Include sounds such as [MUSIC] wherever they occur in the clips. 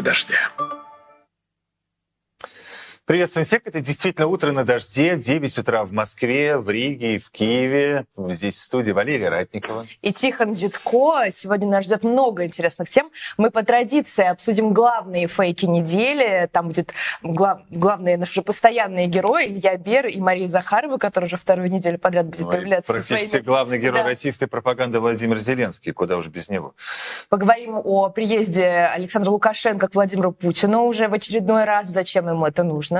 на дожде. Приветствуем всех. Это действительно утро на дожде. 9 утра в Москве, в Риге, в Киеве. Здесь в студии Валерия Ратникова. И Тихон Зитко. Сегодня нас ждет много интересных тем. Мы по традиции обсудим главные фейки недели. Там будет глав... главные наши постоянные герои Илья Бер и Мария Захарова, которая уже вторую неделю подряд будет ну, появляться. Практически своими... главный герой да. российской пропаганды Владимир Зеленский. Куда уж без него. Поговорим о приезде Александра Лукашенко к Владимиру Путину уже в очередной раз. Зачем ему это нужно?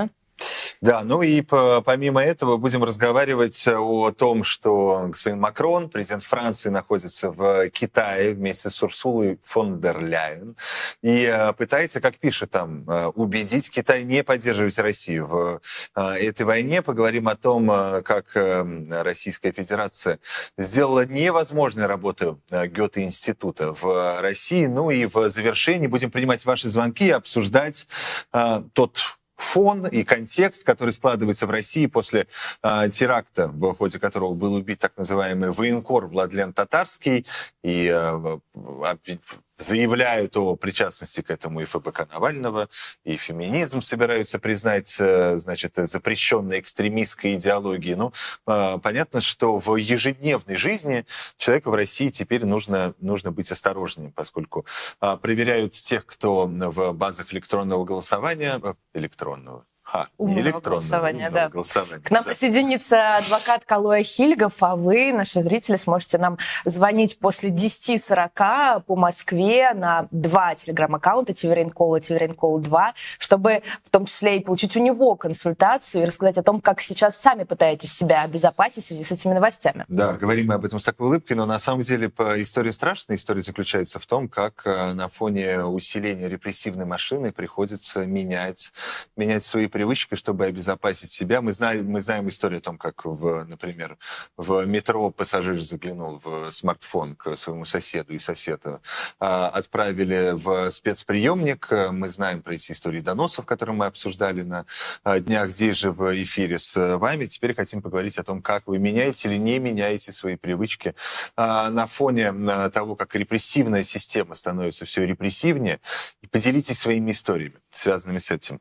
Да, ну и помимо этого будем разговаривать о том, что господин Макрон, президент Франции, находится в Китае вместе с Урсулой фон дер Ляйен и э, пытается, как пишет там, э, убедить Китай не поддерживать Россию в э, этой войне. Поговорим о том, как Российская Федерация сделала невозможной работу Гёте-института в России. Ну и в завершении будем принимать ваши звонки и обсуждать тот фон и контекст, который складывается в России после э, теракта, в ходе которого был убит так называемый военкор Владлен Татарский, и э, заявляют о причастности к этому и ФБК Навального, и феминизм собираются признать, э, значит, запрещенной экстремистской идеологией. Ну, э, понятно, что в ежедневной жизни человеку в России теперь нужно, нужно быть осторожнее, поскольку э, проверяют тех, кто в базах электронного голосования, электронного, Ха, умного голосования, да. голосования. К нам да. присоединится адвокат Калоя Хильгов, а вы, наши зрители, сможете нам звонить после 10.40 по Москве на два телеграм-аккаунта Тиверин Кол и Тиверин Кол 2, чтобы в том числе и получить у него консультацию и рассказать о том, как сейчас сами пытаетесь себя обезопасить в связи с этими новостями. Да, говорим мы об этом с такой улыбкой, но на самом деле история страшная. История заключается в том, как э, на фоне усиления репрессивной машины приходится менять, менять свои привычкой, чтобы обезопасить себя. Мы знаем, мы знаем историю о том, как, в, например, в метро пассажир заглянул в смартфон к своему соседу, и соседа а, отправили в спецприемник. Мы знаем про эти истории доносов, которые мы обсуждали на а, днях здесь же в эфире с вами. Теперь хотим поговорить о том, как вы меняете или не меняете свои привычки а, на фоне того, как репрессивная система становится все репрессивнее. И поделитесь своими историями, связанными с этим.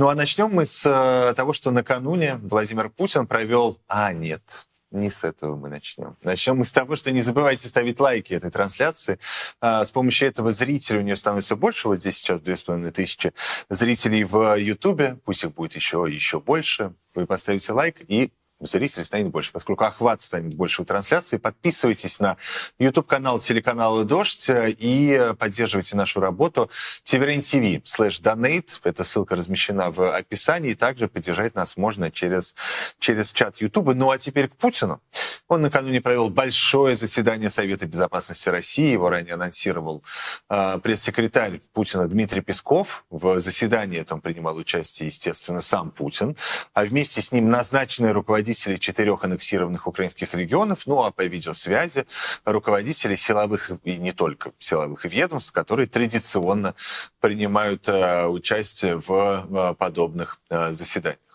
Ну а начнем мы с э, того, что накануне Владимир Путин провел... А, нет, не с этого мы начнем. Начнем мы с того, что не забывайте ставить лайки этой трансляции. А, с помощью этого зрителей у нее становится больше. Вот здесь сейчас две с половиной тысячи зрителей в Ютубе. Пусть их будет еще, еще больше. Вы поставите лайк и зрителей станет больше, поскольку охват станет больше у трансляции. Подписывайтесь на YouTube-канал телеканала «Дождь» и поддерживайте нашу работу. Тиверен ТВ слэш донейт. Эта ссылка размещена в описании. Также поддержать нас можно через, через чат YouTube. Ну а теперь к Путину. Он накануне провел большое заседание Совета Безопасности России. Его ранее анонсировал э, пресс-секретарь Путина Дмитрий Песков. В заседании этом принимал участие, естественно, сам Путин. А вместе с ним назначенный руководитель руководителей четырех аннексированных украинских регионов, ну а по видеосвязи руководители силовых и не только силовых ведомств, которые традиционно принимают э, участие в э, подобных э, заседаниях.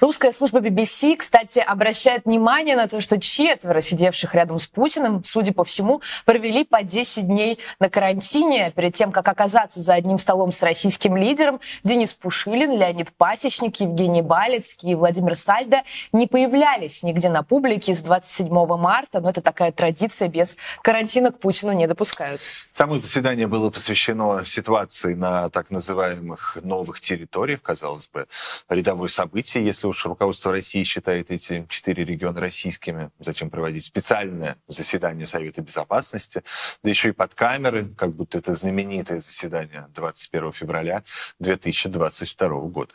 Русская служба BBC, кстати, обращает внимание на то, что четверо сидевших рядом с Путиным, судя по всему, провели по 10 дней на карантине перед тем, как оказаться за одним столом с российским лидером. Денис Пушилин, Леонид Пасечник, Евгений Балецкий и Владимир Сальдо не появлялись нигде на публике с 27 марта, но это такая традиция, без карантина к Путину не допускают. Само заседание было посвящено ситуации на так называемых новых территориях, казалось бы, рядовой событие событие, если уж руководство России считает эти четыре региона российскими, зачем проводить специальное заседание Совета Безопасности, да еще и под камеры, как будто это знаменитое заседание 21 февраля 2022 года.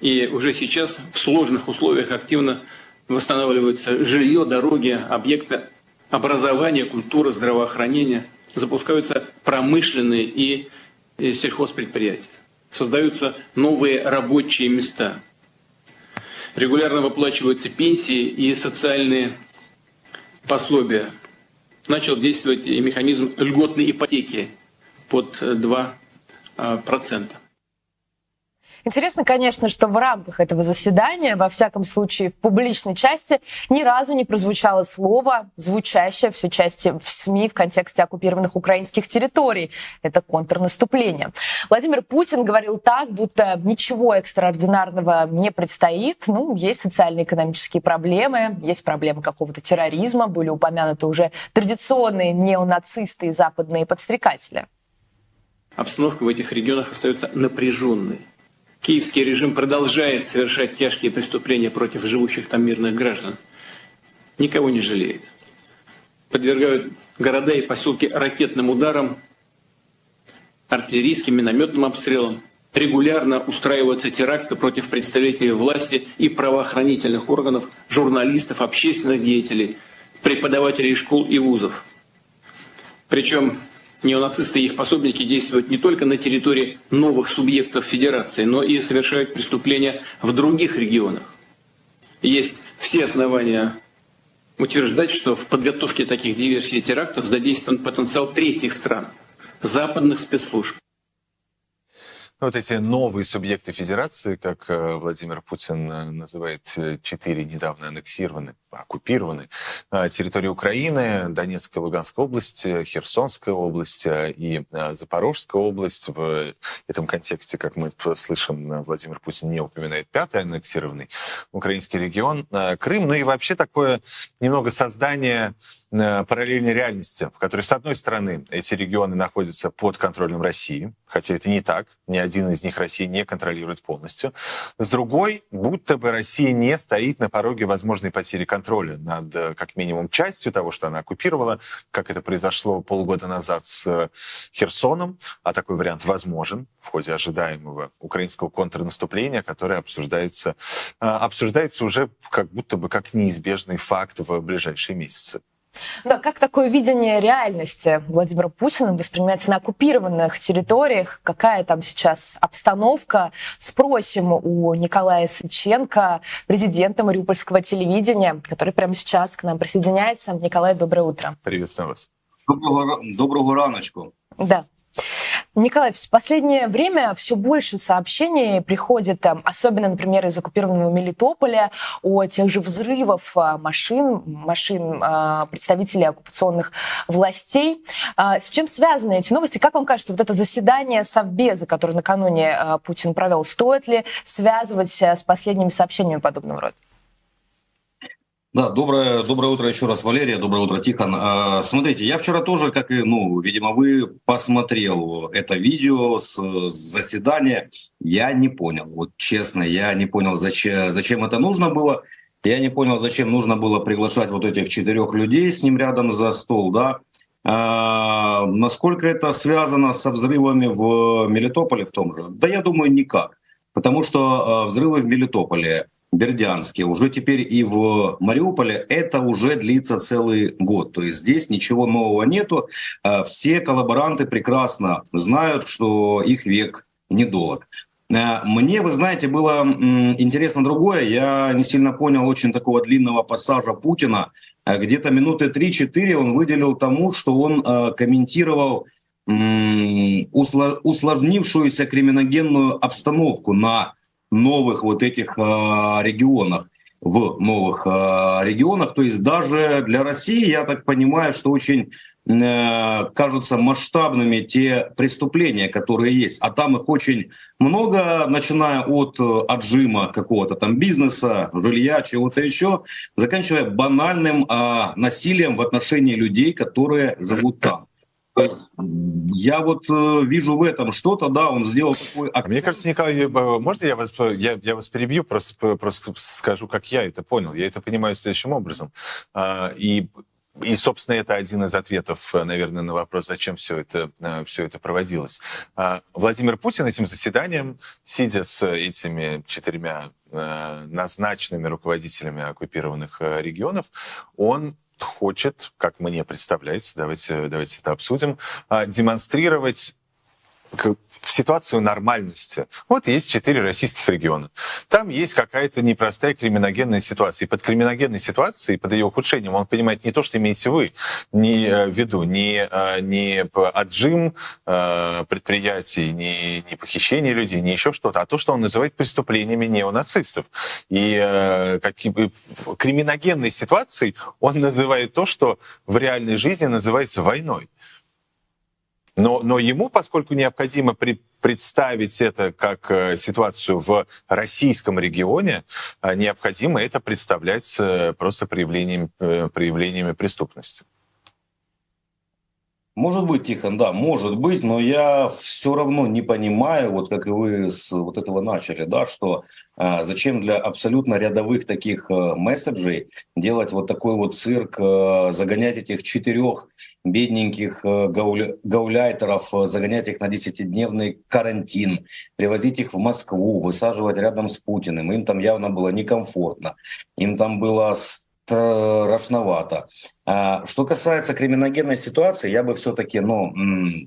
И уже сейчас в сложных условиях активно восстанавливаются жилье, дороги, объекты образования, культуры, здравоохранения, запускаются промышленные и сельхозпредприятия создаются новые рабочие места. Регулярно выплачиваются пенсии и социальные пособия. Начал действовать и механизм льготной ипотеки под 2%. Интересно, конечно, что в рамках этого заседания, во всяком случае в публичной части, ни разу не прозвучало слово, звучащее все части в СМИ в контексте оккупированных украинских территорий. Это контрнаступление. Владимир Путин говорил так, будто ничего экстраординарного не предстоит. Ну, есть социально-экономические проблемы, есть проблемы какого-то терроризма, были упомянуты уже традиционные неонацисты и западные подстрекатели. Обстановка в этих регионах остается напряженной. Киевский режим продолжает совершать тяжкие преступления против живущих там мирных граждан. Никого не жалеет. Подвергают города и поселки ракетным ударам, артиллерийским, минометным обстрелам. Регулярно устраиваются теракты против представителей власти и правоохранительных органов, журналистов, общественных деятелей, преподавателей школ и вузов. Причем Неонацисты и их пособники действуют не только на территории новых субъектов Федерации, но и совершают преступления в других регионах. Есть все основания утверждать, что в подготовке таких диверсий и терактов задействован потенциал третьих стран, западных спецслужб. Ну, вот эти новые субъекты федерации, как э, Владимир Путин э, называет э, четыре недавно аннексированные, оккупированы территории Украины, Донецкая, Луганская область, Херсонская область и Запорожская область. В этом контексте, как мы слышим, Владимир Путин не упоминает пятый аннексированный украинский регион, Крым, ну и вообще такое немного создание параллельной реальности, в которой, с одной стороны, эти регионы находятся под контролем России, хотя это не так, ни один из них Россия не контролирует полностью. С другой, будто бы Россия не стоит на пороге возможной потери контроля над, э, как минимум, частью того, что она оккупировала, как это произошло полгода назад с э, Херсоном, а такой вариант возможен в ходе ожидаемого украинского контрнаступления, которое обсуждается, э, обсуждается уже как будто бы как неизбежный факт в ближайшие месяцы. Да, как такое видение реальности Владимира Путина воспринимается на оккупированных территориях? Какая там сейчас обстановка? Спросим у Николая Сыченко, президента Мариупольского телевидения, который прямо сейчас к нам присоединяется. Николай, доброе утро. Приветствую вас. Доброго, доброго раночку. Да. Николай, в последнее время все больше сообщений приходит, особенно, например, из оккупированного Мелитополя, о тех же взрывах а, машин, машин а, представителей оккупационных властей. А, с чем связаны эти новости? Как вам кажется, вот это заседание Совбеза, которое накануне Путин провел, стоит ли связывать с последними сообщениями подобного рода? Да, доброе, доброе утро еще раз, Валерия, доброе утро, Тихон. А, смотрите, я вчера тоже, как и, ну, видимо, вы, посмотрел это видео с, с заседания. Я не понял, вот честно, я не понял, зачем, зачем это нужно было. Я не понял, зачем нужно было приглашать вот этих четырех людей с ним рядом за стол, да. А, насколько это связано со взрывами в Мелитополе в том же? Да я думаю, никак. Потому что а, взрывы в Мелитополе Бердянске, уже теперь и в Мариуполе, это уже длится целый год. То есть здесь ничего нового нету. А все коллаборанты прекрасно знают, что их век недолг. А мне, вы знаете, было интересно другое. Я не сильно понял очень такого длинного пассажа Путина. А где-то минуты 3-4 он выделил тому, что он комментировал усложнившуюся криминогенную обстановку на новых вот этих э, регионах, в новых э, регионах. То есть даже для России, я так понимаю, что очень э, кажутся масштабными те преступления, которые есть. А там их очень много, начиная от отжима какого-то там бизнеса, жилья, чего-то еще, заканчивая банальным э, насилием в отношении людей, которые живут там. Я вот э, вижу в этом что-то, да, он сделал такой акцент. Мне кажется, Николай, можно я вас, я, я вас перебью, просто, просто скажу, как я это понял. Я это понимаю следующим образом. А, и и, собственно, это один из ответов, наверное, на вопрос, зачем все это, э, все это проводилось. А, Владимир Путин этим заседанием, сидя с этими четырьмя э, назначенными руководителями оккупированных регионов, он хочет, как мне представляется, давайте, давайте это обсудим, а, демонстрировать в ситуацию нормальности. Вот есть четыре российских региона. Там есть какая-то непростая криминогенная ситуация. И под криминогенной ситуацией, под ее ухудшением, он понимает не то, что имеете вы не э, в виду, не, э, не отжим э, предприятий, не, не похищение людей, не еще что-то, а то, что он называет преступлениями неонацистов. И каким, криминогенной ситуацией он называет то, что в реальной жизни называется войной. Но, но ему, поскольку необходимо при, представить это как э, ситуацию в российском регионе, э, необходимо это представлять э, просто проявлениями, проявлениями преступности. Может быть, Тихон, да, может быть, но я все равно не понимаю, вот как и вы с вот этого начали, да, что э, зачем для абсолютно рядовых таких э, месседжей делать вот такой вот цирк, э, загонять этих четырех бедненьких э, гауля, гауляйтеров, э, загонять их на десятидневный карантин, привозить их в Москву, высаживать рядом с Путиным. Им там явно было некомфортно, им там было страшновато. А, что касается криминогенной ситуации, я бы все-таки, ну,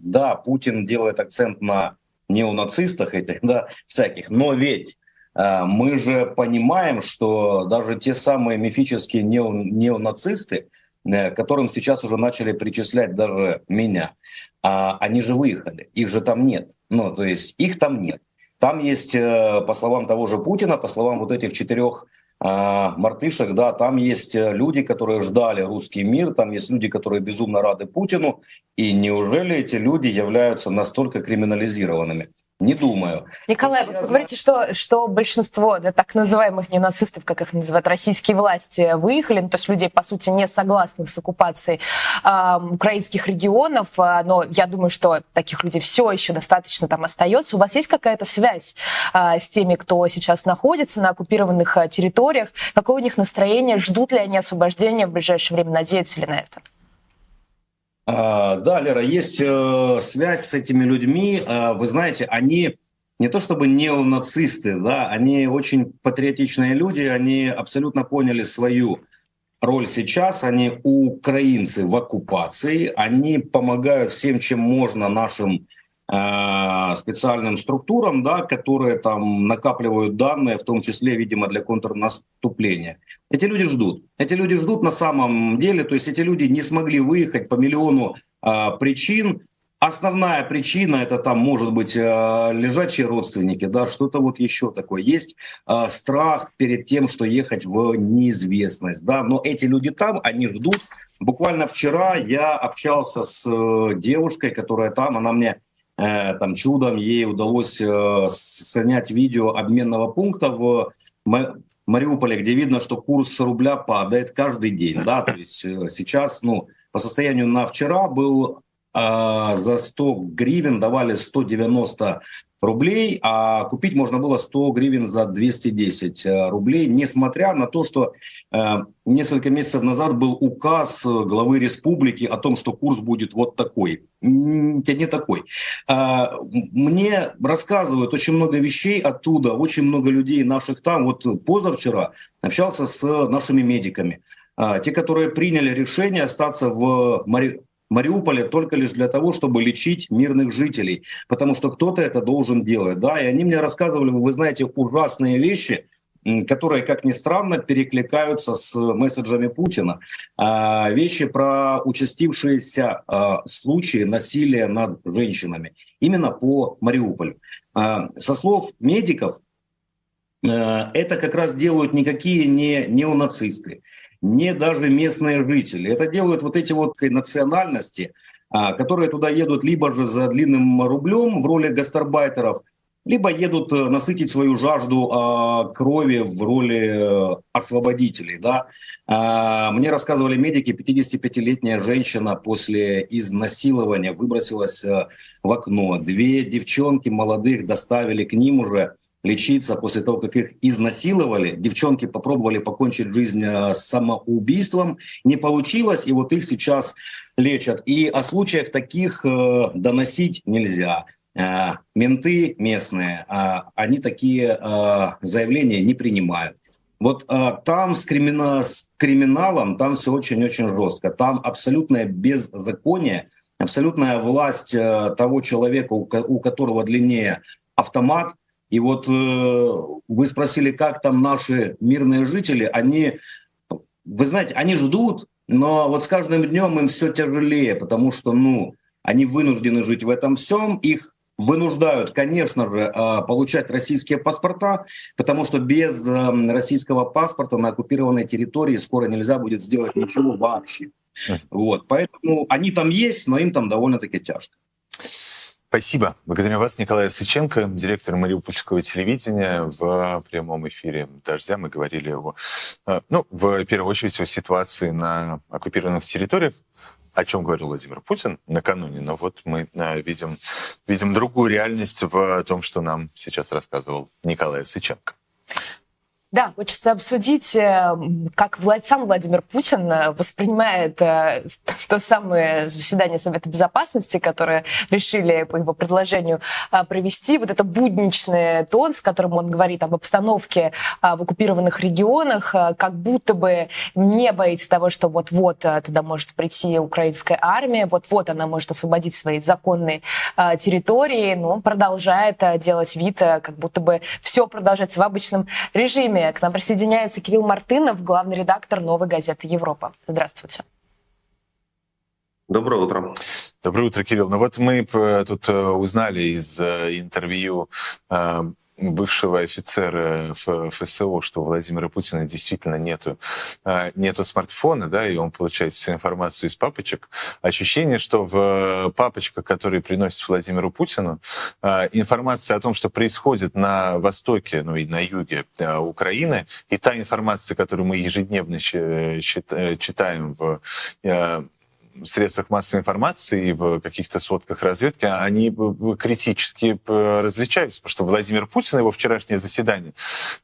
да, Путин делает акцент на неонацистах этих, [LAUGHS] да, всяких, но ведь а, мы же понимаем, что даже те самые мифические неонацисты, э, которым сейчас уже начали причислять даже меня, а, они же выехали, их же там нет. Ну, то есть их там нет. Там есть, э, по словам того же Путина, по словам вот этих четырех мартышек, да, там есть э, люди, которые ждали русский мир, там есть люди, которые безумно рады Путину, и неужели эти люди являются настолько криминализированными? Не думаю. Николай, вот вы говорите, что, что большинство да, так называемых ненацистов, как их называют российские власти, выехали, ну, то есть людей, по сути, не согласных с оккупацией э, украинских регионов, э, но я думаю, что таких людей все еще достаточно там остается. У вас есть какая-то связь э, с теми, кто сейчас находится на оккупированных э, территориях? Какое у них настроение? Ждут ли они освобождения в ближайшее время? Надеются ли на это? А, да, Лера, есть э, связь с этими людьми. А, вы знаете, они не то чтобы неонацисты, да, они очень патриотичные люди, они абсолютно поняли свою роль сейчас, они украинцы в оккупации, они помогают всем, чем можно нашим Э, специальным структурам, да, которые там накапливают данные, в том числе, видимо, для контрнаступления. Эти люди ждут. Эти люди ждут на самом деле, то есть эти люди не смогли выехать по миллиону э, причин. Основная причина это там может быть э, лежачие родственники, да, что-то вот еще такое. Есть э, страх перед тем, что ехать в неизвестность, да, но эти люди там, они ждут. Буквально вчера я общался с э, девушкой, которая там, она мне там чудом ей удалось э, снять видео обменного пункта в Мариуполе, где видно, что курс рубля падает каждый день. Да? То есть э, сейчас, ну, по состоянию на вчера был за 100 гривен давали 190 рублей, а купить можно было 100 гривен за 210 э, рублей, несмотря на то, что э, несколько месяцев назад был указ главы республики о том, что курс будет вот такой, не такой. Э, мне рассказывают очень много вещей оттуда, очень много людей наших там. Вот позавчера общался с нашими медиками. Э, те, которые приняли решение остаться в Мари Мариуполе только лишь для того, чтобы лечить мирных жителей, потому что кто-то это должен делать. Да? И они мне рассказывали, вы знаете, ужасные вещи, которые, как ни странно, перекликаются с месседжами Путина. А, вещи про участившиеся а, случаи насилия над женщинами именно по Мариуполю. А, со слов медиков, это как раз делают никакие не неонацисты, не даже местные жители. Это делают вот эти вот национальности, а, которые туда едут либо же за длинным рублем в роли гастарбайтеров, либо едут э, насытить свою жажду э, крови в роли э, освободителей. Да? Э, мне рассказывали медики, 55-летняя женщина после изнасилования выбросилась э, в окно. Две девчонки молодых доставили к ним уже лечиться после того, как их изнасиловали. Девчонки попробовали покончить жизнь э, самоубийством, не получилось, и вот их сейчас лечат. И о случаях таких э, доносить нельзя. Э, менты местные, они такие заявления не принимают. Вот там с, кримина, с криминалом, там все очень-очень жестко. Там абсолютное беззаконие – абсолютная власть э, того человека, у которого длиннее автомат. И вот э, вы спросили, как там наши мирные жители, они, вы знаете, они ждут, но вот с каждым днем им все тяжелее, потому что, ну, они вынуждены жить в этом всем, их вынуждают, конечно же, э, получать российские паспорта, потому что без российского паспорта на оккупированной территории скоро нельзя будет сделать ничего вообще. Вот, поэтому они там есть, но им там довольно-таки тяжко. Спасибо. Благодарю вас, Николай Сыченко, директор Мариупольского телевидения. В прямом эфире «Дождя» мы говорили о, э, ну, в первую очередь, о ситуации на оккупированных территориях, о чем говорил Владимир Путин накануне, но вот мы э, видим, видим другую реальность в том, что нам сейчас рассказывал Николай Сыченко. Да, хочется обсудить, э, как сам Владимир Путин э, воспринимает э, [LAUGHS] то самое заседание Совета Безопасности, которое решили по его предложению провести. Вот это будничный тон, с которым он говорит об обстановке в оккупированных регионах, как будто бы не боится того, что вот-вот туда может прийти украинская армия, вот-вот она может освободить свои законные территории, но он продолжает делать вид, как будто бы все продолжается в обычном режиме нами к нам присоединяется Кирилл Мартынов, главный редактор «Новой газеты Европа». Здравствуйте. Доброе утро. Доброе утро, Кирилл. Ну вот мы э, тут э, узнали из э, интервью бывшего офицера ФСО, что у Владимира Путина действительно нету, а, нету смартфона, да, и он получает всю информацию из папочек. Ощущение, что в папочках, которые приносят Владимиру Путину, а, информация о том, что происходит на востоке, ну и на юге а, Украины, и та информация, которую мы ежедневно читаем в средствах массовой информации и в каких-то сводках разведки, они критически различаются, потому что Владимир Путин, его вчерашнее заседание,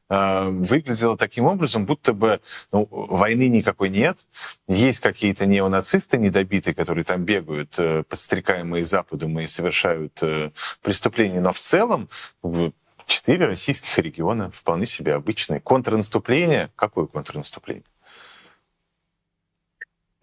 э, выглядело таким образом, будто бы ну, войны никакой нет, есть какие-то неонацисты недобитые, которые там бегают, э, подстрекаемые Западом и совершают э, преступления, но в целом четыре российских региона вполне себе обычные. Контрнаступление? Какое контрнаступление?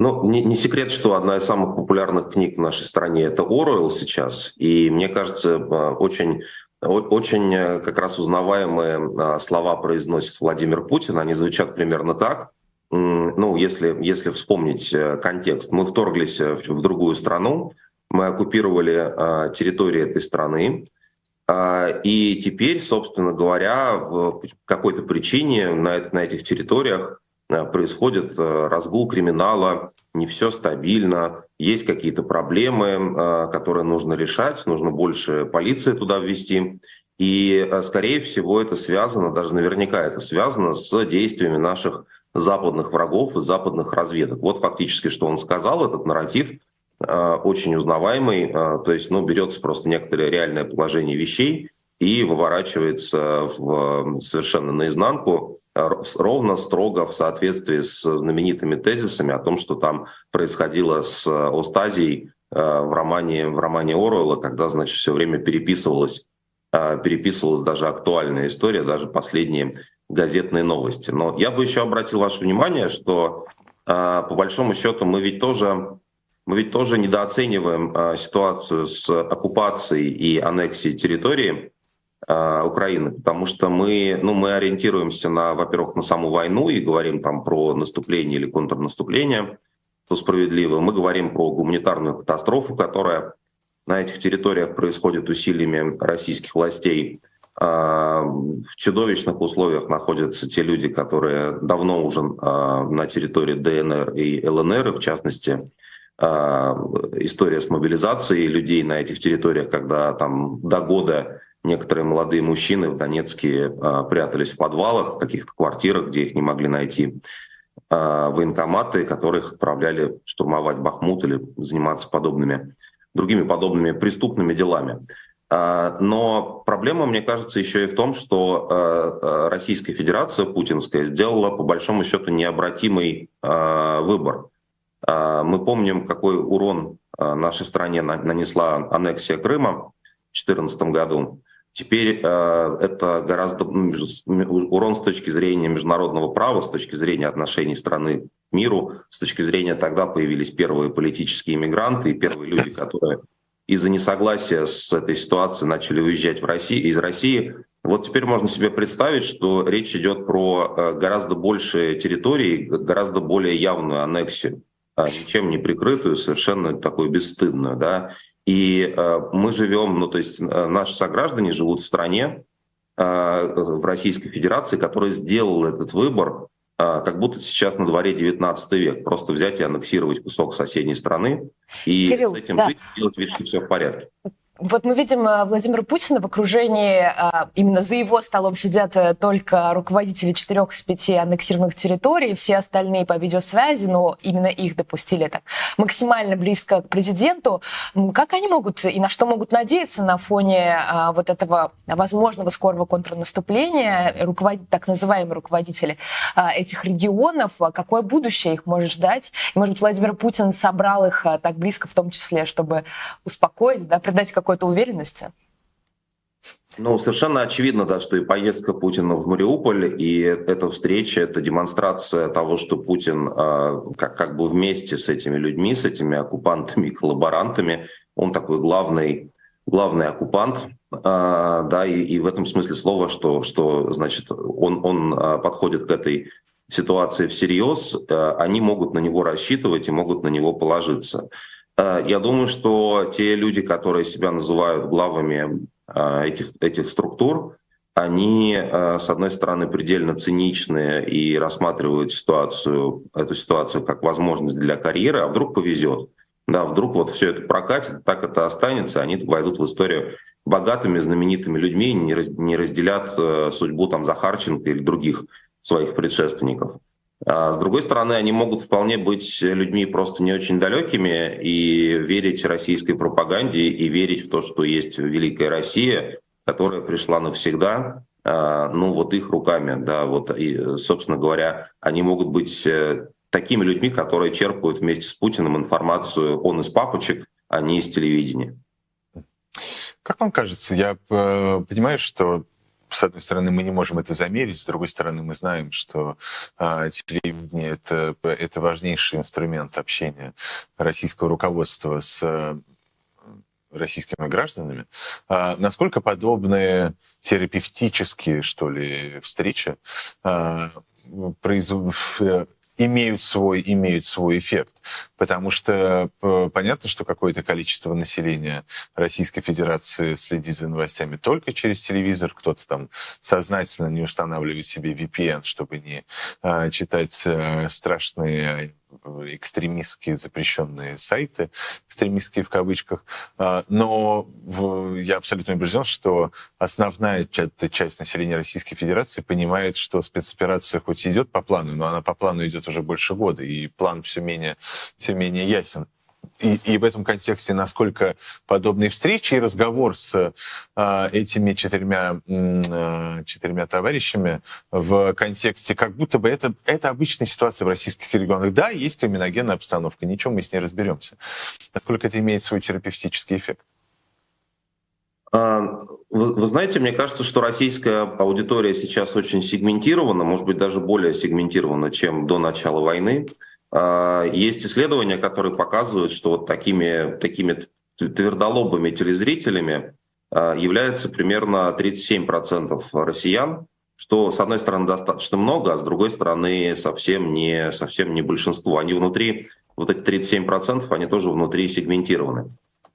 Ну, не, не секрет, что одна из самых популярных книг в нашей стране это Оруэлл сейчас. И мне кажется, э, очень, очень э, как раз узнаваемые э, слова произносит Владимир Путин. Они звучат примерно так. Ну, если, если вспомнить контекст, мы вторглись в другую страну, мы оккупировали территорию этой страны, и теперь, собственно говоря, в какой-то причине на, на этих территориях Э, происходит э, разгул криминала, не все стабильно, есть какие-то проблемы, э, которые нужно решать, нужно больше полиции туда ввести. И, скорее всего, это связано, даже наверняка это связано с действиями наших западных врагов и западных разведок. Вот фактически, что он сказал, этот нарратив очень узнаваемый, то есть ну, берется просто некоторое реальное положение вещей и выворачивается в, совершенно наизнанку, ровно строго в соответствии с знаменитыми тезисами о том, что там происходило с Остазией э, в романе, в романе Оруэлла, когда, значит, все время переписывалась, э, переписывалась даже актуальная история, даже последние газетные новости. Но я бы еще обратил ваше внимание, что э, по большому счету мы ведь тоже мы ведь тоже недооцениваем ситуацию с оккупацией и аннексией территории Э, Украины, потому что мы, ну, мы ориентируемся на, во-первых, на саму войну и говорим там про наступление или контрнаступление, что справедливо. Мы говорим про гуманитарную катастрофу, которая на этих территориях происходит усилиями российских властей. Э, в чудовищных условиях находятся те люди, которые давно уже э, на территории ДНР и ЛНР, в частности, история с мобилизацией людей на этих территориях, когда там до года Некоторые молодые мужчины в Донецке а, прятались в подвалах, в каких-то квартирах, где их не могли найти а, военкоматы, которых отправляли штурмовать Бахмут или заниматься подобными, другими подобными преступными делами. А, но проблема, мне кажется, еще и в том, что Российская Федерация путинская сделала по большому счету необратимый выбор. Мы помним, какой урон нашей стране нанесла аннексия Крыма в 2014 году. Теперь э, это гораздо ну, урон с точки зрения международного права, с точки зрения отношений страны к миру, с точки зрения тогда появились первые политические иммигранты и первые люди, которые из-за несогласия с этой ситуацией начали уезжать в Россию, из России. Вот теперь можно себе представить, что речь идет про э, гораздо большие территории, гораздо более явную аннексию, а ничем не прикрытую, совершенно такую бесстыдную, да, и э, мы живем, ну то есть э, наши сограждане живут в стране, э, в Российской Федерации, которая сделала этот выбор, э, как будто сейчас на дворе 19 век. Просто взять и аннексировать кусок соседней страны и Кирилл, с этим да. жить, делать вид, что все в порядке. Вот мы видим э, Владимира Путина в окружении, э, именно за его столом сидят э, только руководители четырех из пяти аннексированных территорий, все остальные по видеосвязи, но именно их допустили так максимально близко к президенту. Как они могут и на что могут надеяться на фоне вот этого возможного скорого контрнаступления, руководить, так называемые руководители этих регионов, какое будущее их может ждать? И, может быть, Владимир Путин собрал их так близко в том числе, чтобы успокоить, да, придать как какой-то уверенности? Ну, совершенно очевидно, да, что и поездка Путина в Мариуполь, и эта встреча, это демонстрация того, что Путин э, как, как бы вместе с этими людьми, с этими оккупантами, коллаборантами, он такой главный, главный оккупант, э, да, и, и в этом смысле слова, что, что значит, он, он э, подходит к этой ситуации всерьез, э, они могут на него рассчитывать и могут на него положиться. Э, я думаю, что те люди, которые себя называют главами э, этих, этих структур, они, э, с одной стороны, предельно циничные и рассматривают ситуацию, эту ситуацию как возможность для карьеры, а вдруг повезет. Да, вдруг вот все это прокатит, так это останется, они войдут в историю богатыми, знаменитыми людьми, не разделят судьбу там Захарченко или других своих предшественников. А с другой стороны, они могут вполне быть людьми просто не очень далекими и верить российской пропаганде и верить в то, что есть великая Россия, которая пришла навсегда, а, ну вот их руками, да, вот и, собственно говоря, они могут быть э, такими людьми, которые черпают вместе с Путиным информацию, он из папочек, а не из телевидения. Как вам кажется, я э, понимаю, что с одной стороны, мы не можем это замерить, с другой стороны, мы знаем, что а, телевидение это, это важнейший инструмент общения российского руководства с э, российскими гражданами. А, насколько подобные терапевтические, что ли, встречи а, произ имеют свой, имеют свой эффект. Потому что э, понятно, что какое-то количество населения Российской Федерации следит за новостями только через телевизор. Кто-то там сознательно не устанавливает себе VPN, чтобы не а, читать а, страшные экстремистские запрещенные сайты, экстремистские в кавычках. А, но я абсолютно убежден, что основная часть населения Российской Федерации понимает, что спецоперация хоть идет по плану, но она по плану идет уже больше года, и план все менее, все менее ясен и, и в этом контексте, насколько подобные встречи и разговор с э, этими четырьмя, э, четырьмя товарищами в контексте, как будто бы это, это обычная ситуация в российских регионах. Да, есть криминогенная обстановка, ничего, мы с ней разберемся. Насколько это имеет свой терапевтический эффект? А, вы, вы знаете, мне кажется, что российская аудитория сейчас очень сегментирована, может быть, даже более сегментирована, чем до начала войны. А, есть исследования, которые показывают, что вот такими, такими твердолобыми телезрителями а, является примерно 37% россиян, что, с одной стороны, достаточно много, а с другой стороны, совсем не, совсем не большинство. Они внутри, вот эти 37%, они тоже внутри сегментированы.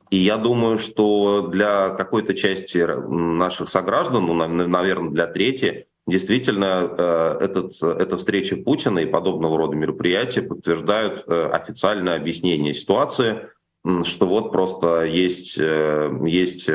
И я думаю, что для какой-то части наших сограждан, ну, наверное, для трети, Действительно, э, этот, эта встреча Путина и подобного рода мероприятия подтверждают э, официальное объяснение ситуации, что вот просто есть, э, есть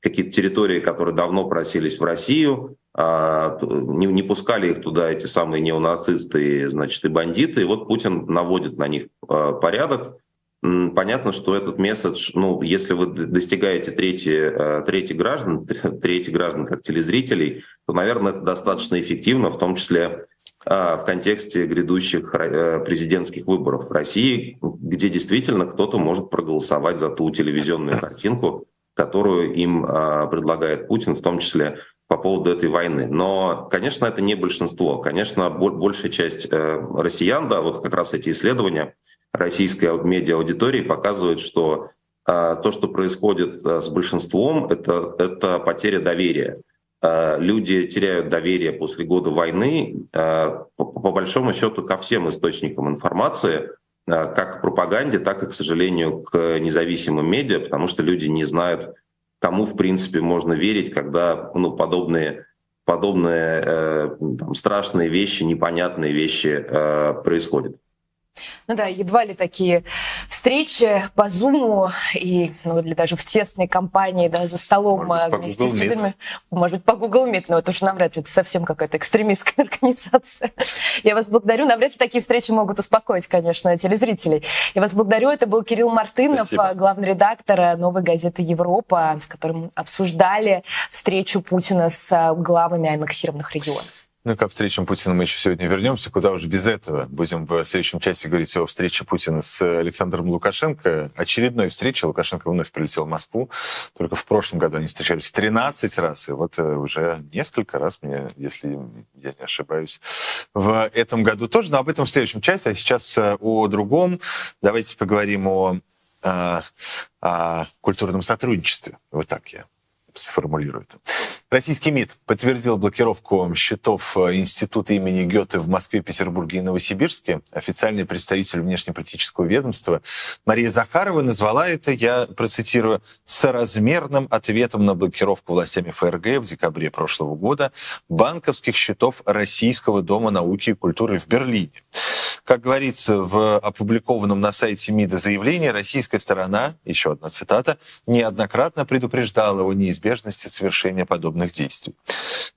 какие-то территории, которые давно просились в Россию, а, не, не пускали их туда эти самые неонацисты значит, и бандиты, и вот Путин наводит на них порядок, Понятно, что этот месседж, ну, если вы достигаете трети, э, трети граждан, [LAUGHS] трети граждан как телезрителей, то, наверное, это достаточно эффективно, в том числе а, в контексте грядущих э, президентских выборов в России, где действительно кто-то может проголосовать за ту телевизионную [LAUGHS] картинку, которую им предлагает Путин, в том числе по поводу этой войны. Но, конечно, это не большинство. Конечно, большая часть э, россиян, да, вот как раз эти исследования российской медиа-аудитории показывают, что э, то, что происходит э, с большинством, это, это потеря доверия. Люди теряют доверие после года войны, по, по большому счету, ко всем источникам информации, как к пропаганде, так и, к сожалению, к независимым медиа, потому что люди не знают, кому, в принципе, можно верить, когда ну, подобные, подобные э, там, страшные вещи, непонятные вещи э, происходят. Ну да, едва ли такие встречи по Зуму и ну, или даже в тесной компании, да, за столом может быть, вместе с студентами. Может быть, по Google Meet, но это уж навряд ли, это совсем какая-то экстремистская [LAUGHS] организация. Я вас благодарю. Навряд ли такие встречи могут успокоить, конечно, телезрителей. Я вас благодарю. Это был Кирилл Мартынов, Спасибо. главный редактор новой газеты «Европа», с которым обсуждали встречу Путина с главами аннексированных регионов. Ну, ко встречам Путина мы еще сегодня вернемся. Куда уже без этого? Будем в следующем части говорить о встрече Путина с Александром Лукашенко. Очередной встрече. Лукашенко вновь прилетел в Москву. Только в прошлом году они встречались 13 раз. И вот э, уже несколько раз, мне, если я не ошибаюсь, в этом году тоже. Но об этом в следующем части. А сейчас э, о другом. Давайте поговорим о, о, о культурном сотрудничестве. Вот так я сформулирую это. Российский МИД подтвердил блокировку счетов э, Института имени Гёте в Москве, Петербурге и Новосибирске. Официальный представитель внешнеполитического ведомства Мария Захарова назвала это, я процитирую, соразмерным ответом на блокировку властями ФРГ в декабре прошлого года банковских счетов Российского дома науки и культуры в Берлине. Как говорится в опубликованном на сайте МИДа заявлении, российская сторона, еще одна цитата, неоднократно предупреждала о неизбежности совершения подобных действий.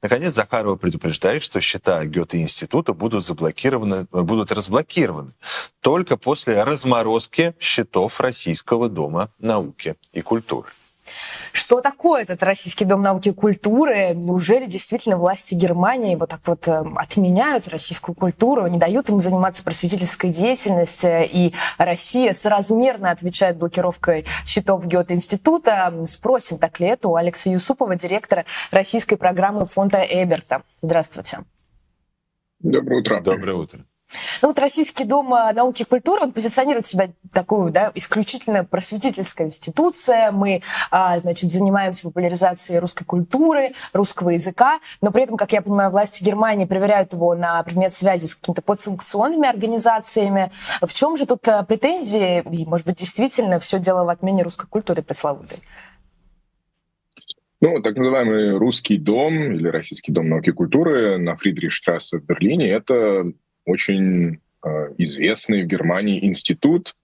Наконец, Захарова предупреждает, что счета Гёте-института будут заблокированы, будут разблокированы только после разморозки счетов Российского дома науки и культуры. Что такое этот Российский дом науки и культуры? Неужели действительно власти Германии вот так вот эм, отменяют российскую культуру, не дают ему заниматься просветительской деятельностью, и Россия соразмерно отвечает блокировкой счетов Гёте-института? Спросим, так ли это у Алекса Юсупова, директора российской программы фонда Эберта. Здравствуйте. Доброе утро. Доброе утро. Ну вот Российский дом э, науки и культуры, он позиционирует себя такую, да, исключительно просветительская институция. Мы, а, значит, занимаемся популяризацией русской культуры, русского языка, но при этом, как я понимаю, власти Германии проверяют его на предмет связи с какими-то подсанкционными организациями. В чем же тут э, претензии? И, может быть, действительно все дело в отмене русской культуры пресловутой? Ну, так называемый русский дом или российский дом науки и культуры на Фридрихштрассе в Берлине — это очень э, известный в Германии институт.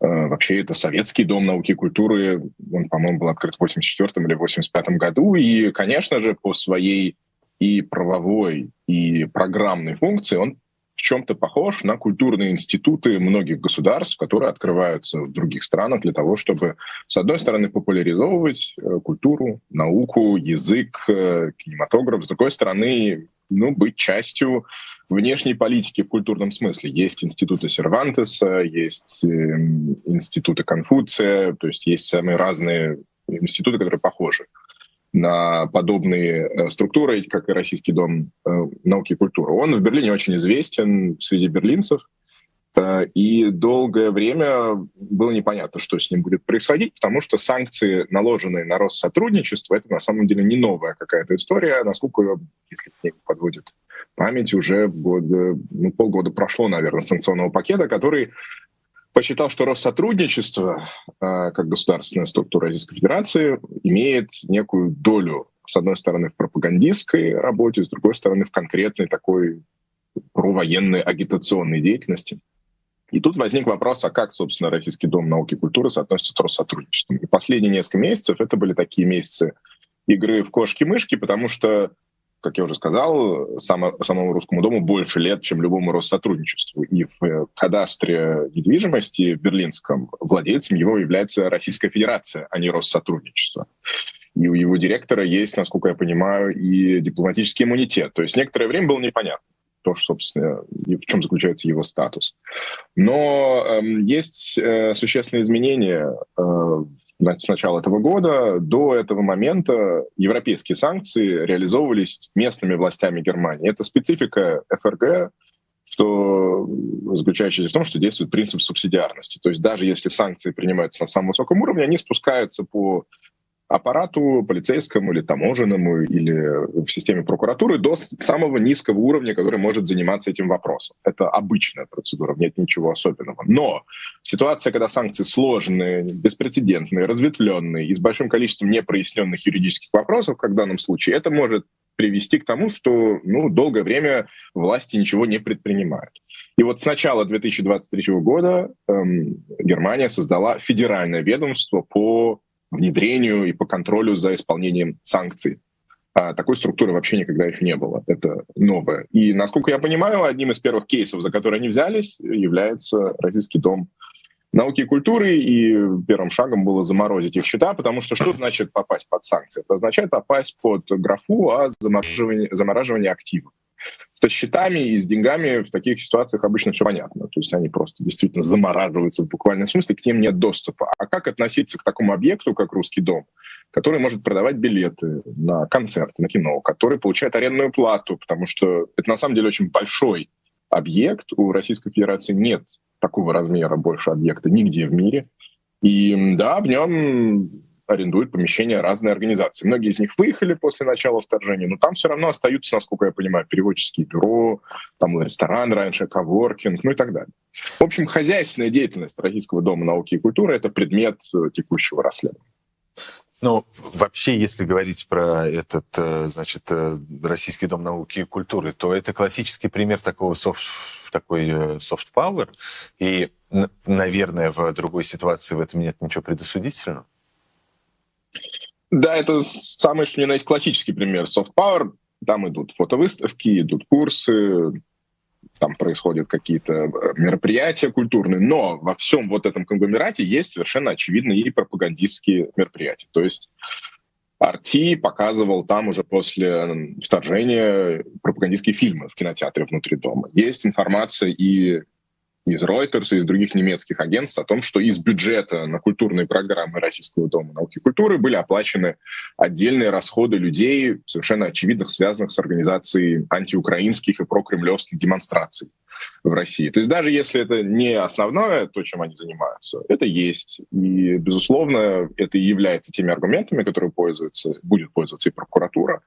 Э, вообще это советский дом науки и культуры. Он, по-моему, был открыт в 84 или 85 году. И, конечно же, по своей и правовой, и программной функции он в чем-то похож на культурные институты многих государств, которые открываются в других странах для того, чтобы, с одной стороны, популяризовывать э, культуру, науку, язык, кинематограф, с другой стороны, ну, быть частью внешней политики в культурном смысле. Есть институты Сервантеса, есть э, институты Конфуция, то есть есть самые разные институты, которые похожи на подобные э, структуры, как и Российский дом э, науки и культуры. Он в Берлине очень известен среди берлинцев, и долгое время было непонятно, что с ним будет происходить, потому что санкции, наложенные на Россотрудничество, это на самом деле не новая какая-то история, насколько, если книга подводит память, уже года, ну, полгода прошло, наверное, санкционного пакета, который посчитал, что Россотрудничество, как государственная структура Российской Федерации, имеет некую долю, с одной стороны, в пропагандистской работе, с другой стороны, в конкретной такой провоенной агитационной деятельности. И тут возник вопрос, а как, собственно, Российский дом науки и культуры соотносится с Россотрудничеством. И последние несколько месяцев это были такие месяцы игры в кошки-мышки, потому что, как я уже сказал, само, самому Русскому дому больше лет, чем любому Россотрудничеству. И в э, кадастре недвижимости в берлинском владельцем его является Российская Федерация, а не Россотрудничество. И у его директора есть, насколько я понимаю, и дипломатический иммунитет. То есть некоторое время было непонятно то, собственно, в чем заключается его статус. Но э, есть э, существенные изменения э, с начала этого года. До этого момента европейские санкции реализовывались местными властями Германии. Это специфика ФРГ, что заключающаяся в том, что действует принцип субсидиарности. То есть даже если санкции принимаются на самом высоком уровне, они спускаются по аппарату полицейскому или таможенному или в системе прокуратуры до самого низкого уровня, который может заниматься этим вопросом. Это обычная процедура, нет ничего особенного. Но ситуация, когда санкции сложные, беспрецедентные, разветвленные и с большим количеством непроясненных юридических вопросов, как в данном случае, это может привести к тому, что ну, долгое время власти ничего не предпринимают. И вот с начала 2023 года эм, Германия создала федеральное ведомство по внедрению и по контролю за исполнением санкций. А такой структуры вообще никогда еще не было. Это новое. И, насколько я понимаю, одним из первых кейсов, за которые они взялись, является Российский дом науки и культуры, и первым шагом было заморозить их счета, потому что что значит попасть под санкции? Это означает попасть под графу о замораживании, замораживании активов со счетами и с деньгами в таких ситуациях обычно все понятно. То есть они просто действительно замораживаются в буквальном смысле, к ним нет доступа. А как относиться к такому объекту, как Русский дом, который может продавать билеты на концерт, на кино, который получает арендную плату, потому что это на самом деле очень большой объект. У Российской Федерации нет такого размера больше объекта нигде в мире. И да, в нем арендуют помещения разные организации. Многие из них выехали после начала вторжения, но там все равно остаются, насколько я понимаю, переводческие бюро, там ресторан раньше, коворкинг, ну и так далее. В общем, хозяйственная деятельность Российского дома науки и культуры — это предмет э, текущего расследования. Ну, вообще, если говорить про этот, э, значит, э, Российский дом науки и культуры, то это классический пример такого софт, такой soft power. И, наверное, в другой ситуации в этом нет ничего предосудительного. Да, это самый, что ни на есть классический пример soft power. Там идут фотовыставки, идут курсы, там происходят какие-то э, мероприятия культурные, но во всем вот этом конгломерате есть совершенно очевидные и пропагандистские мероприятия. То есть Арти показывал там уже после вторжения пропагандистские фильмы в кинотеатре внутри дома. Есть информация и из Reuters и из других немецких агентств о том, что из бюджета на культурные программы Российского дома науки и культуры были оплачены отдельные расходы людей, совершенно очевидных, связанных с организацией антиукраинских и прокремлевских демонстраций в России. То есть даже если это не основное, то, чем они занимаются, это есть. И, безусловно, это и является теми аргументами, которые пользуются, будет пользоваться и прокуратура,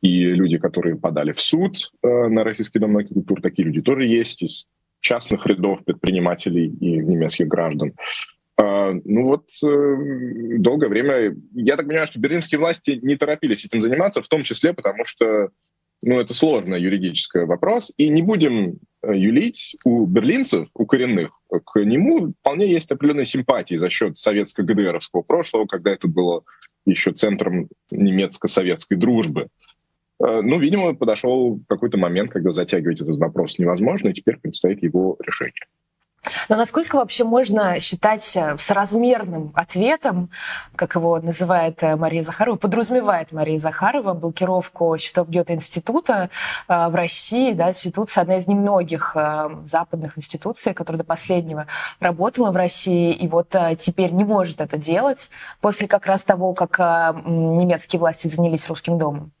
и люди, которые подали в суд э, на Российский дом науки и культуры, такие люди тоже есть. Частных рядов предпринимателей и немецких граждан. А, ну вот э, долгое время, я так понимаю, что берлинские власти не торопились этим заниматься, в том числе потому, что ну, это сложный юридический вопрос, и не будем э, юлить у берлинцев, у коренных, к нему вполне есть определенные симпатии за счет советско-ГДРовского прошлого, когда это было еще центром немецко-советской дружбы. Э, ну, видимо, подошел какой-то момент, когда затягивать этот вопрос невозможно, и теперь предстоит его решение. Но насколько вообще можно считать э, соразмерным ответом, как его называет э, Мария Захарова, подразумевает Мария Захарова, блокировку счетов Гёте-института в России, да, институция, одна из немногих западных институций, которая до последнего работала в России, и вот теперь не может это делать после как раз того, как немецкие власти занялись русским домом?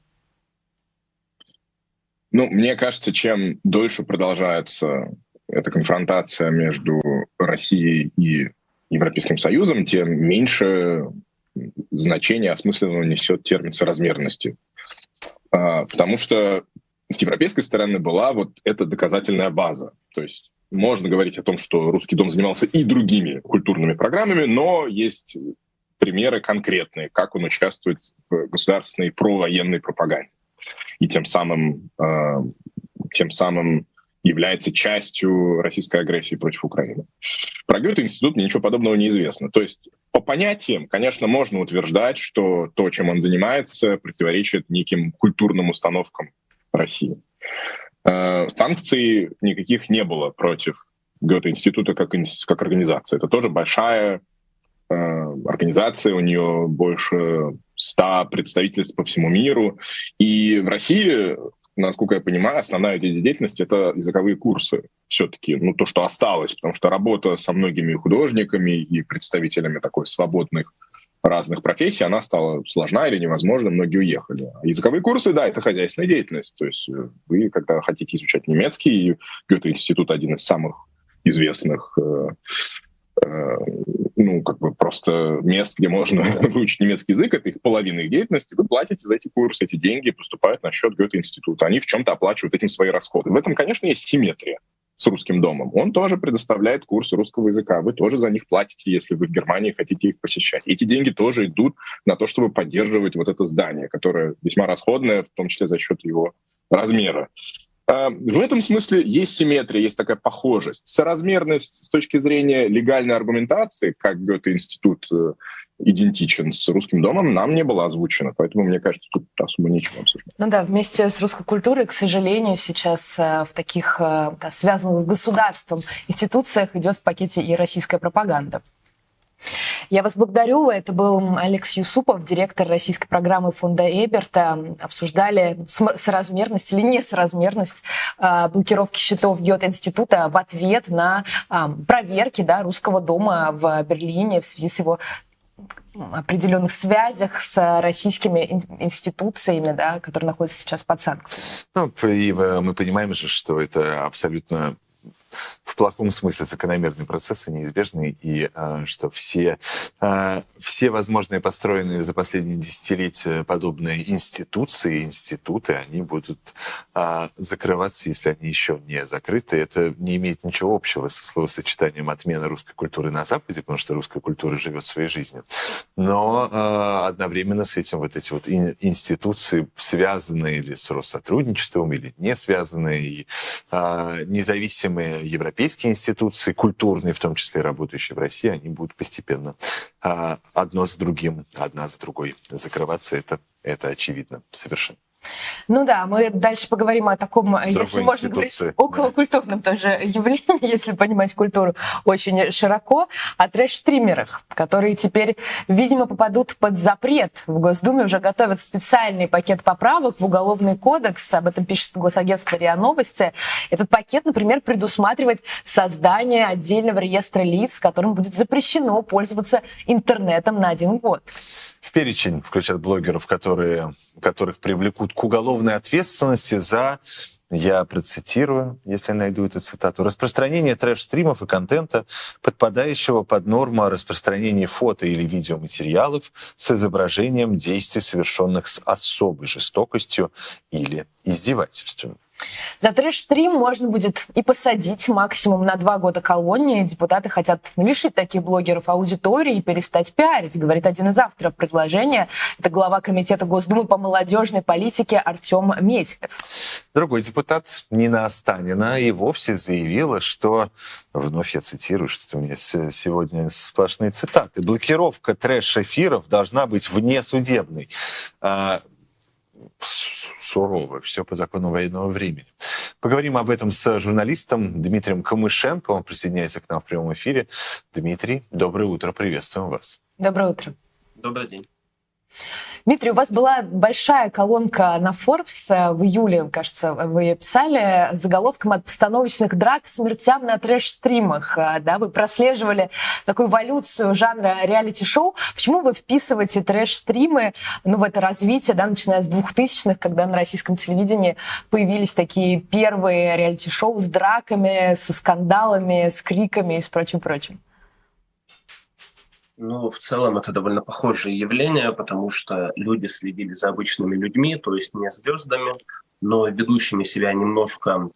Ну, мне кажется, чем дольше продолжается эта конфронтация между Россией и Европейским Союзом, тем меньше значения осмысленного несет термин соразмерности. А, потому что с европейской стороны была вот эта доказательная база. То есть можно говорить о том, что Русский дом занимался и другими культурными программами, но есть примеры конкретные, как он участвует в государственной провоенной пропаганде и тем самым, э, тем самым является частью российской агрессии против Украины. Про Гёте-институт ничего подобного не известно. То есть по понятиям, конечно, можно утверждать, что то, чем он занимается, противоречит неким культурным установкам России. Э, санкций никаких не было против Гёте-института как, как организации. Это тоже большая э, организация, у нее больше 100 представительств по всему миру. И в России, насколько я понимаю, основная деятельность — это языковые курсы все-таки, ну, то, что осталось, потому что работа со многими художниками и представителями такой свободных разных профессий, она стала сложна или невозможна, многие уехали. А языковые курсы, да, это хозяйственная деятельность. То есть э, вы, когда хотите изучать немецкий, Гёте-институт один из самых известных э, ну, как бы просто мест, где можно [LAUGHS] выучить немецкий язык, это их половина их деятельности, вы платите за эти курсы, эти деньги поступают на счет Гёте-института. Они в чем-то оплачивают этим свои расходы. В этом, конечно, есть симметрия с русским домом. Он тоже предоставляет курсы русского языка. Вы тоже за них платите, если вы в Германии хотите их посещать. Эти деньги тоже идут на то, чтобы поддерживать вот это здание, которое весьма расходное, в том числе за счет его размера. А, в этом смысле есть симметрия, есть такая похожесть. Соразмерность с точки зрения легальной аргументации, как Гёте-институт э, идентичен с русским домом, нам не было озвучено. Поэтому, мне кажется, тут особо нечего обсуждать. Ну да, вместе с русской культурой, к сожалению, сейчас э, в таких э, да, связанных с государством институциях идет в пакете и российская пропаганда. Я вас благодарю. Это был Алекс Юсупов, директор российской программы фонда Эберта. Обсуждали соразмерность или несоразмерность э, блокировки счетов Гёте-института в ответ на проверки да, русского дома в Берлине в связи с его определенных связях с российскими институциями, да, которые находятся сейчас под санкциями. Ну, и мы понимаем же, что это абсолютно в плохом смысле закономерные процессы неизбежны, и а, что все, а, все возможные построенные за последние десятилетия подобные институции, институты, они будут а, закрываться, если они еще не закрыты. Это не имеет ничего общего со словосочетанием отмены русской культуры на Западе, потому что русская культура живет своей жизнью. Но одновременно с этим вот эти вот институции, связанные или с Россотрудничеством, или не связанные, и независимые европейские институции, культурные, в том числе работающие в России, они будут постепенно а, одно за другим, одна за другой закрываться. Это, это очевидно совершенно. Ну да, мы дальше поговорим о таком, Другой если можно говорить, околокультурном тоже [LAUGHS] явлении, если понимать культуру очень широко, о трэш-стримерах, которые теперь, видимо, попадут под запрет. В Госдуме уже готовят специальный пакет поправок в Уголовный кодекс, об этом пишет госагентство РИА Новости. Этот пакет, например, предусматривает создание отдельного реестра лиц, которым будет запрещено пользоваться интернетом на один год. В перечень включат блогеров, которые, которых привлекут к уголовной ответственности за я процитирую, если найду эту цитату, распространение трэш-стримов и контента, подпадающего под норму о распространении фото или видеоматериалов с изображением действий, совершенных с особой жестокостью или издевательством. За трэш-стрим можно будет и посадить максимум на два года колонии. Депутаты хотят лишить таких блогеров аудитории и перестать пиарить, говорит один из авторов предложения. Это глава Комитета Госдумы по молодежной политике Артем Медьков. Другой депутат Нина Останина и вовсе заявила, что, вновь я цитирую, что у меня сегодня сплошные цитаты, блокировка трэш-эфиров должна быть внесудебной сурово, все по закону военного времени. Поговорим об этом с журналистом Дмитрием Камышенко. Он присоединяется к нам в прямом эфире. Дмитрий, доброе утро, приветствуем вас. Доброе утро. Добрый день. Дмитрий, у вас была большая колонка на Forbes э, в июле, кажется, вы ее писали, заголовком от постановочных драк к смертям на трэш-стримах. Э, да, вы прослеживали такую эволюцию жанра реалити-шоу. Почему вы вписываете трэш-стримы ну, в это развитие, да, начиная с 2000-х, когда на российском телевидении появились такие первые реалити-шоу с драками, со скандалами, с криками и с прочим-прочим? Ну, в целом это довольно похожее явление, потому что люди следили за обычными людьми, то есть не звездами, но ведущими себя немножко,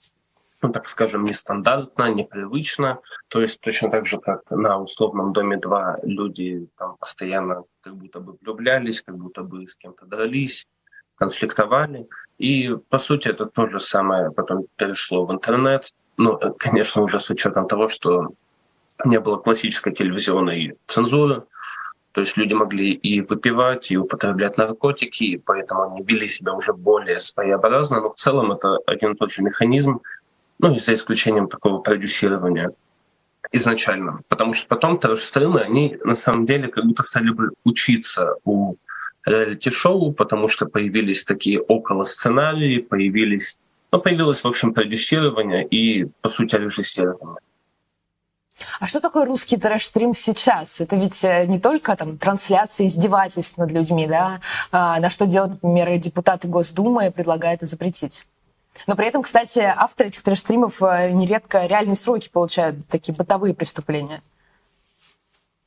ну, так скажем, нестандартно, непривычно. То есть точно так же, как на условном доме 2 люди там постоянно как будто бы влюблялись, как будто бы с кем-то дрались, конфликтовали. И, по сути, это то же самое потом перешло в интернет. Ну, э, конечно, уже с учетом того, что не было классической телевизионной цензуры, то есть люди могли и выпивать, и употреблять наркотики, и поэтому они вели себя уже более своеобразно, но в целом это один и тот же механизм, ну и за исключением такого продюсирования изначально. Потому что потом трэш-стримы, они на самом деле как будто стали бы учиться у реалити-шоу, потому что появились такие около сценарии, появились, ну, появилось, в общем, продюсирование и, по сути, режиссирование. А что такое русский трэш-стрим сейчас? Это ведь э, не только там трансляция издевательств над людьми, да, а, на что делают, например, депутаты Госдумы предлагают это запретить. Но при этом, кстати, авторы этих трэш-стримов э, нередко реальные сроки получают, такие бытовые преступления.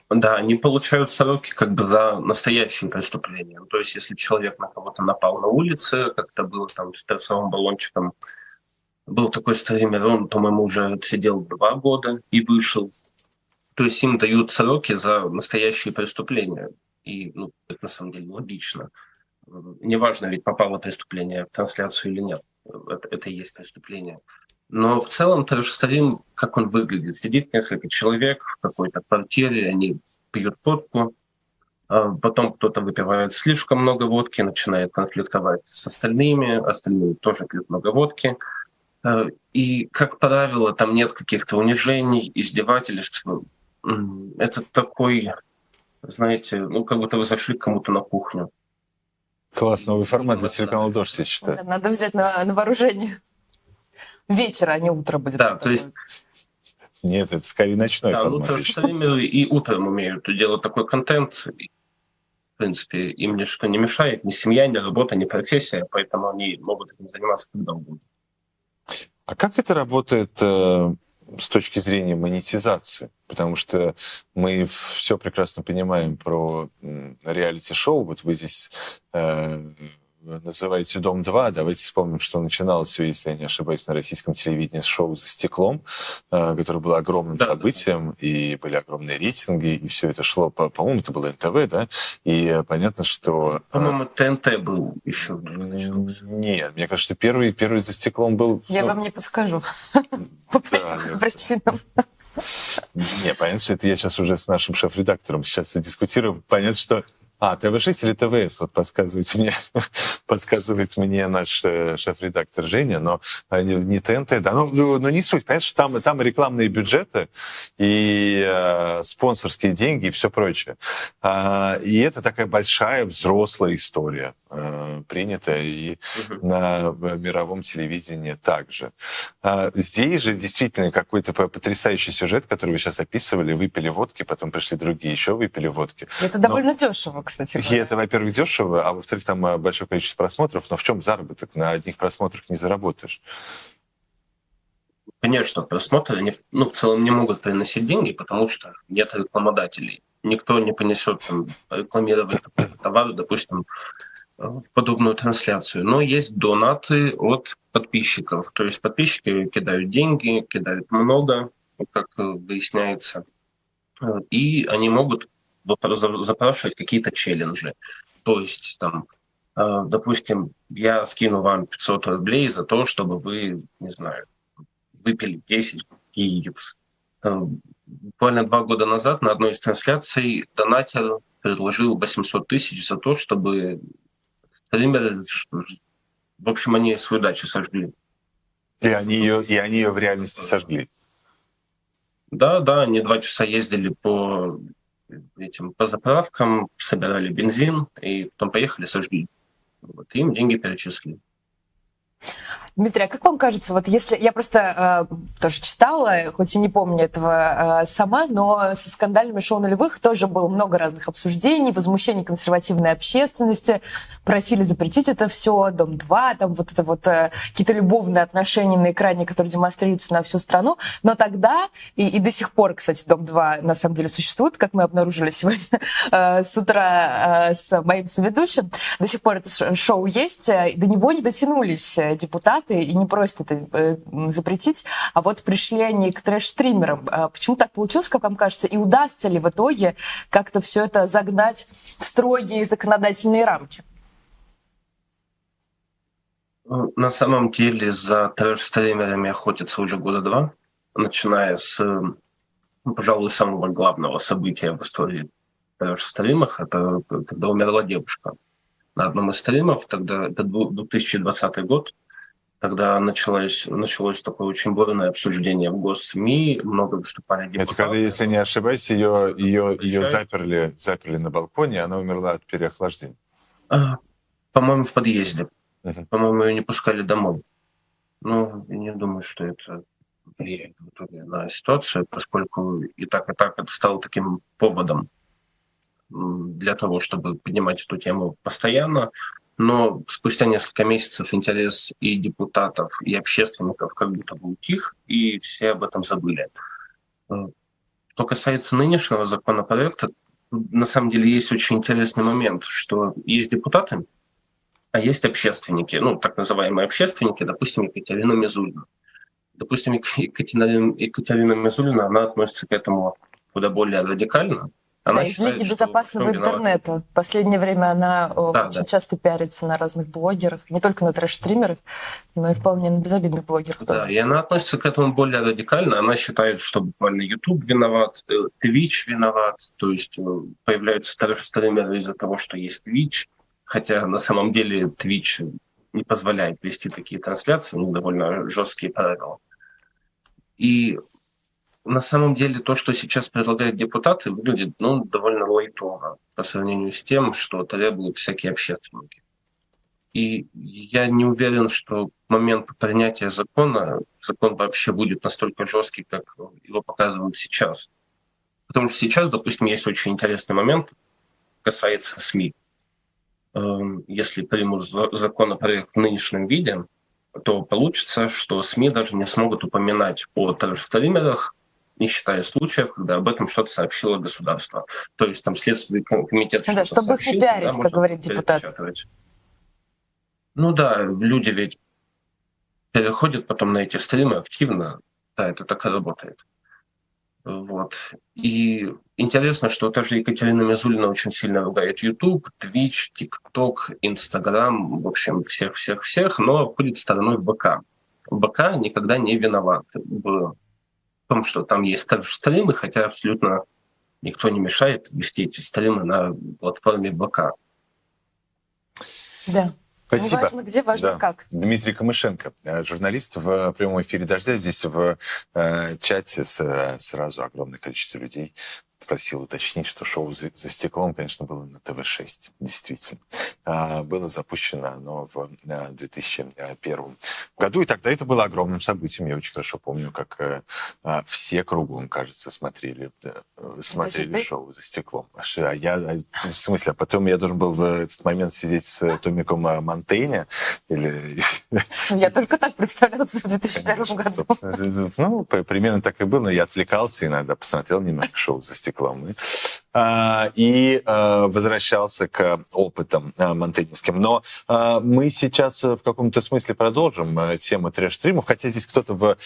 Да, они получают сроки как бы за настоящие преступления. То есть, если человек на кого-то напал на улице, как это было там с перцовым баллончиком, был такой стример, он, по-моему, уже сидел два года и вышел. То есть им дают сроки за настоящие преступления. И ну, это на самом деле логично. Неважно, ведь попало преступление в трансляцию или нет. Это, это и есть преступление. Но в целом трэш-стрим, как он выглядит? Сидит несколько человек в какой-то квартире, они пьют водку, а потом кто-то выпивает слишком много водки, начинает конфликтовать с остальными, остальные тоже пьют много водки. А, и, как правило, там нет каких-то унижений, издевательств. Это такой, знаете, ну, как будто вы зашли кому-то на кухню. Класс, новый формат для телеканала «Дождь», я считаю. Надо взять на, на вооружение вечера, а не утро будет. Да, то есть... Нет, это скорее ночной да, формат. Ну, то, что и утром умеют делать такой контент. В принципе, им ничто не мешает, ни семья, ни работа, ни профессия, поэтому они могут этим заниматься когда угодно. А как это работает э, с точки зрения монетизации? Потому что мы все прекрасно понимаем про реалити-шоу. Вот вы здесь э, называете «Дом-2», давайте вспомним, что начиналось все, если я не ошибаюсь, на российском телевидении с шоу «За стеклом», э, которое было огромным да, событием, да. и были огромные рейтинги, и все это шло, по, по-моему, это было НТВ, да, и понятно, что... Э, по-моему, ТНТ был еще. Нет, мне кажется, что первый, первый «За стеклом» был... Я ну, вам не подскажу. [LAUGHS] По причинам. Не, понятно, что это я сейчас уже с нашим шеф-редактором сейчас дискутирую. Понятно, что а, ТВ6 или ТВС, вот подсказывает мне, [LAUGHS] подсказывает мне наш э, шеф-редактор Женя, но э, не, не ТНТ, да, ну, ну, ну не суть, понимаешь, что там, там рекламные бюджеты и э, спонсорские деньги и все прочее. А, и это такая большая взрослая история, э, принятая и угу. на мировом телевидении также. А, здесь же действительно какой-то потрясающий сюжет, который вы сейчас описывали, выпили водки, потом пришли другие, еще выпили водки. Это но... довольно дешево, кстати. И это, во-первых, дешево, а во-вторых, там э, большое количество просмотров. Но в чем заработок? На одних просмотрах не заработаешь. Конечно, просмотры они, ну, в целом не могут приносить деньги, потому что нет рекламодателей. Никто не понесет там, рекламировать товар, допустим, в подобную трансляцию. Но есть донаты от подписчиков. То есть подписчики кидают деньги, кидают много, как выясняется. И они могут запрашивать какие-то челленджи. То есть, там, э, допустим, я скину вам 500 рублей за то, чтобы вы, не знаю, выпили 10 яиц. Э, буквально два года назад на одной из трансляций донатер предложил 800 тысяч за то, чтобы стримеры, в общем, они свою дачу сожгли. И они ее, и они ее в реальности сожгли. Да, да, они два часа ездили по этим по заправкам, собирали бензин, и потом поехали, сожгли. Вот, им деньги перечислили. Дмитрий, а как вам кажется, вот если... Я просто э, тоже читала, хоть и не помню этого э, сама, но со скандальными шоу нулевых тоже было много разных обсуждений, возмущений консервативной общественности, просили запретить это все, Дом-2, там вот это вот э, какие-то любовные отношения на экране, которые демонстрируются на всю страну. Но тогда, и, и до сих пор, кстати, Дом-2 на самом деле существует, как мы обнаружили сегодня [LAUGHS] э, с утра э, с моим соведущим, до сих пор это шоу есть, э, до него не дотянулись э, депутаты, депутаты и не просят это э, запретить, а вот пришли они к трэш-стримерам. А почему так получилось, как вам кажется, и удастся ли в итоге как-то все это загнать в строгие законодательные рамки? Ну, на самом деле за трэш-стримерами охотятся уже года два, начиная с, пожалуй, самого главного события в истории трэш-стримах, это когда умерла девушка на одном из стримов, тогда это 2020 год, когда началось, началось такое очень бурное обсуждение в госсми, много выступали депутаты. Это когда, если не ошибаюсь, ее, ее, ее заперли, заперли на балконе, она умерла от переохлаждения. А, по-моему, в подъезде. Uh-huh. По-моему, ее не пускали домой. Ну, не думаю, что это влияет в итоге на ситуацию, поскольку и так, и так это стало таким поводом для того, чтобы поднимать эту тему постоянно. Но спустя несколько месяцев интерес и депутатов, и общественников как будто бы утих, и все об этом забыли. Э, что касается нынешнего законопроекта, на самом деле есть очень интересный момент, что есть депутаты, а есть общественники, ну, так называемые общественники, допустим, Екатерина Мизулина. Допустим, Екатерина, Екатерина Мизулина, она относится к этому куда более радикально, она да, из Лиги безопасного интернета. В последнее время она да, очень да. часто пиарится на разных блогерах, не только на трэш-стримерах, но и вполне на безобидных блогерах да, тоже. и она относится к этому более радикально. Она считает, что буквально YouTube виноват, э, Twitch виноват, то есть э, появляются трэш-стримеры из-за того, что есть Twitch, хотя на самом деле Twitch не позволяет вести такие трансляции, у них довольно жесткие правила. И на самом деле то, что сейчас предлагают депутаты, выглядит ну, довольно лайтово по сравнению с тем, что требуют всякие общественники. И я не уверен, что к моменту принятия закона закон вообще будет настолько жесткий, как его показывают сейчас. Потому что сейчас, допустим, есть очень интересный момент, касается СМИ. Эм, если примут законопроект в нынешнем виде, то получится, что СМИ даже не смогут упоминать о стримерах, не считая случаев, когда об этом что-то сообщило государство. То есть там Следственный комитет ну, да, чтобы сообщил, их не пиарить, как говорит депутат. Ну да, люди ведь переходят потом на эти стримы активно. Да, это так и работает. Вот. И интересно, что та же Екатерина Мизулина очень сильно ругает YouTube, Twitch, TikTok, Instagram, в общем, всех-всех-всех, но ходит стороной БК. БК никогда не виноват в том, что там есть также стримы, хотя абсолютно никто не мешает вести эти стримы на платформе БК. Да. Спасибо. Важно где, важно да. как. Дмитрий Камышенко, э, журналист в прямом эфире «Дождя». Здесь в э, чате с, э, сразу огромное количество людей просил уточнить, что шоу «За, стеклом», конечно, было на ТВ-6, действительно. А, было запущено оно в 2001 а, году, и тогда это было огромным событием. Я очень хорошо помню, как э, а, все кругом, кажется, смотрели, э, смотрели Даже шоу «За стеклом». А я, в смысле, а потом я должен был в этот момент сидеть с Томиком Монтейне? Или... Ну, я только так представляла тебя в 2001 году. Ну, примерно так и было, но я отвлекался иногда, посмотрел немножко шоу «За стеклом» vamos. А, и а, возвращался к опытам а, монтеневским. Но мы сейчас в каком-то смысле продолжим тему трэш-стримов, хотя здесь кто-то в,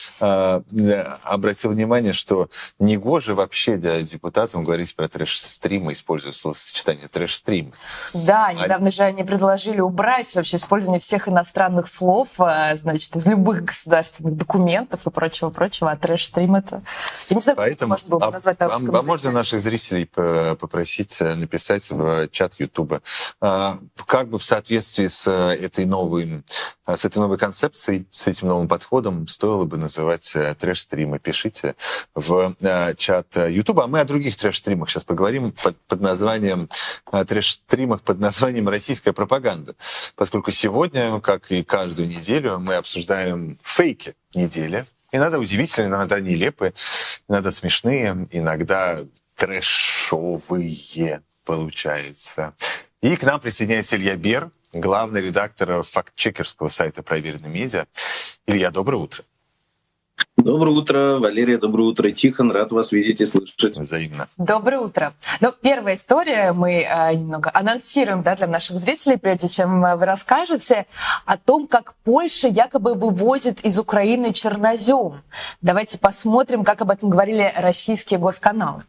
обратил внимание, что негоже вообще для депутатов говорить про трэш-стримы, используя словосочетание трэш-стрим. Да, недавно же они предложили убрать вообще использование всех иностранных слов, значит, из любых государственных документов и прочего-прочего, а трэш-стрим это... Я не знаю, Поэтому, можно было бы назвать на а, а можно наших зрителей попросить э, написать в чат Ютуба. А, как бы в соответствии с э, этой новой, э, с этой новой концепцией, с этим новым подходом стоило бы называть трэш-стримы. Пишите в чат Ютуба. А мы о других трэш-стримах сейчас поговорим под, под названием трэш-стримах под названием «Российская пропаганда». Поскольку сегодня, как и каждую неделю, мы обсуждаем фейки недели. Иногда удивительные, иногда нелепые, иногда смешные, иногда трэшовые, получается. И к нам присоединяется Илья Бер, главный редактор фактчекерского сайта «Проверенный медиа». Илья, доброе утро. Доброе утро, Валерия, доброе утро, Тихон, рад вас видеть и слышать. Взаимно. Доброе утро. Ну, первая история, мы э, немного анонсируем да, для наших зрителей, прежде чем вы расскажете, о том, как Польша якобы вывозит из Украины чернозем. Давайте посмотрим, как об этом говорили российские госканалы.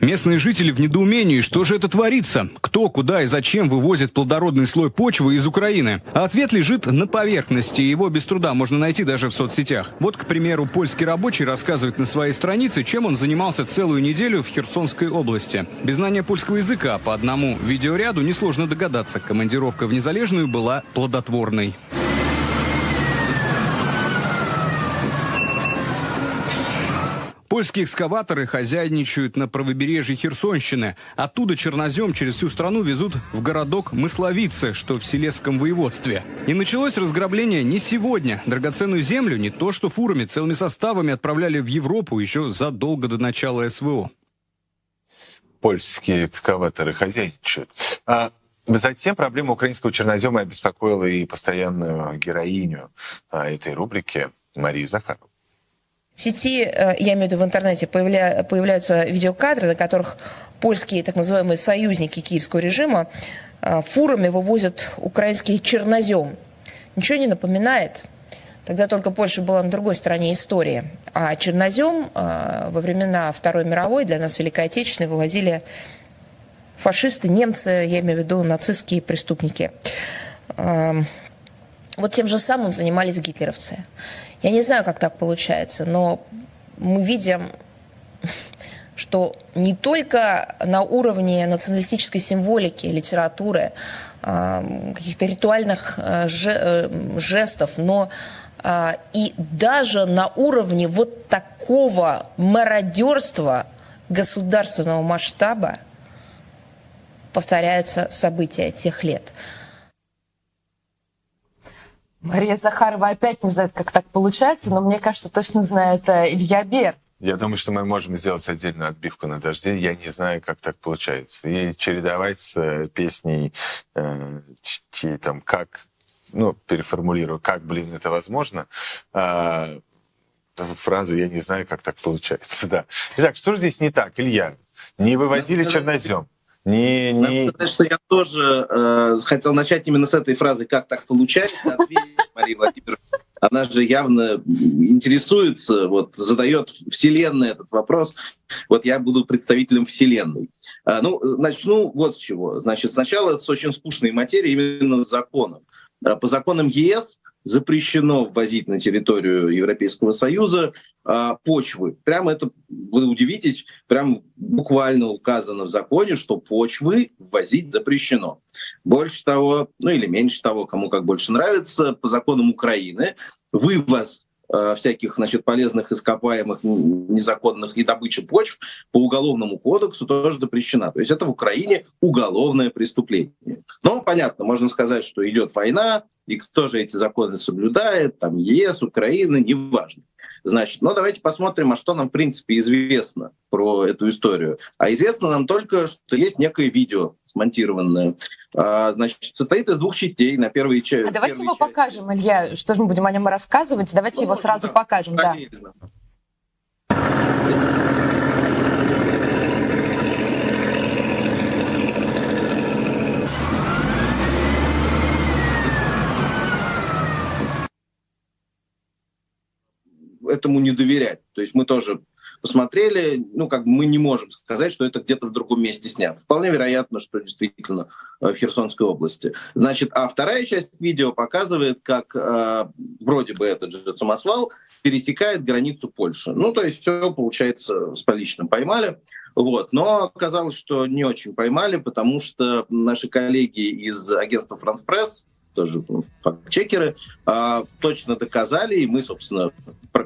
Местные жители в недоумении, что же это творится? Кто, куда и зачем вывозит плодородный слой почвы из Украины? А ответ лежит на поверхности, его без труда можно найти даже в соцсетях. Вот, к примеру, польский рабочий рассказывает на своей странице, чем он занимался целую неделю в Херсонской области. Без знания польского языка по одному видеоряду несложно догадаться, командировка в Незалежную была плодотворной. Польские экскаваторы хозяйничают на правобережье Херсонщины. Оттуда чернозем через всю страну везут в городок Мысловице, что в Селесском воеводстве. И началось разграбление не сегодня. Драгоценную землю не то что фурами, целыми составами отправляли в Европу еще задолго до начала СВО. Польские экскаваторы хозяйничают. А Затем проблема украинского чернозема обеспокоила и постоянную героиню а, этой рубрики Марию Захарову. В сети, э, я имею в виду в интернете, появля, появляются видеокадры, на которых польские так называемые союзники киевского режима э, фурами вывозят украинский чернозем. Ничего не напоминает. Тогда только Польша была на другой стороне истории. А чернозем э, во времена Второй мировой для нас Великой Отечественной вывозили фашисты, немцы, я имею в виду нацистские преступники. Вот тем же самым занимались гитлеровцы. Я не знаю, как так получается, но мы видим, [LAUGHS] что не только на уровне националистической символики, литературы, каких-то ритуальных э, э, жестов, но а, и даже на уровне вот такого мародерства государственного масштаба повторяются события тех лет. Мария Захарова опять не знает, как так получается, но мне кажется, точно знает э, Илья Бер. Я думаю, что мы можем сделать отдельную отбивку на дожде. Я не знаю, как так получается. И чередовать с э, песней, э, чьи там, как, ну, переформулирую, как, блин, это возможно, э, фразу «я не знаю, как так получается». [LAUGHS] Да. Итак, что же здесь не так, Илья? Не вывозили чернозем. Не, не... Надо сказать, что я тоже э, хотел начать именно с этой фразы «как так получается?» ответить Марии Владимировне. Она же явно интересуется, вот, задает Вселенной этот вопрос. Вот я буду представителем Вселенной. А, ну, начну вот с чего. Значит, сначала с очень скучной материи, именно с законов. А, по законам ЕС запрещено ввозить на территорию Европейского Союза а, почвы. Прямо это, вы удивитесь, прям буквально указано в законе, что почвы ввозить запрещено. Больше того, ну или меньше того, кому как больше нравится, по законам Украины вывоз Э, всяких значит, полезных ископаемых, незаконных и добычи почв по уголовному кодексу тоже запрещена. То есть это в Украине уголовное преступление. Но понятно, можно сказать, что идет война, и кто же эти законы соблюдает, там ЕС, Украина, неважно. Значит, но давайте посмотрим, а что нам в принципе известно про эту историю. А известно нам только, что есть некое видео смонтированное. А, значит, состоит из двух частей. На первой части. А давайте его части... покажем, Илья. Что же мы будем о нем рассказывать? Давайте ну, его сразу да, покажем. Да. Этому не доверять. То есть мы тоже посмотрели, ну, как бы мы не можем сказать, что это где-то в другом месте снято. Вполне вероятно, что действительно э, в Херсонской области. Значит, а вторая часть видео показывает, как э, вроде бы этот же самосвал пересекает границу Польши. Ну, то есть все, получается, с поличным поймали. Вот. Но оказалось, что не очень поймали, потому что наши коллеги из агентства «Франс Пресс» тоже факт-чекеры, а, точно доказали, и мы, собственно,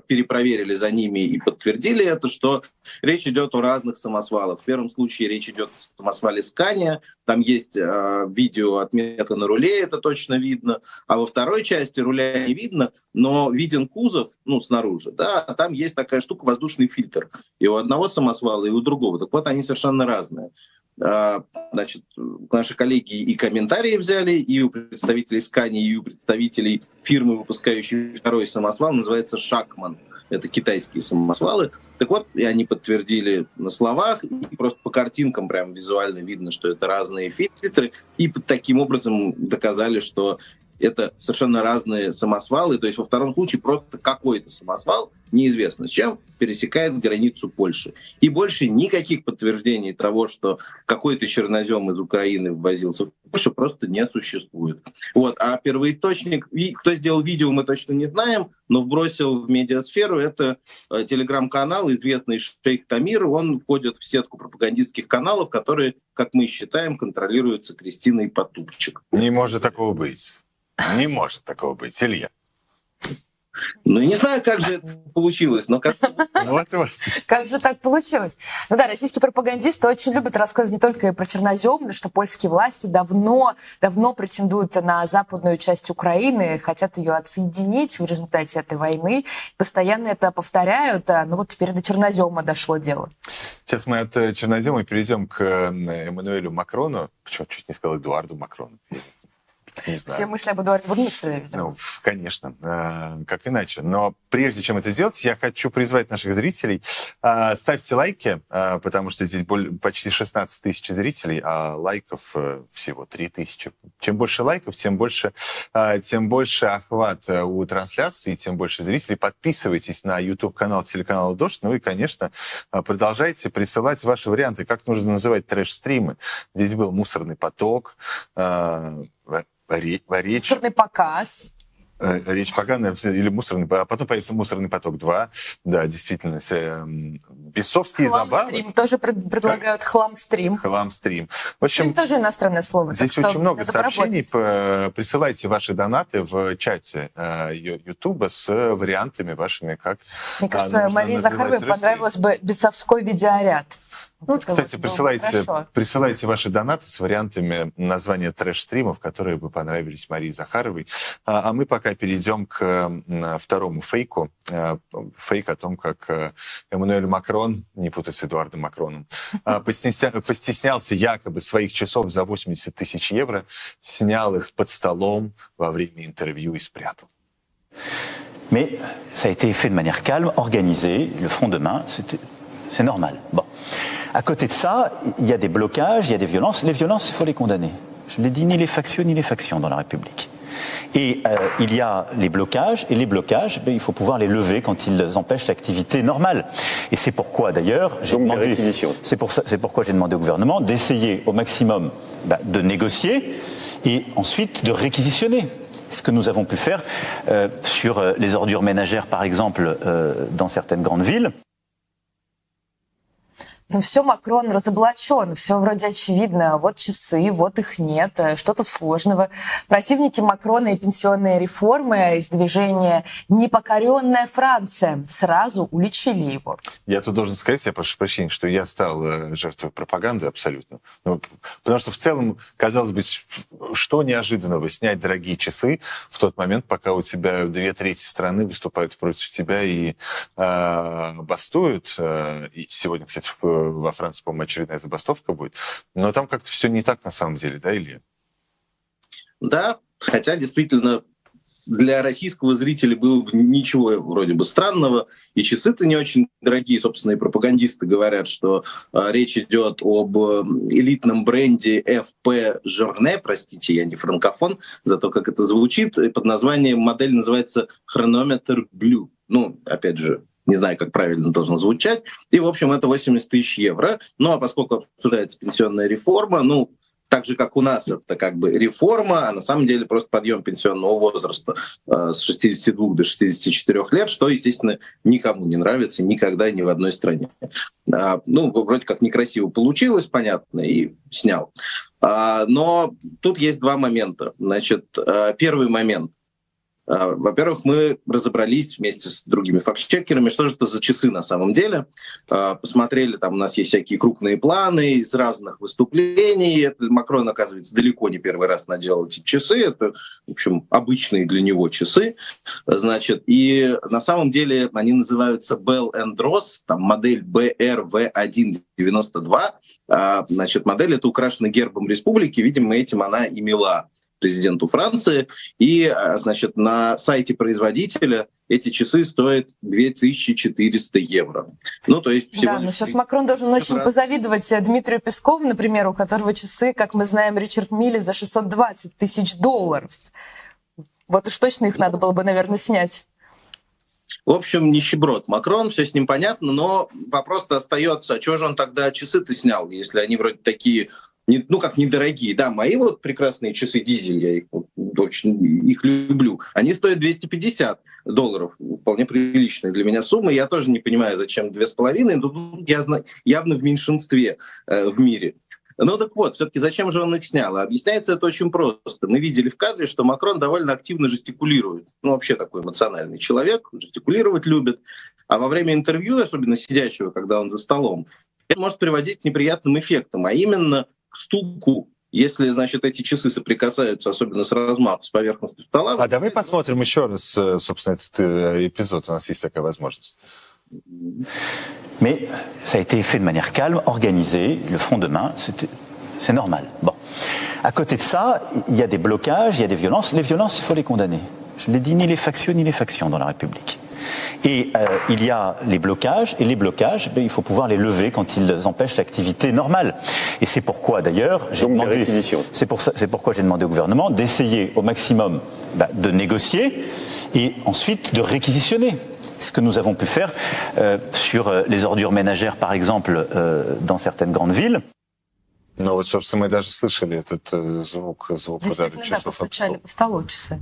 перепроверили за ними и подтвердили это, что речь идет о разных самосвалах. В первом случае речь идет о самосвале Скания, там есть э, видео отметка на руле, это точно видно, а во второй части руля не видно, но виден кузов, ну, снаружи, да, а там есть такая штука, воздушный фильтр, и у одного самосвала, и у другого. Так вот, они совершенно разные. А, значит, наши коллеги и комментарии взяли, и у представителей Скани, и у представителей фирмы, выпускающей второй самосвал, называется Шакман. Это китайские самосвалы. Так вот, и они подтвердили на словах, и просто по картинкам прям визуально видно, что это разные фильтры, и таким образом доказали, что это совершенно разные самосвалы. То есть во втором случае просто какой-то самосвал, неизвестно с чем, пересекает границу Польши. И больше никаких подтверждений того, что какой-то чернозем из Украины ввозился в Польшу, просто не существует. Вот. А первоисточник, кто сделал видео, мы точно не знаем, но вбросил в медиасферу, это э, телеграм-канал, известный Шейх Тамир, он входит в сетку пропагандистских каналов, которые, как мы считаем, контролируются Кристиной Потупчик. Не может такого быть. Не может такого быть, Илья. Ну, не знаю, как же это получилось, но как... Вот, вот. Как же так получилось? Ну да, российские пропагандисты очень любят рассказывать не только про чернозем, но что польские власти давно, давно претендуют на западную часть Украины, хотят ее отсоединить в результате этой войны. Постоянно это повторяют, а, но вот теперь до чернозема дошло дело. Сейчас мы от э, чернозема перейдем к э, Эммануэлю Макрону. Почему чуть не сказал Эдуарду Макрону? Не знаю. Все мысли об Эдуарде Бурмистрове, видимо. Ну, конечно, э, как иначе. Но прежде чем это сделать, я хочу призвать наших зрителей. Э, ставьте лайки, э, потому что здесь почти 16 тысяч зрителей, а лайков всего 3 тысячи. Чем больше лайков, тем больше, тем больше охват у трансляции, тем больше зрителей. Подписывайтесь на YouTube-канал телеканала «Дождь». Ну и, конечно, продолжайте присылать ваши варианты, как нужно называть трэш-стримы. Здесь был «Мусорный поток», речь... Мусорный показ. Э, речь поганая, или мусорный, а потом появится «Мусорный поток 2». Да, действительно, эм, бесовские забавы. Хлам-стрим тоже предлагают хлам-стрим. Хлам-стрим. В общем, Стрим тоже иностранное слово. Здесь очень много сообщений. Присылайте ваши донаты в чате э, Ютуба с вариантами вашими, как Мне кажется, Марии Захаровой понравилось бы бесовской видеоряд. Ну, вот, кстати, присылайте, присылайте ваши донаты с вариантами названия трэш-стримов, которые бы понравились Марии Захаровой. А, а мы пока перейдем к второму фейку. А, фейк о том, как э, Эммануэль Макрон, не путать с Эдуардом Макроном, а, [LAUGHS] постесня, постеснялся якобы своих часов за 80 тысяч евро, снял их под столом во время интервью и спрятал. Mais ça a été fait de manière calme, organisée. Le front de main, c'est normal. Bon. À côté de ça, il y a des blocages, il y a des violences. Les violences, il faut les condamner. Je l'ai dit, ni les factieux ni les factions dans la République. Et euh, il y a les blocages, et les blocages, ben, il faut pouvoir les lever quand ils empêchent l'activité normale. Et c'est pourquoi d'ailleurs j'ai demandé, c'est pour pourquoi j'ai demandé au gouvernement d'essayer au maximum ben, de négocier et ensuite de réquisitionner ce que nous avons pu faire euh, sur euh, les ordures ménagères, par exemple, euh, dans certaines grandes villes. Ну все, Макрон разоблачен, все вроде очевидно. Вот часы, вот их нет. Что тут сложного? Противники Макрона и пенсионные реформы из движения «Непокоренная Франция» сразу уличили его. Я тут должен сказать, я прошу прощения, что я стал э, жертвой пропаганды абсолютно. Ну, потому что в целом, казалось бы, что неожиданного снять дорогие часы в тот момент, пока у тебя две трети страны выступают против тебя и э, бастуют. Э, и сегодня, кстати, в во Франции, по-моему, очередная забастовка будет. Но там как-то все не так на самом деле, да, Илья? Да, хотя действительно для российского зрителя было бы ничего вроде бы странного. И часы-то не очень дорогие. Собственно, и пропагандисты говорят, что э, речь идет об элитном бренде FP Journée, простите, я не франкофон, за то, как это звучит. Под названием модель называется Chronometer Blue. Ну, опять же, не знаю, как правильно должно звучать. И, в общем, это 80 тысяч евро. Ну, а поскольку обсуждается пенсионная реформа, ну, так же, как у нас, это как бы реформа, а на самом деле просто подъем пенсионного возраста э, с 62 до 64 лет, что, естественно, никому не нравится никогда ни в одной стране. А, ну, вроде как некрасиво получилось, понятно, и снял. А, но тут есть два момента. Значит, э, первый момент. А, во-первых, мы разобрались вместе с другими фактчекерами, что же это за часы на самом деле. А, посмотрели, там у нас есть всякие крупные планы из разных выступлений. Это Макрон, оказывается, далеко не первый раз наделал эти часы. Это, в общем, обычные для него часы. Значит, и на самом деле они называются Bell Ross, там модель BRV192. А, значит, модель это украшена гербом республики. Видимо, этим она и мила президенту Франции. И, а, значит, на сайте производителя эти часы стоят 2400 евро. Ну, то есть всего Да, но сейчас Макрон должен очень раз... позавидовать э, Дмитрию Пескову, например, у которого часы, как мы знаем, Ричард Милли за 620 тысяч долларов. Вот уж точно их надо было бы, наверное, снять. В общем, нищеброд Макрон, все с ним понятно, но вопрос-то остается, а чего же он тогда часы-то снял, если они вроде такие не, ну как недорогие. Да, мои вот прекрасные часы дизель, я их очень их люблю. Они стоят 250 долларов, вполне приличная для меня сумма. Я тоже не понимаю, зачем две с половиной, но тут я явно в меньшинстве э, в мире. Ну так вот, все-таки зачем же он их снял? Объясняется это очень просто. Мы видели в кадре, что Макрон довольно активно жестикулирует. Ну, вообще такой эмоциональный человек, жестикулировать любит. А во время интервью, особенно сидящего, когда он за столом, это может приводить к неприятным эффектам, а именно к стуку если, значит, эти часы соприкасаются, особенно с размахом, с поверхностью стола... А давай посмотрим еще раз, э, собственно, этот э, эпизод. У нас есть такая возможность. Mais ça a été fait de manière calme, organisée. Le front de main, c'est normal. Bon. À côté de ça, il y a des blocages, il y a des violences. Les violences, il faut les condamner. Je l'ai dit, ni les factions, ni les factions dans la République. Et euh, il y a les blocages, et les blocages, ben, il faut pouvoir les lever quand ils empêchent l'activité normale. Et c'est pourquoi d'ailleurs j'ai demandé, c'est pour c'est pourquoi j'ai demandé au gouvernement d'essayer au maximum ben, de négocier et ensuite de réquisitionner ce que nous avons pu faire euh, sur euh, les ordures ménagères, par exemple, euh, dans certaines grandes villes. Ну вот, собственно, мы даже слышали этот звук, звук удара часов об стол. по столу часы.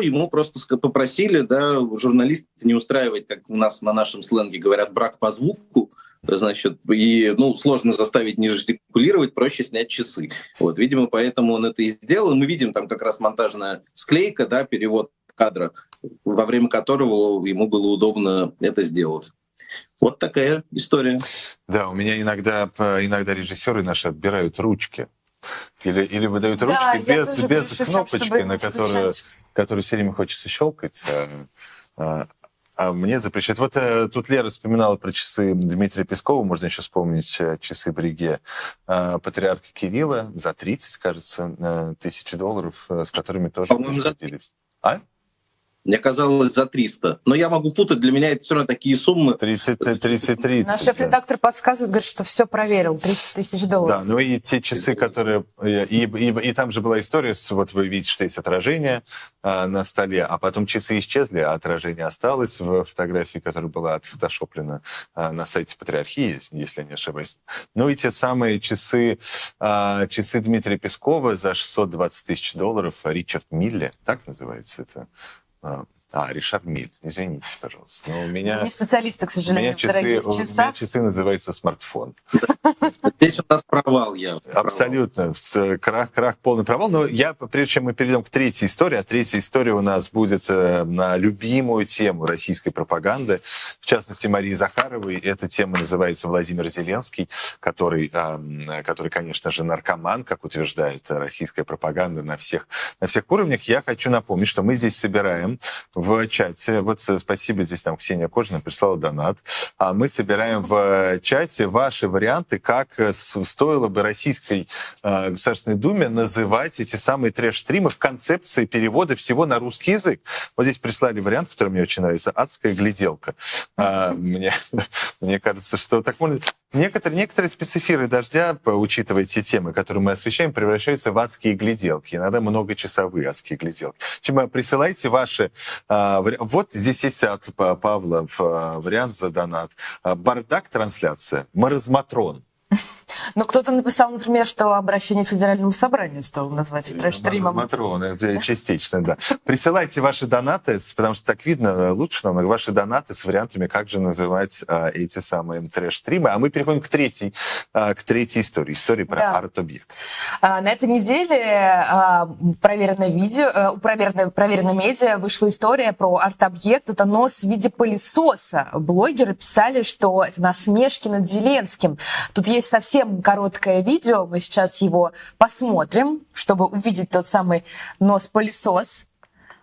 Ему просто попросили, да, журналисты не устраивать, как у нас на нашем сленге говорят, брак по звуку, значит, и, ну, сложно заставить не жестикулировать, проще снять часы. Вот, видимо, поэтому он это и сделал. Мы видим там как раз монтажная склейка, да, перевод кадра, во время которого ему было удобно это сделать. Вот такая история. Да, у меня иногда, иногда режиссеры наши отбирают ручки. Или, или выдают ручки да, без, без кнопочки, на которую, которую все время хочется щелкать. А, а, а мне запрещают. Вот э, тут Лера вспоминала про часы Дмитрия Пескова, можно еще вспомнить э, часы Бриге э, патриарха Кирилла за 30, кажется, э, тысяч долларов, э, с которыми тоже расходились. А? Мне казалось за 300. Но я могу путать, для меня это все равно такие суммы. 30, 30, 30. Наш шеф-редактор подсказывает, говорит, что все проверил, 30 тысяч долларов. Да, ну и те часы, которые... И, и, и, и там же была история, с, вот вы видите, что есть отражение а, на столе, а потом часы исчезли, а отражение осталось в фотографии, которая была отфотошоплена а, на сайте Патриархии, если я не ошибаюсь. Ну и те самые часы, а, часы Дмитрия Пескова за 620 тысяч долларов, Ричард Милле, так называется это а, а, Ришар Миль, извините, пожалуйста. Но у меня... Не специалисты, к сожалению, у меня часы, в часах. У меня часы называются смартфон. Здесь у нас провал я. Абсолютно. Крах, крах, полный провал. Но я, прежде чем мы перейдем к третьей истории, а третья история у нас будет э, на любимую тему российской пропаганды, в частности, Марии Захаровой. Эта тема называется Владимир Зеленский, который, который, конечно же, наркоман, как утверждает российская пропаганда на всех, на всех уровнях. Я хочу напомнить, что мы здесь собираем в чате. Вот э, спасибо, здесь там Ксения Кожина прислала донат. А мы собираем в чате ваши варианты, как э, стоило бы Российской э, Государственной Думе называть эти самые трэш-стримы в концепции перевода всего на русский язык. Вот здесь прислали вариант, который мне очень нравится. «Адская гляделка». А, мне, [LAUGHS] мне кажется, что так можно... Некоторые, некоторые специфиры дождя, учитывая те темы, которые мы освещаем, превращаются в адские гляделки. Иногда многочасовые адские гляделки. Чем присылайте ваши... А, вот здесь есть от Павла а, вариант за донат. Бардак трансляция. Маразматрон. Но кто-то написал, например, что обращение к федеральному собранию стало назвать трэш-стримом. Матрон, это частично, да. Присылайте ваши донаты, потому что так видно лучше намного, ваши донаты с вариантами, как же называть а, эти самые трэш-стримы. А мы переходим к третьей, а, к третьей истории, истории про да. арт-объект. А, на этой неделе а, проверенное видео, а, проверенное, проверенное медиа вышла история про арт-объект. Это нос в виде пылесоса. Блогеры писали, что это насмешки над Зеленским. Тут есть совсем короткое видео, мы сейчас его посмотрим, чтобы увидеть тот самый нос-пылесос.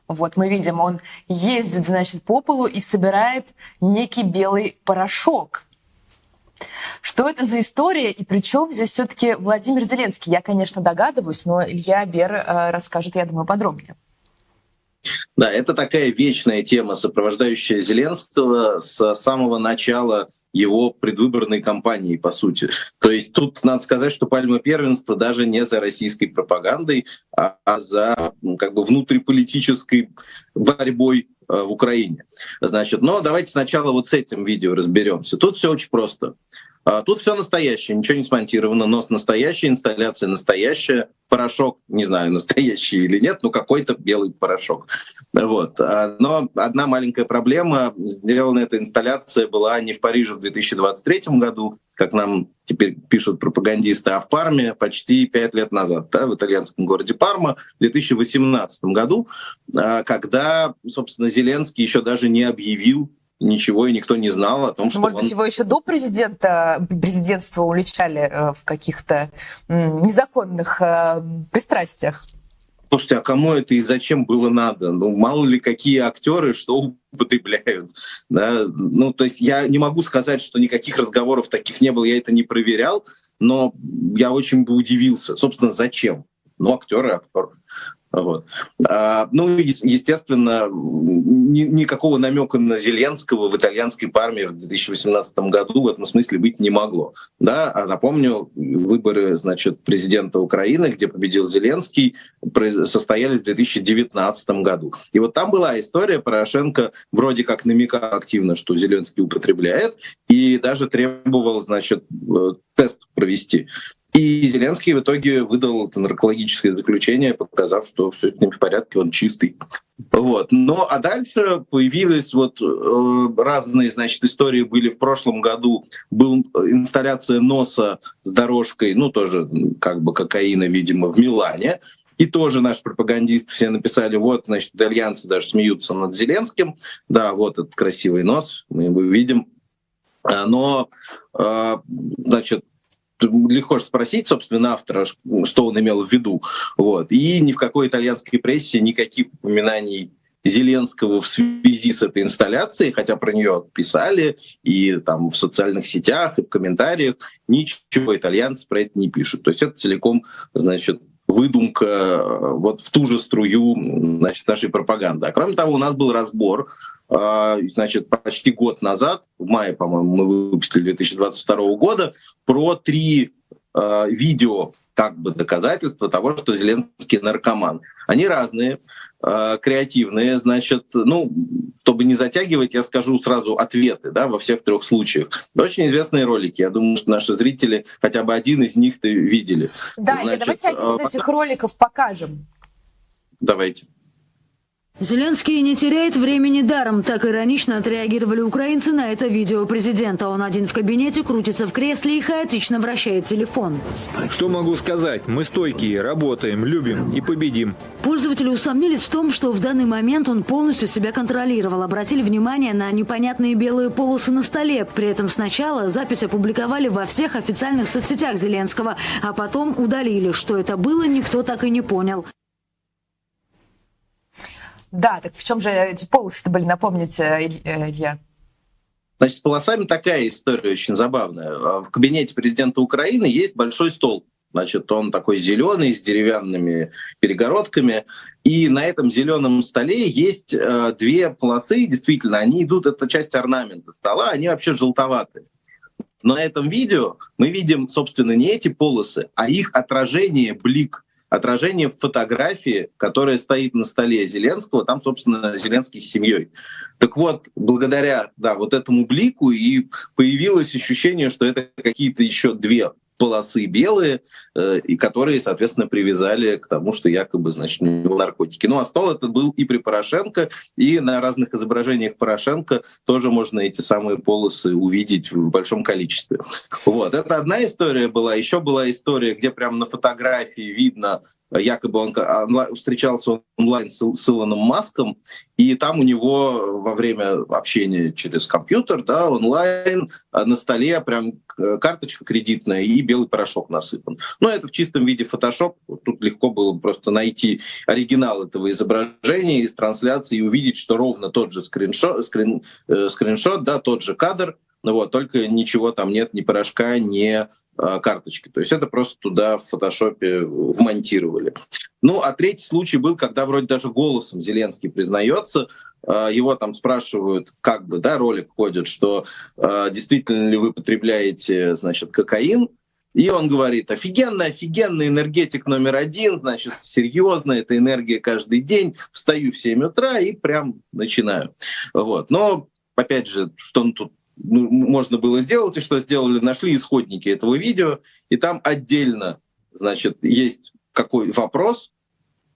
Вот мы видим, он ездит, значит, по полу и собирает некий белый порошок. Что это за история и при чем здесь все-таки Владимир Зеленский? Я, конечно, догадываюсь, но Илья Бер э, расскажет, я думаю, подробнее. Да, это такая вечная тема, сопровождающая Зеленского с самого начала его предвыборной кампании, по сути. То есть тут надо сказать, что пальма первенства даже не за российской пропагандой, а, а за как бы внутриполитической борьбой э, в Украине. Значит, но давайте сначала вот с этим видео разберемся. Тут все очень просто. А, тут все настоящее, ничего не смонтировано, но настоящая инсталляция настоящая, порошок, не знаю, настоящий или нет, но какой-то белый порошок. Вот. А, но одна маленькая проблема. Сделана эта инсталляция была не в Париже в 2023 году, как нам теперь пишут пропагандисты, а в Парме почти пять лет назад, да, в итальянском городе Парма, в 2018 году, а, когда, собственно, Зеленский еще даже не объявил ничего, и никто не знал о том, что Может он... быть, его еще до президента, президентства уличали э, в каких-то незаконных э, пристрастиях? Слушайте, а кому это и зачем было надо? Ну, мало ли какие актеры что употребляют. Да? Ну, то есть я не могу сказать, что никаких разговоров таких не было, я это не проверял, но я очень бы удивился. Собственно, зачем? Ну, актеры, актер. Вот. А, ну, естественно, ни, никакого намека на Зеленского в итальянской парме в 2018 году в этом смысле быть не могло. Да? А напомню, выборы значит, президента Украины, где победил Зеленский, состоялись в 2019 году. И вот там была история, Порошенко вроде как намекал активно, что Зеленский употребляет, и даже требовал, значит, э, тест провести. И Зеленский в итоге выдал это наркологическое заключение, показав, что все с ним в порядке, он чистый. Вот. Ну, а дальше появились вот э, разные, значит, истории были в прошлом году. Был инсталляция носа с дорожкой, ну, тоже как бы кокаина, видимо, в Милане. И тоже наш пропагандист все написали, вот, значит, итальянцы даже смеются над Зеленским. Да, вот этот красивый нос, мы его видим. А, но, э, значит, легко спросить, собственно, автора, что он имел в виду. Вот. И ни в какой итальянской прессе никаких упоминаний Зеленского в связи с этой инсталляцией, хотя про нее писали и там в социальных сетях, и в комментариях, ничего итальянцы про это не пишут. То есть это целиком, значит, выдумка э, вот в ту же струю значит, нашей пропаганды. А кроме того, у нас был разбор а, значит, почти год назад, в мае, по-моему, мы выпустили 2022 года, про три а, видео как бы доказательства того, что Зеленский наркоман. Они разные, э, креативные, значит, ну, чтобы не затягивать, я скажу сразу ответы, да, во всех трех случаях. Очень известные ролики, я думаю, что наши зрители хотя бы один из них-то видели. Да, значит, давайте один из этих роликов покажем. Давайте. Зеленский не теряет времени даром. Так иронично отреагировали украинцы на это видео президента. Он один в кабинете, крутится в кресле и хаотично вращает телефон. Что могу сказать? Мы стойкие, работаем, любим и победим. Пользователи усомнились в том, что в данный момент он полностью себя контролировал. Обратили внимание на непонятные белые полосы на столе. При этом сначала запись опубликовали во всех официальных соцсетях Зеленского, а потом удалили. Что это было, никто так и не понял. Да, так в чем же эти полосы были, напомните, э, Илья? Значит, с полосами такая история очень забавная. А в кабинете президента Украины есть большой стол. Значит, он такой зеленый, с деревянными перегородками. И на этом зеленом столе есть э, две полосы. Действительно, они идут, это часть орнамента стола, они вообще желтоватые. Но на этом видео мы видим, собственно, не эти полосы, а их отражение, блик отражение в фотографии, которая стоит на столе Зеленского, там, собственно, Зеленский с семьей. Так вот, благодаря да, вот этому блику и появилось ощущение, что это какие-то еще две полосы белые, э, и которые, соответственно, привязали к тому, что якобы, значит, у него наркотики. Ну, а стол это был и при Порошенко, и на разных изображениях Порошенко тоже можно эти самые полосы увидеть в большом количестве. Вот, это одна история была. Еще была история, где прямо на фотографии видно якобы он встречался онлайн с, с Илоном Маском, и там у него во время общения через компьютер, да, онлайн, а на столе прям карточка кредитная и белый порошок насыпан. Но это в чистом виде фотошоп. Тут легко было просто найти оригинал этого изображения из трансляции и увидеть, что ровно тот же скриншот, скрин, э, скриншот да, тот же кадр, ну вот, только ничего там нет, ни порошка, ни а, карточки. То есть это просто туда в фотошопе вмонтировали. Ну, а третий случай был, когда вроде даже голосом Зеленский признается, а, его там спрашивают, как бы, да, ролик ходит, что действительно ли вы потребляете, значит, кокаин, и он говорит, офигенно, офигенный энергетик номер один, значит, серьезно, это энергия каждый день, встаю в 7 утра и прям начинаю. Вот. Но, опять же, что он тут ну, можно было сделать, и что сделали, нашли исходники этого видео, и там отдельно, значит, есть какой вопрос,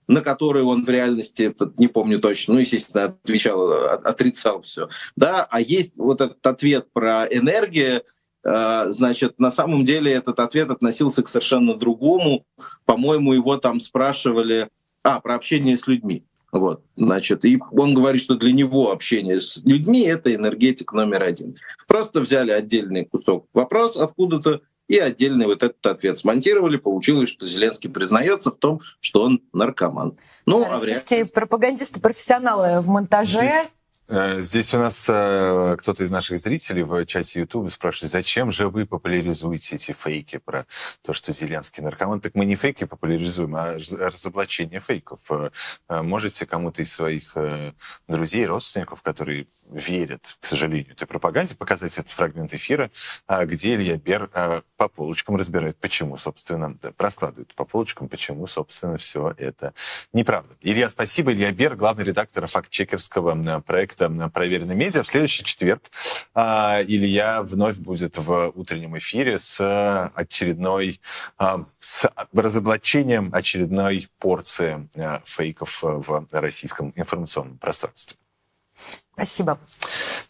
на который он в реальности, не помню точно, ну, естественно, отвечал, отрицал все. Да? А есть вот этот ответ про энергию, э, значит, на самом деле этот ответ относился к совершенно другому. По-моему, его там спрашивали, а, про общение с людьми. Вот, значит, и он говорит, что для него общение с людьми — это энергетик номер один. Просто взяли отдельный кусок вопрос откуда-то и отдельный вот этот ответ смонтировали. Получилось, что Зеленский признается в том, что он наркоман. Ну, а а пропагандисты-профессионалы в монтаже... Здесь здесь у нас э, кто-то из наших зрителей в чате YouTube спрашивает, зачем же вы популяризуете эти фейки про то, что Зеленский наркоман? Так мы не фейки популяризуем, а разоблачение фейков. Э, можете кому-то из своих друзей, родственников, которые верят, к сожалению, этой пропаганде, показать этот фрагмент эфира, а, где Илья Бер по полочкам разбирает, почему, собственно, раскладывает по полочкам, почему, собственно, все это неправда. Илья, спасибо. Илья Бер, главный редактор факт-чекерского проекта «Проверенный медиа». В следующий четверг а, Илья вновь будет в утреннем эфире с очередной, с разоблачением очередной порции фейков в российском информационном пространстве. Спасибо.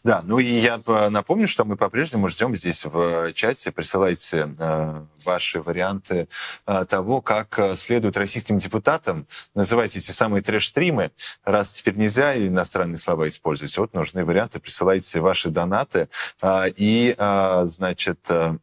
Да, ну и я напомню, что мы по-прежнему ждем здесь в чате. Присылайте э, ваши варианты э, того, как э, следует российским депутатам. Называйте эти самые трэш-стримы. Раз теперь нельзя иностранные слова использовать, вот нужны варианты. Присылайте ваши донаты. Э, и, э, значит... Э,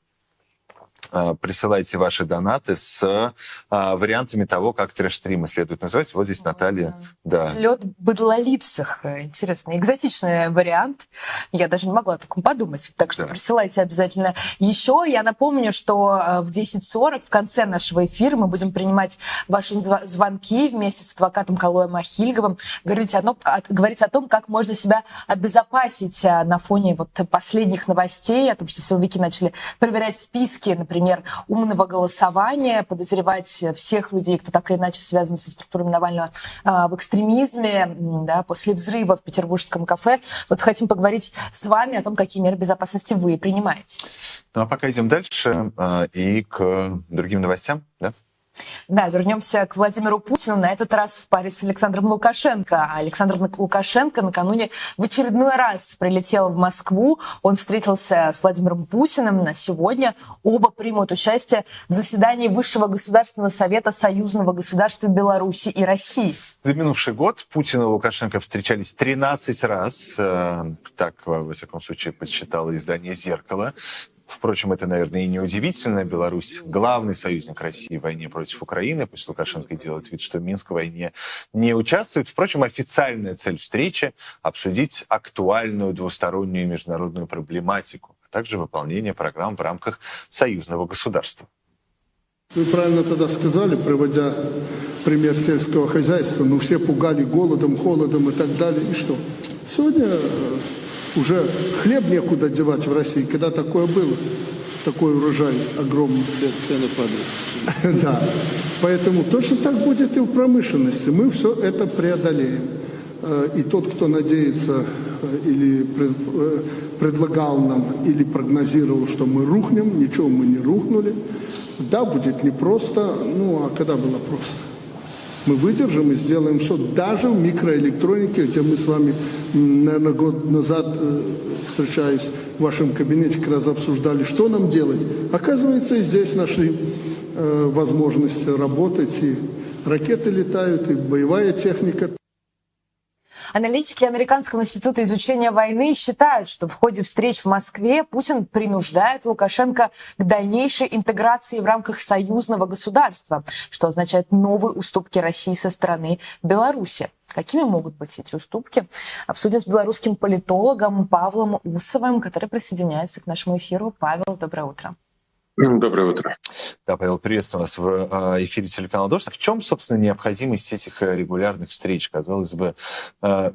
присылайте ваши донаты с а, вариантами того, как трэш-стримы следует называть. Вот здесь Наталья. Да. Слет быдлолицах. Интересный, экзотичный вариант. Я даже не могла о таком подумать. Так что да. присылайте обязательно еще. Я напомню, что а, в 10.40 в конце нашего эфира мы будем принимать ваши звонки вместе с адвокатом Калоем Ахильговым, говорить о, том, говорить о том, как можно себя обезопасить на фоне вот последних новостей, о том, что силовики начали проверять списки, например, например, умного голосования, подозревать всех людей, кто так или иначе связан со структурами Навального а, в экстремизме, да, после взрыва в петербургском кафе. Вот хотим поговорить с вами о том, какие меры безопасности вы принимаете. Ну а пока идем дальше а, и к другим новостям, да? Да, вернемся к Владимиру Путину, на этот раз в паре с Александром Лукашенко. Александр Лукашенко накануне в очередной раз прилетел в Москву. Он встретился с Владимиром Путиным. На сегодня оба примут участие в заседании Высшего государственного совета союзного государства Беларуси и России. За минувший год Путин и Лукашенко встречались 13 раз. Э, так, во всяком случае, подсчитало издание «Зеркало». Впрочем, это, наверное, и не удивительно. Беларусь — главный союзник России в войне против Украины. Пусть Лукашенко делает вид, что Минск в войне не участвует. Впрочем, официальная цель встречи — обсудить актуальную двустороннюю международную проблематику, а также выполнение программ в рамках союзного государства. Вы правильно тогда сказали, приводя пример сельского хозяйства, ну все пугали голодом, холодом и так далее. И что? Сегодня э, уже хлеб некуда девать в России, когда такое было, такой урожай огромный. Цены падают. [LAUGHS] Да. Поэтому точно так будет и в промышленности. Мы все это преодолеем. Э, и тот, кто надеется э, или э, предлагал нам, или прогнозировал, что мы рухнем, ничего мы не рухнули. Да, будет непросто, ну а когда было просто? Мы выдержим и сделаем все, даже в микроэлектронике, где мы с вами, наверное, год назад, э, встречаясь в вашем кабинете, как раз обсуждали, что нам делать. Оказывается, и здесь нашли э, возможность работать, и ракеты летают, и боевая техника. Аналитики Американского института изучения войны считают, что в ходе встреч в Москве Путин принуждает Лукашенко к дальнейшей интеграции в рамках союзного государства, что означает новые уступки России со стороны Беларуси. Какими могут быть эти уступки? Обсудим с белорусским политологом Павлом Усовым, который присоединяется к нашему эфиру. Павел, доброе утро. Доброе утро. Да, Павел, приветствую вас в а, эфире телеканала «Дождь». В чем, собственно, необходимость этих э, регулярных встреч? Казалось бы, а,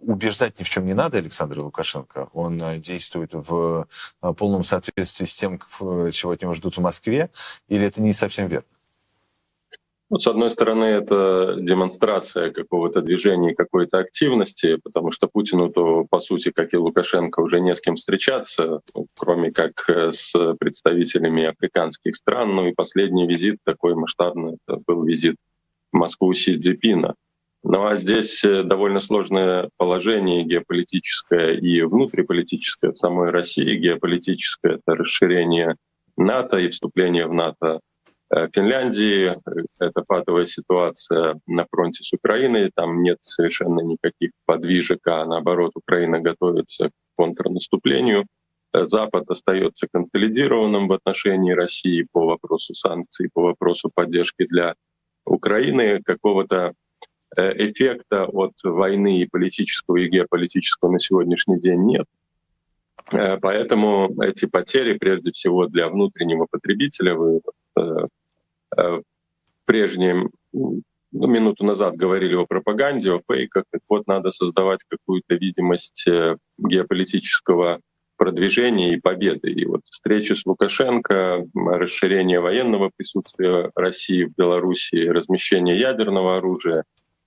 убеждать ни в чем не надо Александра Лукашенко. Он э, действует в а, полном соответствии с тем, чего от него ждут в Москве, или это не совсем верно? Ну, с одной стороны, это демонстрация какого-то движения, какой-то активности, потому что Путину, то, по сути, как и Лукашенко, уже не с кем встречаться, ну, кроме как э, с представителями африканских стран. Ну и последний визит такой масштабный, это был визит в Москву Си Цзипина. Ну а здесь э, довольно сложное положение геополитическое и внутриполитическое в самой России. Геополитическое — это расширение НАТО и вступление в НАТО Финляндии. Это патовая ситуация на фронте с Украиной. Там нет совершенно никаких подвижек, а наоборот Украина готовится к контрнаступлению. Э, Запад остается консолидированным в отношении России по вопросу санкций, по вопросу поддержки для Украины. Какого-то э, эффекта от войны и политического, и геополитического на сегодняшний день нет. Поэтому эти потери, прежде всего для внутреннего потребителя, вы Э, прежним ну, минуту назад говорили о пропаганде, о фейках. Так вот, надо создавать какую-то видимость э, геополитического продвижения и победы. И вот встреча с Лукашенко, расширение военного присутствия России в Беларуси, размещение ядерного оружия,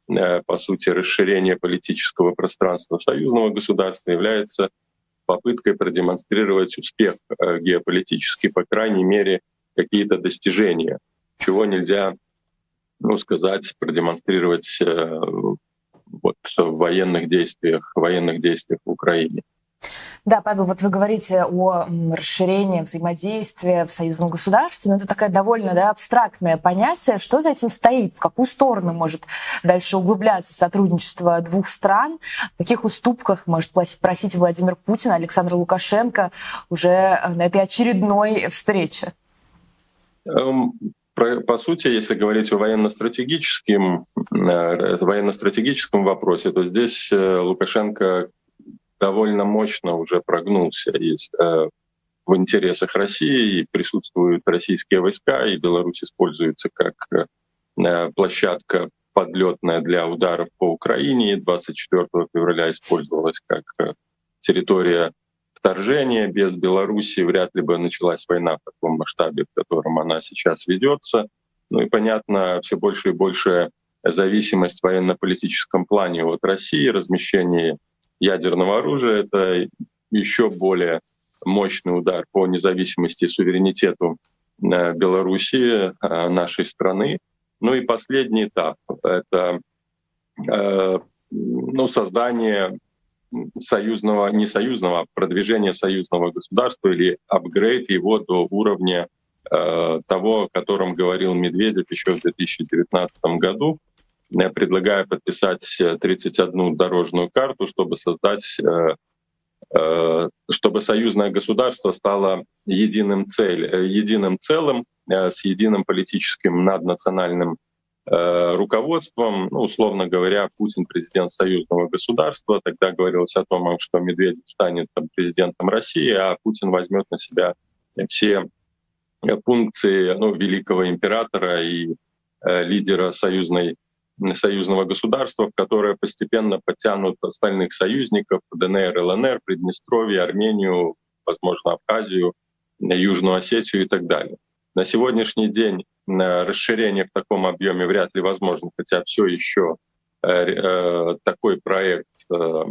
э, по сути, расширение политического пространства союзного государства является попыткой продемонстрировать успех геополитический, по крайней мере, какие-то достижения чего нельзя, ну, сказать, продемонстрировать э, вот, в военных действиях, военных действиях в Украине. Да, Павел, вот вы говорите о расширении взаимодействия в союзном государстве, но это такое довольно да, абстрактное понятие. Что за этим стоит? В какую сторону может дальше углубляться сотрудничество двух стран? В каких уступках может просить Владимир Путин, Александр Лукашенко уже э, на этой очередной встрече? По сути, если говорить о военно-стратегическом, э, военно-стратегическом вопросе, то здесь э, Лукашенко довольно мощно уже прогнулся есть, э, в интересах России, и присутствуют российские войска, и Беларусь используется как площадка подлетная для ударов по Украине. 24 февраля использовалась как территория вторжения. Без Белоруссии вряд ли бы началась война в таком масштабе, в котором она сейчас ведется. Ну и, понятно, все больше и больше зависимость в военно-политическом плане от России, размещение ядерного оружия — это еще более мощный удар по независимости и суверенитету э, Белоруссии, э, нашей страны. Ну и последний этап — это э, ну, создание союзного, не союзного, а продвижение союзного государства или апгрейд его до уровня э, того, о котором говорил Медведев еще в 2019 году, э, предлагая подписать 31 дорожную карту, чтобы создать, э, э, чтобы союзное государство стало единым, цель, э, единым целым э, с единым политическим наднациональным Э, руководством, ну, условно говоря, Путин президент союзного государства, тогда говорилось о том, что Медведев станет там, президентом России, а Путин возьмет на себя все функции ну, великого императора и э, лидера союзной, союзного государства, в которое постепенно подтянут остальных союзников, ДНР, ЛНР, Приднестровье, Армению, возможно, Абхазию, Южную Осетию и так далее. На сегодняшний день расширение в таком объеме вряд ли возможно, хотя все еще э, э, такой проект, э,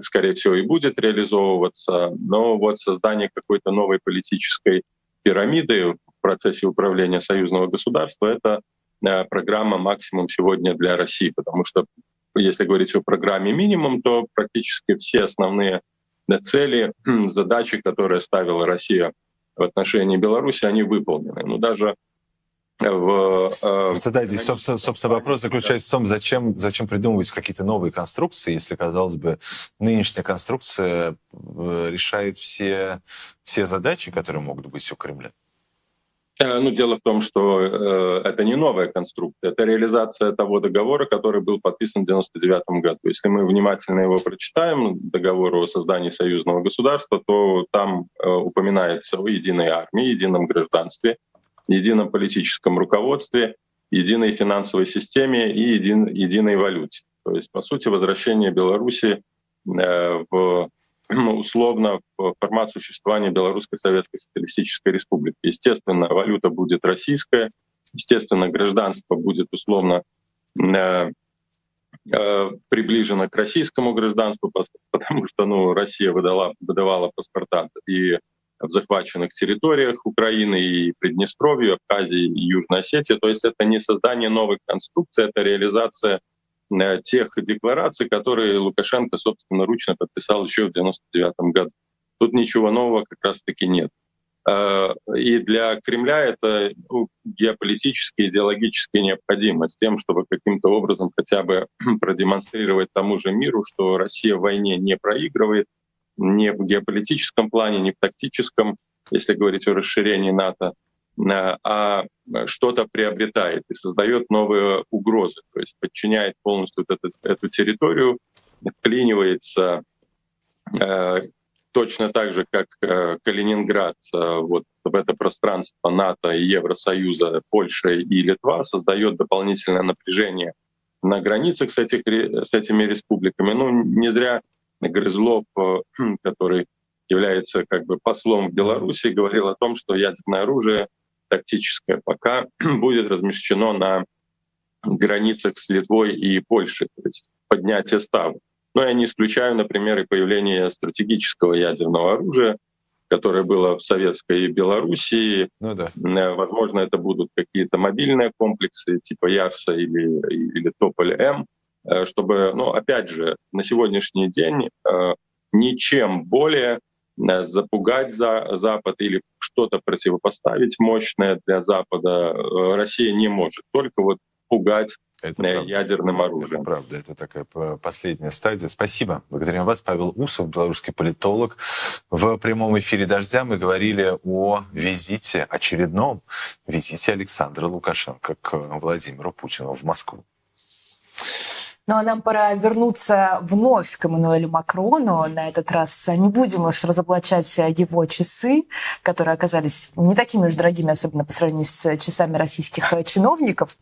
скорее всего, и будет реализовываться. Но вот создание какой-то новой политической пирамиды в процессе управления союзного государства — это программа максимум сегодня для России, потому что если говорить о программе минимум, то практически все основные цели, [CLEARS THROAT] задачи, которые ставила Россия в отношении Беларуси, они выполнены. Но ну, даже в... Э, да, здесь, собственно, собственно, вопрос заключается в том, зачем, зачем придумывать какие-то новые конструкции, если, казалось бы, нынешняя конструкция э, решает все, все задачи, которые могут быть у Кремля? Э, ну, дело в том, что э, это не новая конструкция, это реализация того договора, который был подписан в 1999 году. Если мы внимательно его прочитаем, договор о создании союзного государства, то там э, упоминается о единой армии, едином гражданстве, едином политическом руководстве, единой финансовой системе и един, единой валюте. То есть, по сути, возвращение Беларуси э, в [CLEARS THROAT] условно в формат существования Белорусской Советской Социалистической Республики. Естественно, валюта будет российская, естественно, гражданство будет условно э, э, приближено к российскому гражданству, [LAUGHS] потому что ну, Россия выдала, выдавала паспорта и в захваченных территориях Украины и Приднестровья, Абхазии и Южной Осетии. То есть это не создание новой конструкции, это реализация э, тех деклараций, которые Лукашенко собственно ручно подписал еще в 1999 году. Тут ничего нового как раз-таки нет. Э, и для Кремля это ну, геополитически, идеологически необходимо с тем, чтобы каким-то образом хотя бы [CLEARS THROAT] продемонстрировать тому же миру, что Россия в войне не проигрывает, не в геополитическом плане, не в тактическом, если говорить о расширении НАТО, э, а что-то приобретает и создает новые угрозы, то есть подчиняет полностью вот эту, эту территорию, вклинивается э, точно так же, как э, Калининград э, вот в это пространство НАТО и Евросоюза, Польша и Литва создает дополнительное напряжение на границах с, этих, с этими республиками. Ну, не зря Грызлов, э, [CLEARS THROAT] который является как бы послом в Беларуси, говорил о том, что ядерное оружие тактическое пока [CLEARS THROAT] будет размещено на границах с Литвой и Польшей, то есть поднятие ставок. Но я не исключаю, например, и появление стратегического ядерного оружия, которое было в Советской Белоруссии. Ну, да. Э, возможно, это будут какие-то мобильные комплексы типа Ярса или, или Тополь-М. Э, чтобы, ну, опять же, на сегодняшний день э, ничем более э, запугать за Запад или что-то противопоставить мощное для Запада Россия не может. Только вот пугать это ядерным оружием. Это правда, это такая последняя стадия. Спасибо. Благодарим вас, Павел Усов, белорусский политолог. В прямом эфире «Дождя» мы говорили о визите, очередном визите Александра Лукашенко к Владимиру Путину в Москву. Ну а нам пора вернуться вновь к Эммануэлю Макрону. На этот раз не будем уж разоблачать его часы, которые оказались не такими уж дорогими, особенно по сравнению с часами российских чиновников.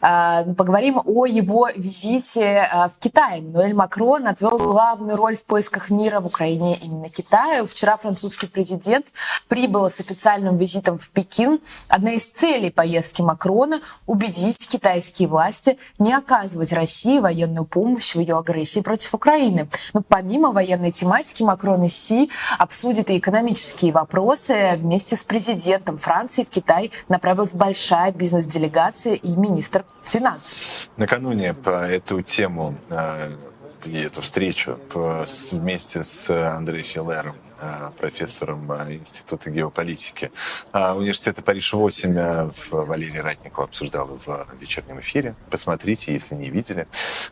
А, поговорим о его визите а, в Китай. Эммануэль Макрон отвел главную роль в поисках мира в Украине именно Китаю. Вчера французский президент прибыл с официальным визитом в Пекин. Одна из целей поездки Макрона – убедить китайские власти не оказывать России военную военную помощь в ее агрессии против Украины. Но помимо военной тематики Макрон и Си обсудят и экономические вопросы. Вместе с президентом Франции в Китай направилась большая бизнес-делегация и министр финансов. Накануне по эту тему э, и эту встречу вместе с Андреем Филером профессором э, Института геополитики э, университета Париж-8 Валерий Ратников обсуждал в вечернем эфире. Посмотрите, если не видели.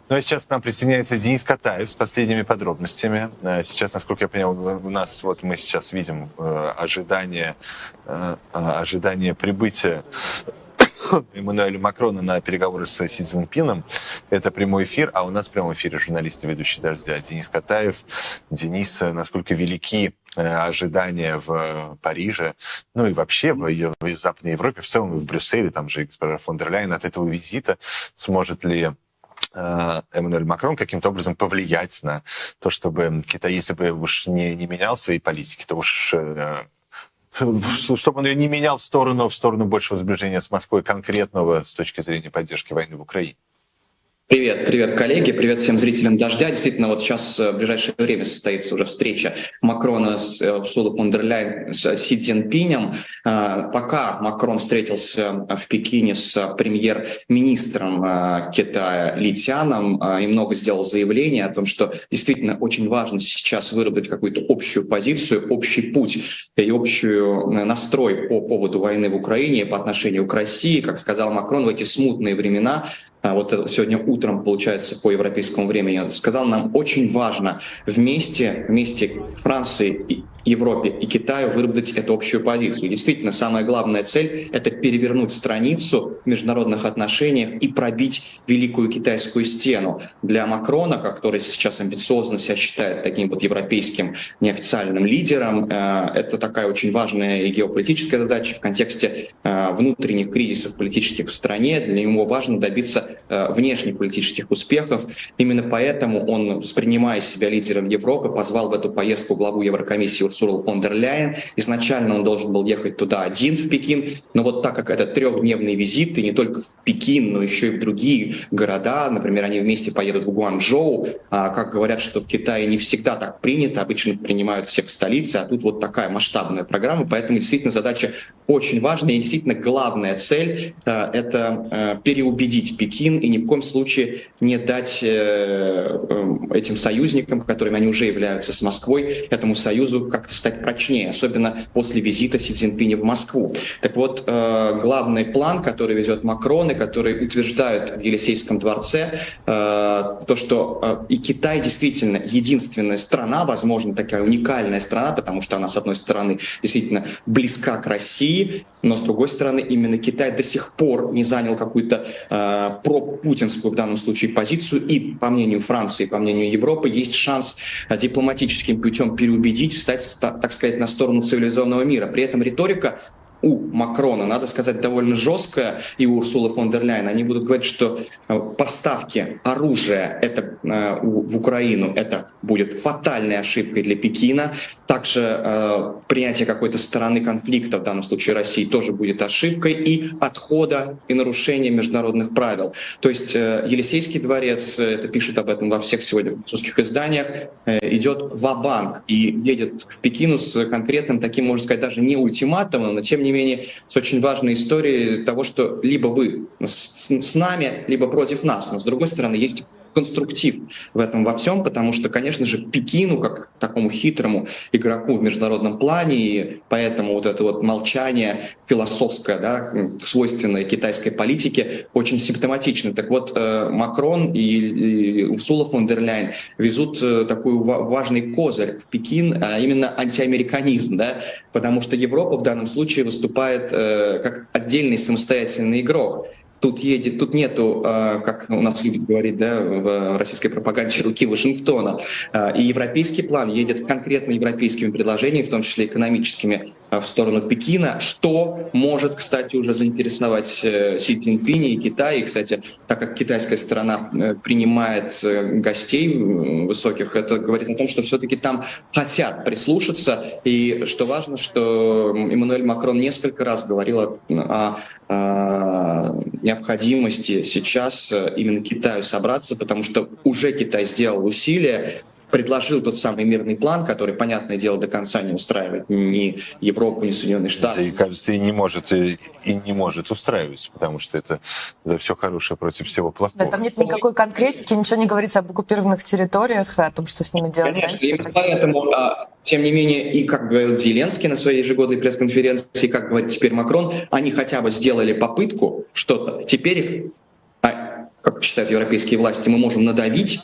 Ну а сейчас к нам присоединяется Денис Катаев с последними подробностями. Сейчас, насколько я понял, у нас вот мы сейчас видим ожидание, ожидание прибытия [LAUGHS] Эммануэля Макрона на переговоры с Си Цзиньпином. Это прямой эфир, а у нас в прямом эфире журналист и ведущий «Дождя» Денис Катаев. Денис, насколько велики э, ожидания в Париже, ну и вообще в, в Западной Европе, в целом в Брюсселе, там же госпожа фон дер Ляйен от этого визита, сможет ли э, Эммануэль Макрон каким-то образом повлиять на то, чтобы Китай, если бы уж не, не менял свои политики, то уж э, чтобы он ее не менял в сторону, в сторону большего сближения с Москвой конкретного с точки зрения поддержки войны в Украине? Привет, привет, коллеги, привет всем зрителям «Дождя». Действительно, вот сейчас э, в ближайшее время состоится уже встреча Макрона с Урсулой фон дер Ляйен с Си Цзиньпинем. Э, пока Макрон встретился в Пекине с премьер-министром э, Китая Ли Тяном и много сделал заявлений о том, что действительно очень важно сейчас выработать какую-то общую позицию, общий путь и общую настрой по поводу войны в Украине по отношению к России. Как сказал Макрон, в эти смутные времена вот сегодня утром, получается, по европейскому времени, сказал, нам очень важно вместе, вместе Франции Европе и Китаю выработать эту общую позицию. действительно, самая главная цель — это перевернуть страницу в международных отношениях и пробить великую китайскую стену. Для Макрона, который сейчас амбициозно себя считает таким вот европейским неофициальным лидером, э, это такая очень важная и геополитическая задача в контексте э, внутренних кризисов политических в стране. Для него важно добиться внешнеполитических успехов. Именно поэтому он, воспринимая себя лидером Европы, позвал в эту поездку главу Еврокомиссии Урсулу фон дер Ляйен. Изначально он должен был ехать туда один в Пекин, но вот так как это трехдневный визит, и не только в Пекин, но еще и в другие города, например, они вместе поедут в Гуанчжоу, а, как говорят, что в Китае не всегда так принято, обычно принимают всех в столице, а тут вот такая масштабная программа, поэтому действительно задача очень важная и действительно главная цель э, — это э, переубедить Пекин и ни в коем случае не дать э, этим союзникам, которыми они уже являются с Москвой, этому союзу как-то стать прочнее, особенно после визита Си Цзиньпиня в Москву. Так вот, главный план, который ведет Макрон и который утверждают в Елисейском дворце, то, что и Китай действительно единственная страна, возможно, такая уникальная страна, потому что она, с одной стороны, действительно близка к России, но, с другой стороны, именно Китай до сих пор не занял какую-то э, пропутинскую в данном случае позицию, и, по мнению Франции, по мнению Европы, есть шанс э, дипломатическим путем переубедить, встать, так сказать, на сторону цивилизованного мира. При этом риторика у Макрона, надо сказать, довольно жесткая, и у Урсулы фон дер Ляйен. Они будут говорить, что э, поставки оружия это, э, в Украину это будет фатальной ошибкой для Пекина. Также э, принятие какой-то стороны конфликта, в данном случае России, тоже будет ошибкой, и отхода и нарушения международных правил. То есть Елисейский дворец, это пишет об этом во всех сегодня французских изданиях, идет в банк и едет в Пекину с конкретным таким, можно сказать, даже не ультиматумом, но тем не менее с очень важной историей того, что либо вы с, с нами, либо против нас. Но с другой стороны, есть конструктив в этом во всем, потому что, конечно же, Пекину, как такому хитрому игроку в международном плане, и поэтому вот это вот молчание философское, да, свойственное китайской политике, очень симптоматично. Так вот, э, Макрон и, и Урсула везут э, такой важный козырь в Пекин, а именно антиамериканизм, да, потому что Европа в данном случае выступает э, как отдельный самостоятельный игрок тут едет, тут нету, а, как у нас любят говорить, да, в российской пропаганде руки Вашингтона. А, и европейский план едет конкретно европейскими предложениями, в том числе экономическими, в сторону Пекина, что может, кстати, уже заинтересовать э, Си Цзиньпиня и Китай. И, кстати, так как китайская сторона э, принимает э, гостей высоких, это говорит о том, что все-таки там хотят прислушаться. И что важно, что Эммануэль Макрон несколько раз говорил о, о необходимости сейчас э, именно Китаю собраться, потому что уже Китай сделал усилия, предложил тот самый мирный план, который, понятное дело, до конца не устраивает ни Европу, ни Соединенные Штаты. Да, и, кажется, и не может, и, и не может устраивать, потому что это за все хорошее против всего плохого. Да, там нет никакой конкретики, ничего не говорится об оккупированных территориях, о том, что с ними делать Конечно, дальше. И поэтому, а, тем не менее, и как говорил Зеленский на своей ежегодной пресс-конференции, как говорит теперь Макрон, они хотя бы сделали попытку что-то. Теперь их а, как считают европейские власти, мы можем надавить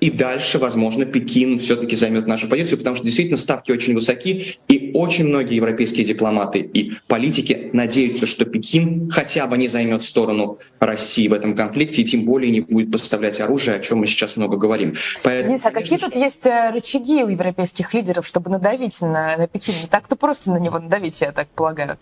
и дальше, возможно, Пекин все-таки займет нашу позицию, потому что действительно ставки очень высоки, и очень многие европейские дипломаты и политики надеются, что Пекин хотя бы не займет сторону России в этом конфликте, и тем более не будет поставлять оружие, о чем мы сейчас много говорим. Поэтому, Денис, а какие тут есть э, рычаги у европейских лидеров, чтобы надавить на, на Пекин? Не так-то просто на него надавить, я так полагаю.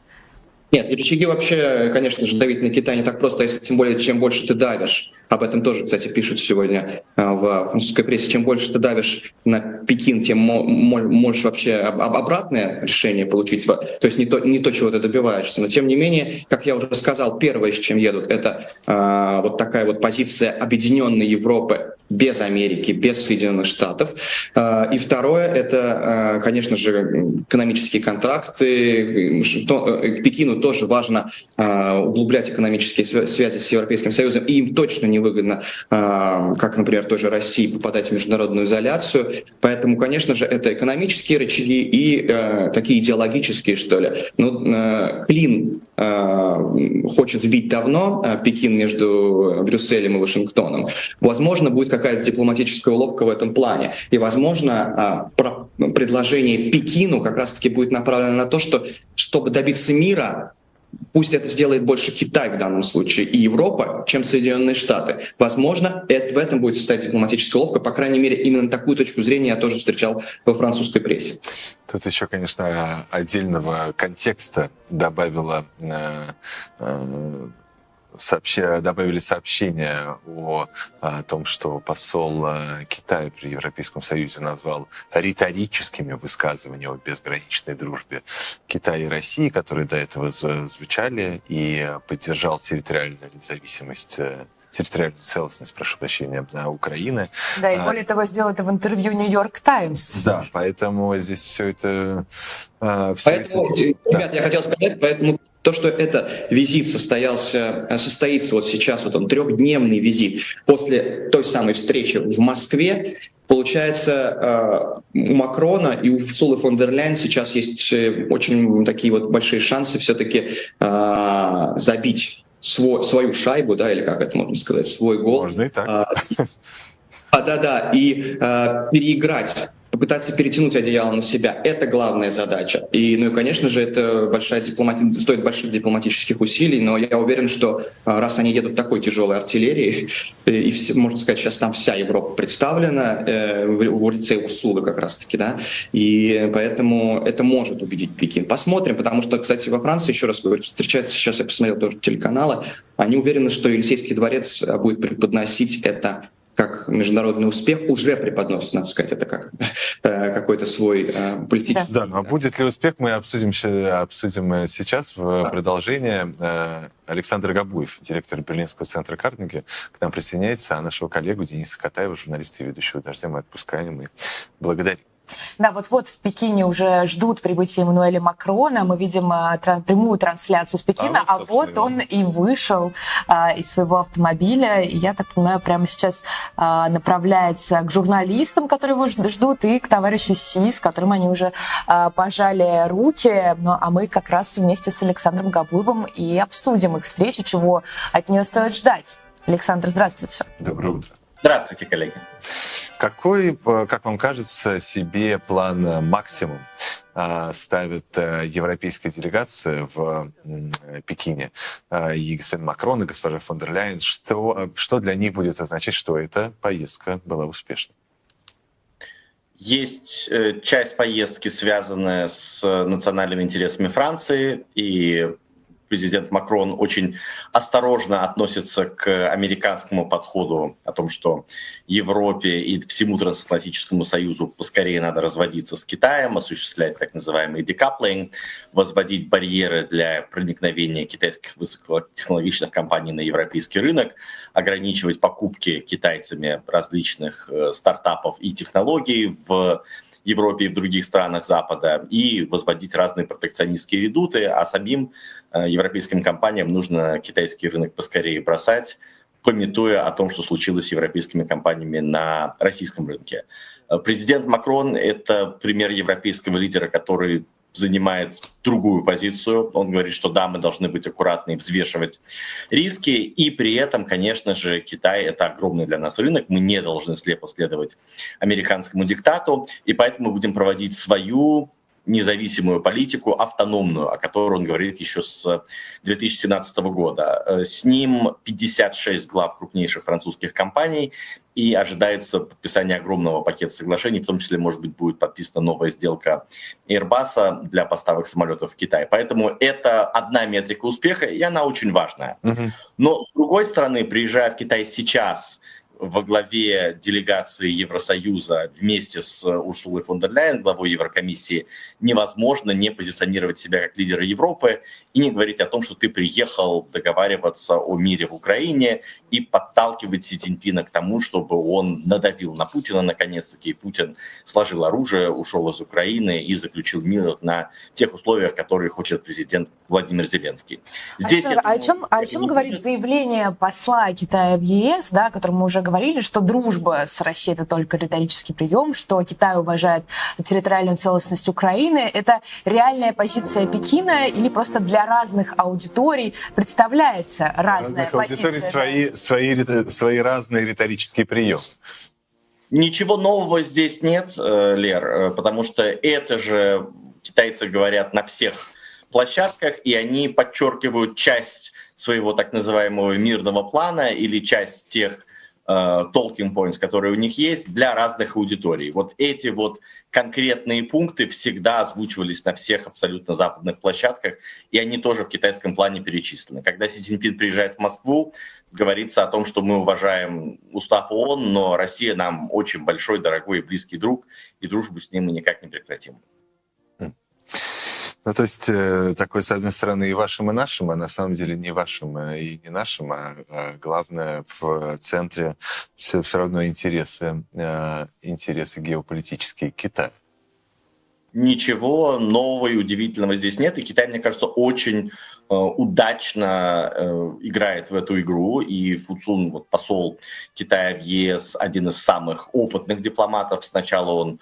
Нет, рычаги вообще, конечно же, давить на Китай не так просто, если тем более, чем больше ты давишь. Об этом тоже, кстати, пишут сегодня а, в французской прессе. Чем больше ты давишь на Пекин, тем можешь вообще обратное решение получить. То есть не то, не то, чего ты добиваешься. Но тем не менее, как я уже сказал, первое, с чем едут, это э, вот такая вот позиция объединенной Европы без Америки, без Соединенных Штатов. Э, и второе, это, э, конечно же, экономические контракты. Что, э, Пекину тоже важно э, углублять экономические связи с Европейским Союзом, и им точно не невыгодно, а, как, например, той же России, попадать в международную изоляцию. Поэтому, конечно же, это экономические рычаги и э, такие идеологические, что ли. Ну, э, Клин э, хочет сбить давно Пекин между Брюсселем и Вашингтоном. Возможно, будет какая-то дипломатическая уловка в этом плане. И, возможно, предложение Пекину как раз-таки будет направлено на то, что чтобы добиться мира, Пусть это сделает больше Китай в данном случае и Европа, чем Соединенные Штаты. Возможно, это, в этом будет состоять дипломатическая ловка. По крайней мере, именно такую точку зрения я тоже встречал во французской прессе. Тут еще, конечно, отдельного контекста добавила э, э, сообща, добавили сообщение о, о том, что посол Китая при Европейском Союзе назвал риторическими высказывания о безграничной дружбе Китая и России, которые до этого звучали, и поддержал территориальную независимость территориальную целостность, прошу прощения, Украины. Да, и а, более того, сделал это в интервью Нью-Йорк Таймс. Да, поэтому здесь все это... А, все поэтому, это... ребят, да. я хотел сказать, поэтому то, что это визит состоялся, состоится вот сейчас, вот он трехдневный визит после той самой встречи в Москве, Получается, у Макрона и у Сулы фон дер Ляйн сейчас есть э, очень такие вот большие шансы все-таки забить свой, свою шайбу, да, или как это можно сказать, свой гол. Можно и так. А, да, да, и а, переиграть попытаться перетянуть одеяло на себя. Это главная задача. И, ну и, конечно же, это большая дипломати... стоит больших дипломатических усилий, но я уверен, что а, раз они едут такой тяжелой артиллерией, [LAUGHS] и, все, можно сказать, сейчас там вся Европа представлена э, в, лице Урсулы как раз-таки, да, и поэтому это может убедить Пекин. Посмотрим, потому что, кстати, во Франции, еще раз говорю, встречается сейчас, я посмотрел тоже телеканалы, они уверены, что Елисейский дворец будет преподносить это как международный успех уже преподносит, надо сказать, это как э, какой-то свой э, политический... Да, но будет ли успех, мы обсудим, обсудим сейчас в продолжение. Э, Александр Габуев, директор Берлинского центра Картинги, к нам присоединяется, а нашего коллегу Дениса Катаева, журналиста и ведущего «Дождя» мы отпускаем и благодарим. Да, вот-вот в Пекине уже ждут прибытия Эммануэля Макрона. Мы видим а, тран- прямую трансляцию с Пекина, а, вот, а вот он и вышел а, из своего автомобиля. И я так понимаю, прямо сейчас а, направляется к журналистам, которые его ждут, и к товарищу Си, с которым они уже а, пожали руки. Ну, а мы как раз вместе с Александром Габуевым и обсудим их встречу, чего от нее стоит ждать. Александр, здравствуйте. Доброе утро. Здравствуйте, коллеги. Какой, э, как вам кажется, себе план э, максимум э, ставит европейская делегация в Пекине и господин Макрон, и госпожа фон дер Ляйен, что, что для них будет означать, что эта поездка была успешной? Есть часть поездки, связанная с национальными интересами Франции, и президент Макрон очень осторожно относится к американскому подходу о том, что Европе и всему трансатлантическому союзу поскорее надо разводиться с Китаем, осуществлять так называемый декаплинг, возводить барьеры для проникновения китайских высокотехнологичных компаний на европейский рынок, ограничивать покупки китайцами различных э, стартапов и технологий в Европе и в других странах Запада и возводить разные протекционистские редуты, а самим э, европейским компаниям нужно китайский рынок поскорее бросать, пометуя о том, что случилось с европейскими компаниями на российском рынке. Э, президент Макрон — это пример европейского лидера, который занимает другую позицию. Он говорит, что да, мы должны быть аккуратны и взвешивать риски. И при этом, конечно же, Китай — это огромный для нас рынок. Мы не должны слепо следовать американскому диктату. И поэтому мы будем проводить свою независимую политику, автономную, о которой он говорит еще с 2017 года. Э, с ним 56 глав крупнейших французских компаний, и ожидается подписание огромного пакета соглашений, в том числе, может быть, будет подписана новая сделка Airbus для поставок самолетов в Китай. Поэтому это одна метрика успеха, и она очень важная. Но, с другой стороны, приезжая в Китай сейчас, во главе делегации Евросоюза вместе с Урсулой фон дер Ляйен, главой Еврокомиссии, невозможно не позиционировать себя как лидера Европы и не говорить о том, что ты приехал договариваться о мире в Украине и подталкивать Си Цзиньпина к тому, чтобы он надавил на Путина наконец-таки, и Путин сложил оружие, ушел из Украины и заключил мир на тех условиях, которые хочет президент Владимир Зеленский. Здесь Александр, о чем, о чем говорит заявление посла Китая в ЕС, да, о котором мы уже говорили, что дружба с Россией это только риторический прием, что Китай уважает территориальную целостность Украины. Это реальная позиция Пекина или просто для разных аудиторий представляется разная разных позиция? Аудиторий свои, свои, свои разные риторические приемы. Ничего нового здесь нет, э, Лер, э, потому что это же китайцы говорят на всех площадках, и они подчеркивают часть своего так называемого мирного плана или часть тех talking points, которые у них есть для разных аудиторий. Вот эти вот конкретные пункты всегда озвучивались на всех абсолютно западных площадках, и они тоже в китайском плане перечислены. Когда Си Цзиньпин приезжает в Москву, говорится о том, что мы уважаем устав ООН, но Россия нам очень большой, дорогой и близкий друг, и дружбу с ним мы никак не прекратим. Ну, то есть э, такой, с одной стороны, и вашим, и нашим, а на самом деле не вашим э, и не нашим, а, а главное в центре все, все равно интересы, э, интересы геополитические Китая. Ничего нового и удивительного здесь нет, и Китай, мне кажется, очень э, удачно э, играет в эту игру, и Фуцун, вот посол Китая в ЕС, один из самых опытных дипломатов, сначала он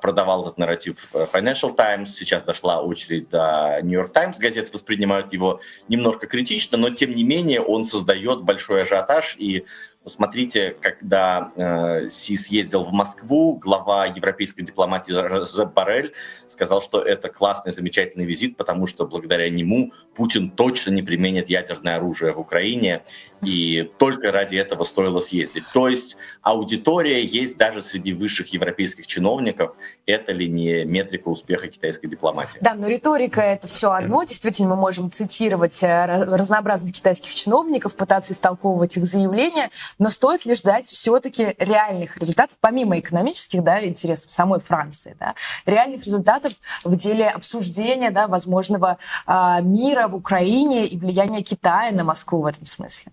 продавал этот нарратив э, Financial Times, сейчас дошла очередь до New York Times, газеты воспринимают его немножко критично, но тем не менее он создает большой ажиотаж и Посмотрите, когда э, Си съездил в Москву, глава европейской дипломатии Жозеп Барель сказал, что это классный, замечательный визит, потому что благодаря нему Путин точно не применит ядерное оружие в Украине, и только ради этого стоило съездить. То есть аудитория есть даже среди высших европейских чиновников. Это ли не метрика успеха китайской дипломатии? Да, но риторика — это все одно. Действительно, мы можем цитировать э, разнообразных китайских чиновников, пытаться истолковывать их заявления, но стоит ли ждать все-таки реальных результатов, помимо экономических да, интересов самой Франции, да, реальных результатов в деле обсуждения да, возможного э, мира в Украине и влияния Китая на Москву в этом смысле?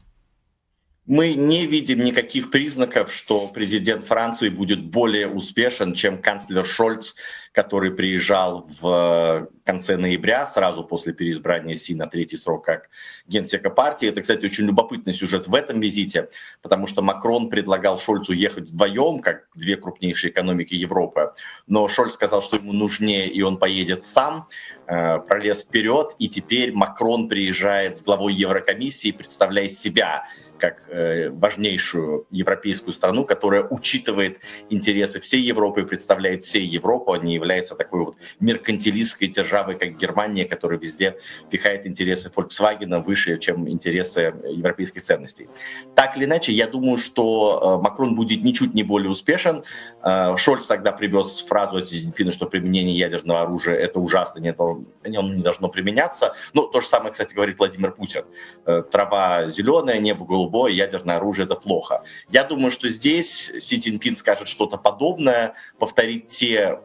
мы не видим никаких признаков, что президент Франции будет более успешен, чем канцлер Шольц, который приезжал в конце ноября, сразу после переизбрания Си на третий срок как генсека партии. Это, кстати, очень любопытный сюжет в этом визите, потому что Макрон предлагал Шольцу ехать вдвоем, как две крупнейшие экономики Европы, но Шольц сказал, что ему нужнее, и он поедет сам, э, пролез вперед, и теперь Макрон приезжает с главой Еврокомиссии, представляя себя как э, важнейшую европейскую страну, которая учитывает интересы всей Европы и представляет всей Европу, а не является такой вот меркантилистской державой, как Германия, которая везде пихает интересы Volkswagen выше, чем интересы европейских ценностей. Так или иначе, я думаю, что э, Макрон будет ничуть не более успешен. Э, Шольц тогда привез фразу от Зинпина, что применение ядерного оружия это ужасно, не, оно не должно применяться. Ну, то же самое, кстати, говорит Владимир Путин. Э, трава зеленая, небо голубое, ядерное оружие это плохо. Я думаю, что здесь Си Цзиньпин скажет что-то подобное, повторит те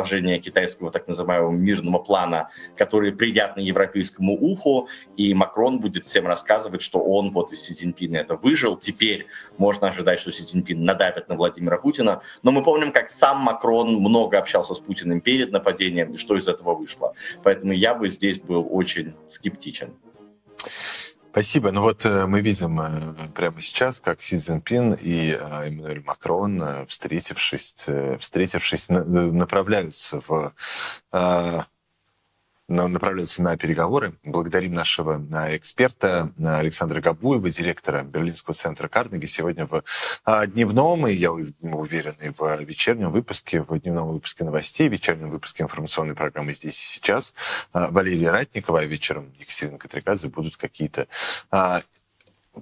положения китайского так называемого мирного плана, которые придят на европейскому уху, и Макрон будет всем рассказывать, что он вот из Си Цзиньпина это выжил. Теперь можно ожидать, что Си Цзиньпин надавит на Владимира Путина. Но мы помним, как сам Макрон много общался с Путиным перед нападением, и что из этого вышло. Поэтому я бы здесь был очень скептичен. Спасибо. Ну вот э, мы видим э, прямо сейчас, как Си Цзиньпин и э, Эммануэль Макрон, встретившись, встретившись направляются в направляются на переговоры. Благодарим нашего эксперта Александра Габуева, директора Берлинского центра Карнеги. Сегодня в дневном, и я уверен, и в вечернем выпуске, в дневном выпуске новостей, в вечернем выпуске информационной программы «Здесь и сейчас» Валерия Ратникова, а вечером Екатерина Катрикадзе будут какие-то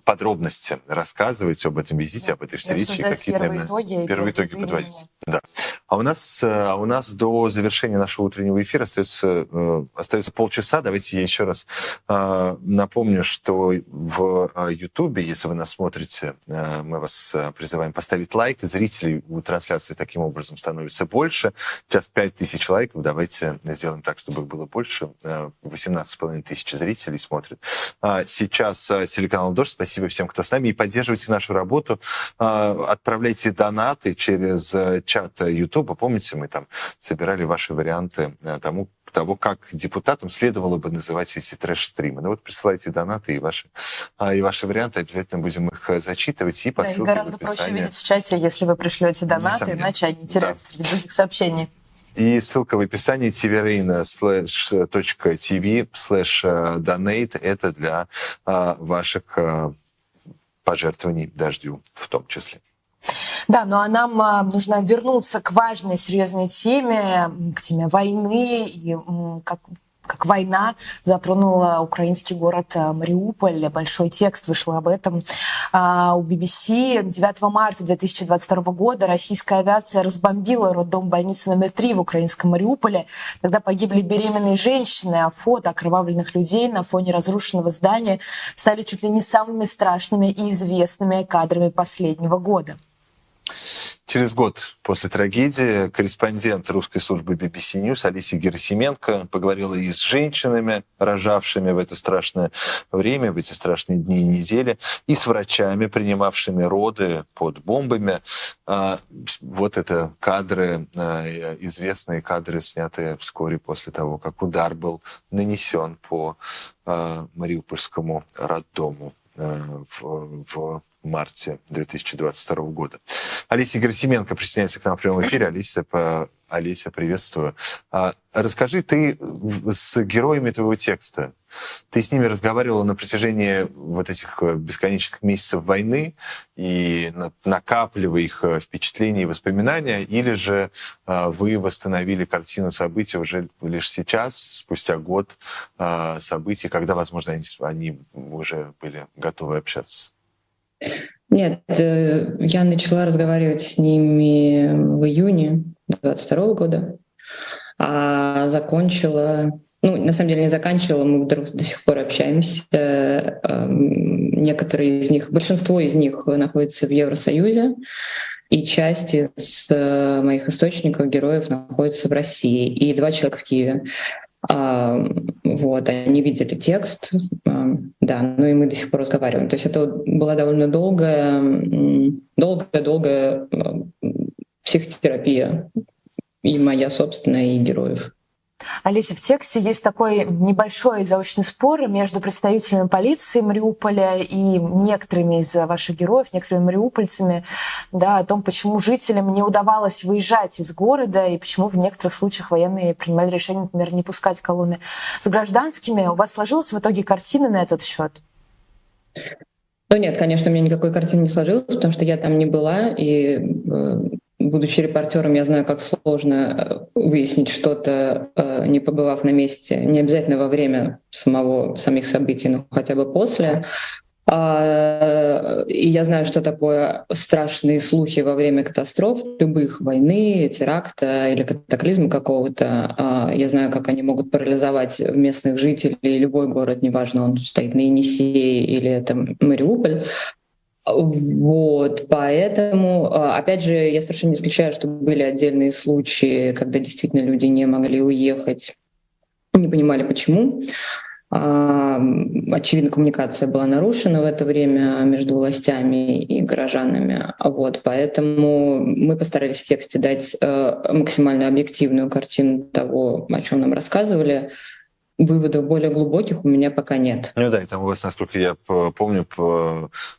подробности рассказывать об этом визите, об этой встрече. Какие-то, первые итоги. Первые итоги подводить. Да. А у нас, э, а у нас до завершения нашего утреннего эфира остается, э, остается полчаса. Давайте я еще раз э, напомню, что в Ютубе, если вы нас смотрите, мы вас призываем поставить лайк. Зрителей у трансляции таким образом становится больше. Сейчас 5 тысяч лайков. Давайте сделаем так, чтобы их было больше. 18,5 тысяч зрителей смотрят. А сейчас телеканал «Дождь». Спасибо всем, кто с нами. И поддерживайте нашу работу. Отправляйте донаты через чат YouTube Ютуба, помните, мы там собирали ваши варианты э, тому, того, как депутатам следовало бы называть эти трэш-стримы. Ну вот присылайте донаты и ваши, а, и ваши варианты, обязательно будем их э, зачитывать и по да, ссылке гораздо проще видеть в чате, если вы пришлете донаты, Несомненно. иначе они теряются да. среди других сообщений. И ссылка в описании tvrain.tv slash э, donate. Это для ваших пожертвований дождю в том числе. Да, ну а нам а, нужно вернуться к важной, серьезной теме, к теме войны и как как война затронула украинский город э, Мариуполь. Большой текст вышел об этом а, у BBC. 9 марта 2022 года российская авиация разбомбила роддом больницу номер 3 в украинском Мариуполе. Тогда погибли беременные женщины, а фото окровавленных людей на фоне разрушенного здания стали чуть ли не самыми страшными и известными кадрами последнего года. Через год после трагедии корреспондент русской службы BBC News Алисия Герасименко поговорила и с женщинами, рожавшими в это страшное время, в эти страшные дни и недели, и с врачами, принимавшими роды под бомбами. А, вот это кадры, а, известные кадры, снятые вскоре после того, как удар был нанесен по а, Мариупольскому роддому в, в марте 2022 года. Алисия Герасименко присоединяется к нам в прямом эфире. Алисия, по... Алисия, приветствую. А, расскажи, ты с героями твоего текста, ты с ними разговаривала на протяжении вот этих э, бесконечных месяцев войны и накапливая их э, впечатления и воспоминания, или же а, вы восстановили картину событий уже лишь сейчас, спустя год событий, когда, возможно, они, они уже были готовы общаться? Нет, э, я начала разговаривать с ними в июне 22 года, а закончила, ну, на самом деле не заканчивала, мы вдруг до сих пор общаемся. Эм, некоторые из них, большинство из них находятся в Евросоюзе, и часть из э, моих источников, героев, находятся в России, и два человека в Киеве. Вот, они видели текст, а, да, ну и мы до сих пор разговариваем. То есть это была довольно долгая, долгая-долгая а, психотерапия и моя собственная, и героев. Олеся, в тексте есть такой небольшой заочный спор между представителями полиции Мариуполя и некоторыми из ваших героев, некоторыми мариупольцами, да, о том, почему жителям не удавалось выезжать из города и почему в некоторых случаях военные принимали решение, например, не пускать колонны с гражданскими. У вас сложилась в итоге картина на этот счет? Ну нет, конечно, у меня никакой картины не сложилось, потому что я там не была, и э, будучи репортером, я знаю, как сложно э, выяснить что-то, э, не побывав на месте, не обязательно во время самого, самих событий, но хотя бы после. А, и я знаю, что такое страшные слухи во время катастроф, любых войны, теракта или катаклизма какого-то. А, я знаю, как они могут парализовать местных жителей. Любой город, неважно, он стоит на Енисее или это Мариуполь. Вот, поэтому, а, опять же, я совершенно не исключаю, что были отдельные случаи, когда действительно люди не могли уехать, не понимали почему. А, очевидно, коммуникация была нарушена в это время между властями и горожанами. Вот, поэтому мы постарались в тексте дать а, максимально объективную картину того, о чем нам рассказывали выводов более глубоких у меня пока нет. Ну да, и там у вас, насколько я помню,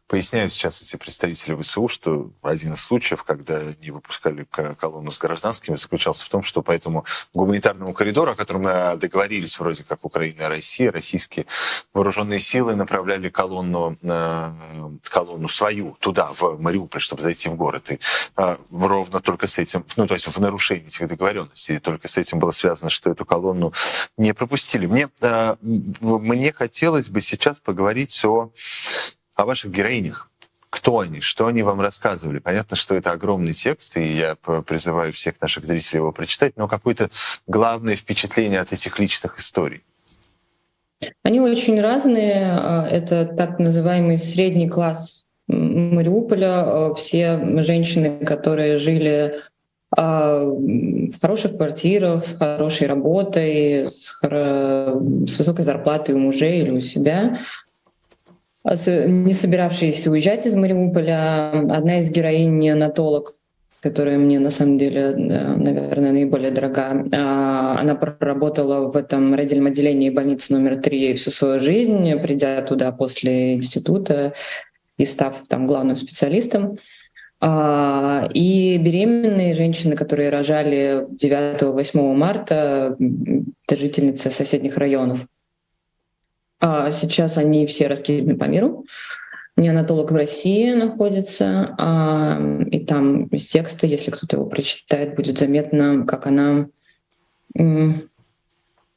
поясняют сейчас эти представители ВСУ, что один из случаев, когда не выпускали колонну с гражданскими, заключался в том, что по этому гуманитарному коридору, о котором мы договорились вроде как Украина и Россия, российские вооруженные силы направляли колонну, э, колонну свою туда, в Мариуполь, чтобы зайти в город. И а, ровно только с этим, ну то есть в нарушении этих договоренностей, только с этим было связано, что эту колонну не пропустили. Мне, э, мне хотелось бы сейчас поговорить о, о ваших героинях. Кто они, что они вам рассказывали. Понятно, что это огромный текст, и я призываю всех наших зрителей его прочитать, но какое-то главное впечатление от этих личных историй. Они очень разные. А, это так называемый средний класс Мариуполя. А, все женщины, которые жили в хороших квартирах, с хорошей работой, с, хоро... с высокой зарплатой у мужей или у себя, а не собиравшиеся уезжать из Мариуполя. Одна из героинь неонатолог, которая мне на самом деле, наверное, наиболее дорога. А, она проработала в этом родильном отделении больницы номер три всю свою жизнь, придя туда после института и став там главным специалистом. А, и беременные женщины, которые рожали 9-8 марта, это жительницы соседних районов. А сейчас они все раскиданы по миру. Неонатолог в России находится, а, и там из текста, если кто-то его прочитает, будет заметно, как она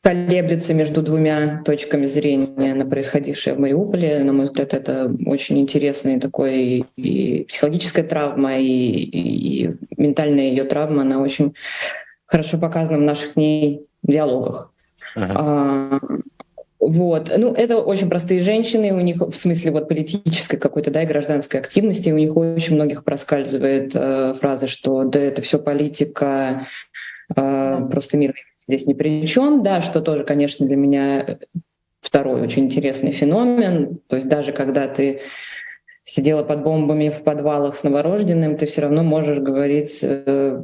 колеблется между двумя точками зрения на происходившее в Мариуполе. На мой взгляд, это очень интересная такой и психологическая травма, и, и, и ментальная ее травма, она очень хорошо показана в наших с ней диалогах. Uh-huh. А, вот. Ну, это очень простые женщины, у них в смысле вот политической какой-то, да, и гражданской активности, у них очень многих проскальзывает э, фраза, что да, это все политика, э, просто мир здесь ни при чем, да, что тоже, конечно, для меня второй очень интересный феномен. То есть даже когда ты сидела под бомбами в подвалах с новорожденным, ты все равно можешь говорить э,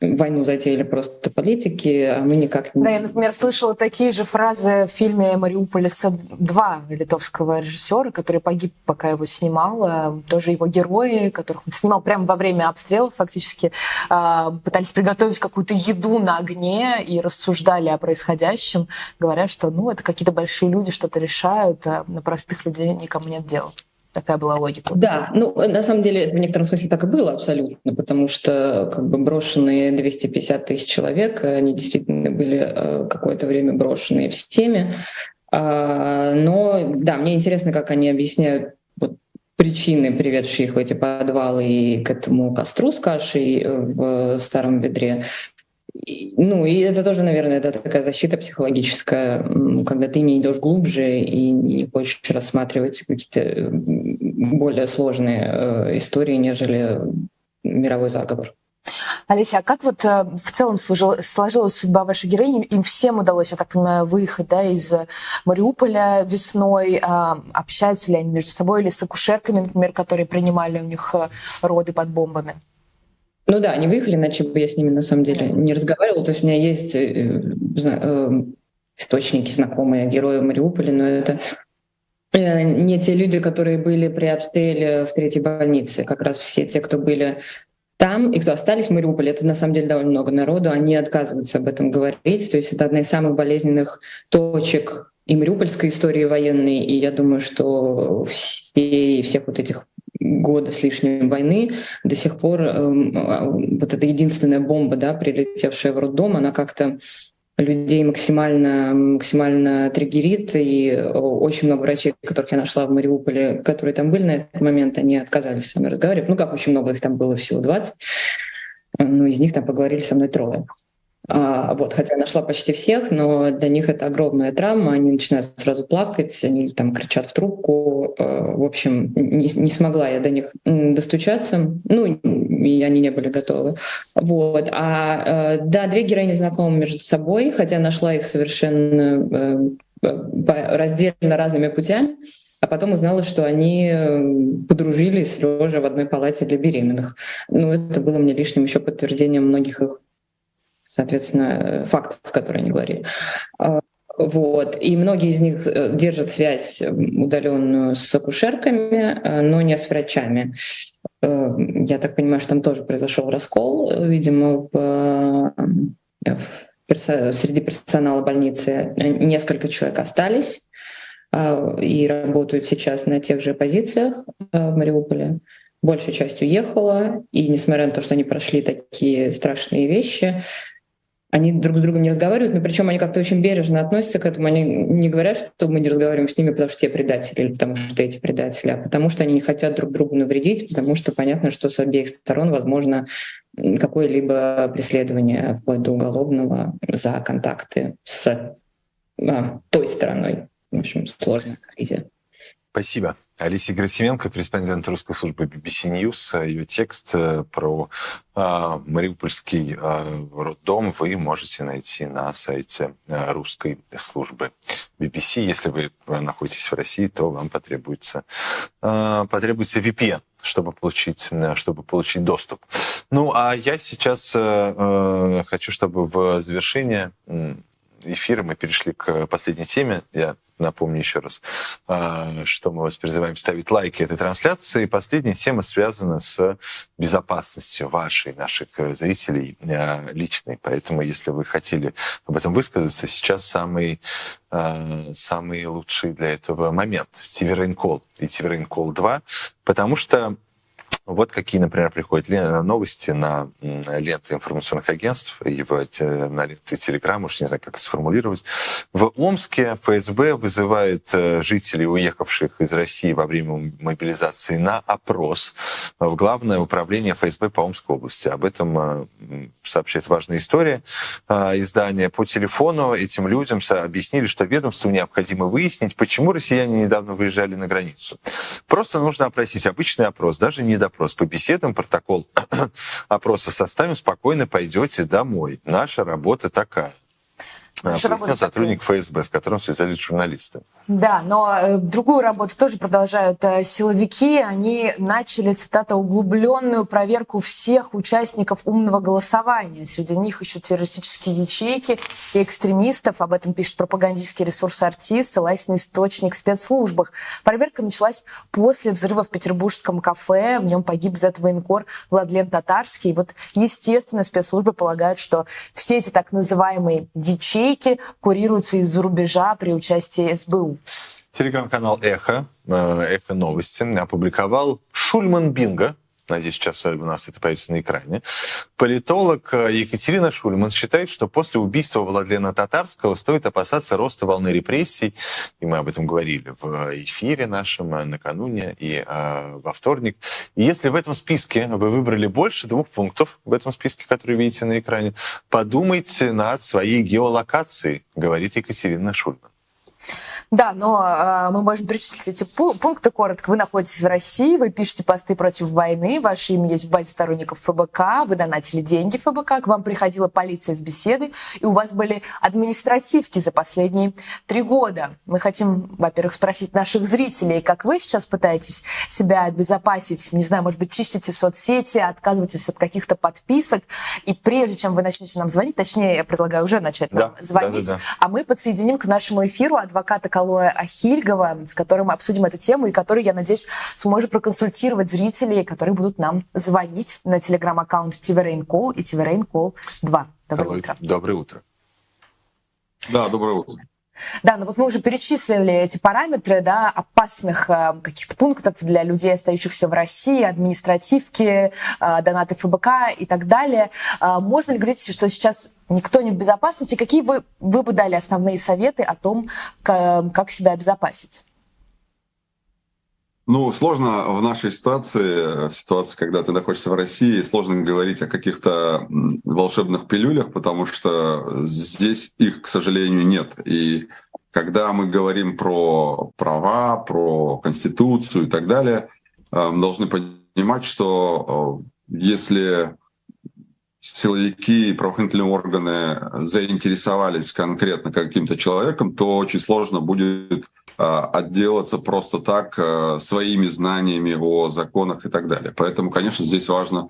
войну затеяли просто политики, а мы никак не... Да, я, например, слышала такие же фразы в фильме «Мариуполиса 2» литовского режиссера, который погиб, пока его снимал. Тоже его герои, которых он снимал прямо во время обстрелов фактически, а, пытались приготовить какую-то еду на огне и рассуждали о происходящем, говоря, что ну, это какие-то большие люди что-то решают, а на простых людей никому нет дела. Такая была логика. Да, ну, на самом деле, в некотором смысле так и было абсолютно, потому что как бы брошенные 250 тысяч человек, они действительно были э, какое-то время брошенные всеми. А, но, да, мне интересно, как они объясняют вот, причины, приведшие их в эти подвалы и к этому костру с кашей в старом ведре. Ну, и это тоже, наверное, это такая защита психологическая, когда ты не идешь глубже и не хочешь рассматривать какие-то более сложные э, истории, нежели мировой заговор. Олеся, а как вот э, в целом сложилась судьба вашей героини? Им всем удалось, я так понимаю, выехать да, из Мариуполя весной. А, общаются ли они между собой или с акушерками, например, которые принимали у них э, роды под бомбами? Ну да, они выехали, иначе бы я с ними на самом деле не разговаривала. То есть у меня есть э, э, источники, знакомые герои Мариуполя, но это э, не те люди, которые были при обстреле в третьей больнице. Как раз все те, кто были там и кто остались в Мариуполе, это на самом деле довольно много народу, они отказываются об этом говорить. То есть это одна из самых болезненных точек и мариупольской истории военной, и я думаю, что все, всех вот этих года с лишним войны до сих пор э, вот эта единственная бомба, да, прилетевшая в роддом, она как-то людей максимально, максимально триггерит, и очень много врачей, которых я нашла в Мариуполе, которые там были на этот момент, они отказались со мной разговаривать. Ну как, очень много их там было, всего 20, но из них там поговорили со мной трое. А, вот, хотя нашла почти всех, но для них это огромная травма, они начинают сразу плакать, они там кричат в трубку. А, в общем, не, не смогла я до них достучаться, ну, и они не были готовы. Вот. А э, да, две героини знакомы между собой, хотя нашла их совершенно э, раздельно разными путями. А потом узнала, что они э, подружились лежа в одной палате для беременных. Ну, это было мне лишним еще подтверждением многих их соответственно, фактов, которые они говорили. А, вот. И многие из них э, держат связь удаленную с акушерками, э, но не с врачами. Э, я так понимаю, что там тоже произошел раскол, видимо, в, в, среди персонала больницы несколько человек остались и работают сейчас на тех же позициях в Мариуполе. Большая часть уехала, и несмотря на то, что они прошли такие страшные вещи, они друг с другом не разговаривают, но причем они как-то очень бережно относятся к этому. Они не говорят, что мы не разговариваем с ними, потому что те предатели, или потому что эти предатели, а потому что они не хотят друг другу навредить, потому что понятно, что с обеих сторон возможно какое-либо преследование вплоть до уголовного за контакты с а, той стороной. В общем, сложно. Спасибо. Алисия Герасименко, корреспондент русской службы BBC News. Ее текст э, про э, Мариупольский э, роддом вы можете найти на сайте э, русской службы BBC. Если вы находитесь в России, то вам потребуется, э, потребуется VPN чтобы получить, э, чтобы получить доступ. Ну, а я сейчас э, э хочу, чтобы в завершение эфира мы перешли к последней теме. Я напомню еще раз, а, что мы вас призываем ставить лайки этой трансляции. Последняя тема связана с безопасностью вашей, наших зрителей а, личной. Поэтому, если вы хотели об этом высказаться, сейчас самый, а, самый лучший для этого момент. Rain Call и Rain Call 2, потому что Вот какие, например, приходят новости на ленты информационных агентств и в, на ленты Телеграм, уж не знаю, как сформулировать. В Омске ФСБ вызывает э, жителей, уехавших из России во время мобилизации, на опрос в Главное управление ФСБ по Омской области. Об этом э, сообщает важная история э, издания. По телефону этим людям объяснили, что ведомству необходимо выяснить, почему россияне недавно выезжали на границу. Просто нужно опросить обычный опрос, даже не допрос [COUGHS] опрос по беседам, протокол опроса составим, спокойно пойдете домой. Наша работа такая. Наша Пояснил сотрудник ФСБ, с которым связались журналисты. Да, но э, другую работу тоже продолжают э, силовики. Они начали, цитата, углубленную проверку всех участников умного голосования. Среди них еще террористические ячейки и экстремистов. Об этом пишет пропагандистский ресурс «Артист», ссылаясь на источник в спецслужбах. Проверка началась после взрыва в петербургском кафе. В нем погиб зет-военкор Владлен Татарский. И вот, естественно, спецслужбы полагают, что все эти так называемые ячейки курируются из-за рубежа при участии СБУ. Телеграм-канал «Эхо», э, «Эхо новости» опубликовал Шульман Бинго, надеюсь, сейчас у нас это появится на экране, политолог э, Екатерина Шульман считает, что после убийства Владлена Татарского стоит опасаться роста волны репрессий, и мы об этом говорили в эфире нашем э, накануне и э, во вторник. И если в этом списке вы выбрали больше двух пунктов, в этом списке, который видите на экране, подумайте над своей геолокацией, говорит Екатерина Шульман. Да, но э, мы можем перечислить эти пункты коротко. Вы находитесь в России, вы пишете посты против войны, ваше имя есть в базе сторонников ФБК, вы донатили деньги ФБК, к вам приходила полиция с беседы, и у вас были административки за последние три года. Мы хотим, во-первых, спросить наших зрителей, как вы сейчас пытаетесь себя обезопасить, не знаю, может быть, чистите соцсети, отказываетесь от каких-то подписок, и прежде чем вы начнете нам звонить, точнее, я предлагаю уже начать нам да, звонить, да, да, да. а мы подсоединим к нашему эфиру адвоката Калоя Ахильгова, с которым мы обсудим эту тему и который, я надеюсь, сможет проконсультировать зрителей, которые будут нам звонить на телеграм-аккаунт TV Call и TV Call 2. Доброе Калой, утро. Доброе утро. Да, доброе утро. Да, ну вот мы уже перечислили эти параметры, да, опасных э, каких-то пунктов для людей, остающихся в России, административки, э, донаты ФБК и так далее. Э, можно ли говорить, что сейчас никто не в безопасности. Какие вы, вы бы дали основные советы о том, как себя обезопасить? Ну, сложно в нашей ситуации, в ситуации, когда ты находишься в России, сложно говорить о каких-то волшебных пилюлях, потому что здесь их, к сожалению, нет. И когда мы говорим про права, про Конституцию и так далее, э, мы должны понимать, что э, если силовики и правоохранительные органы заинтересовались конкретно каким-то человеком, то очень сложно будет отделаться просто так а, своими знаниями о законах и так далее. Поэтому, конечно, здесь важно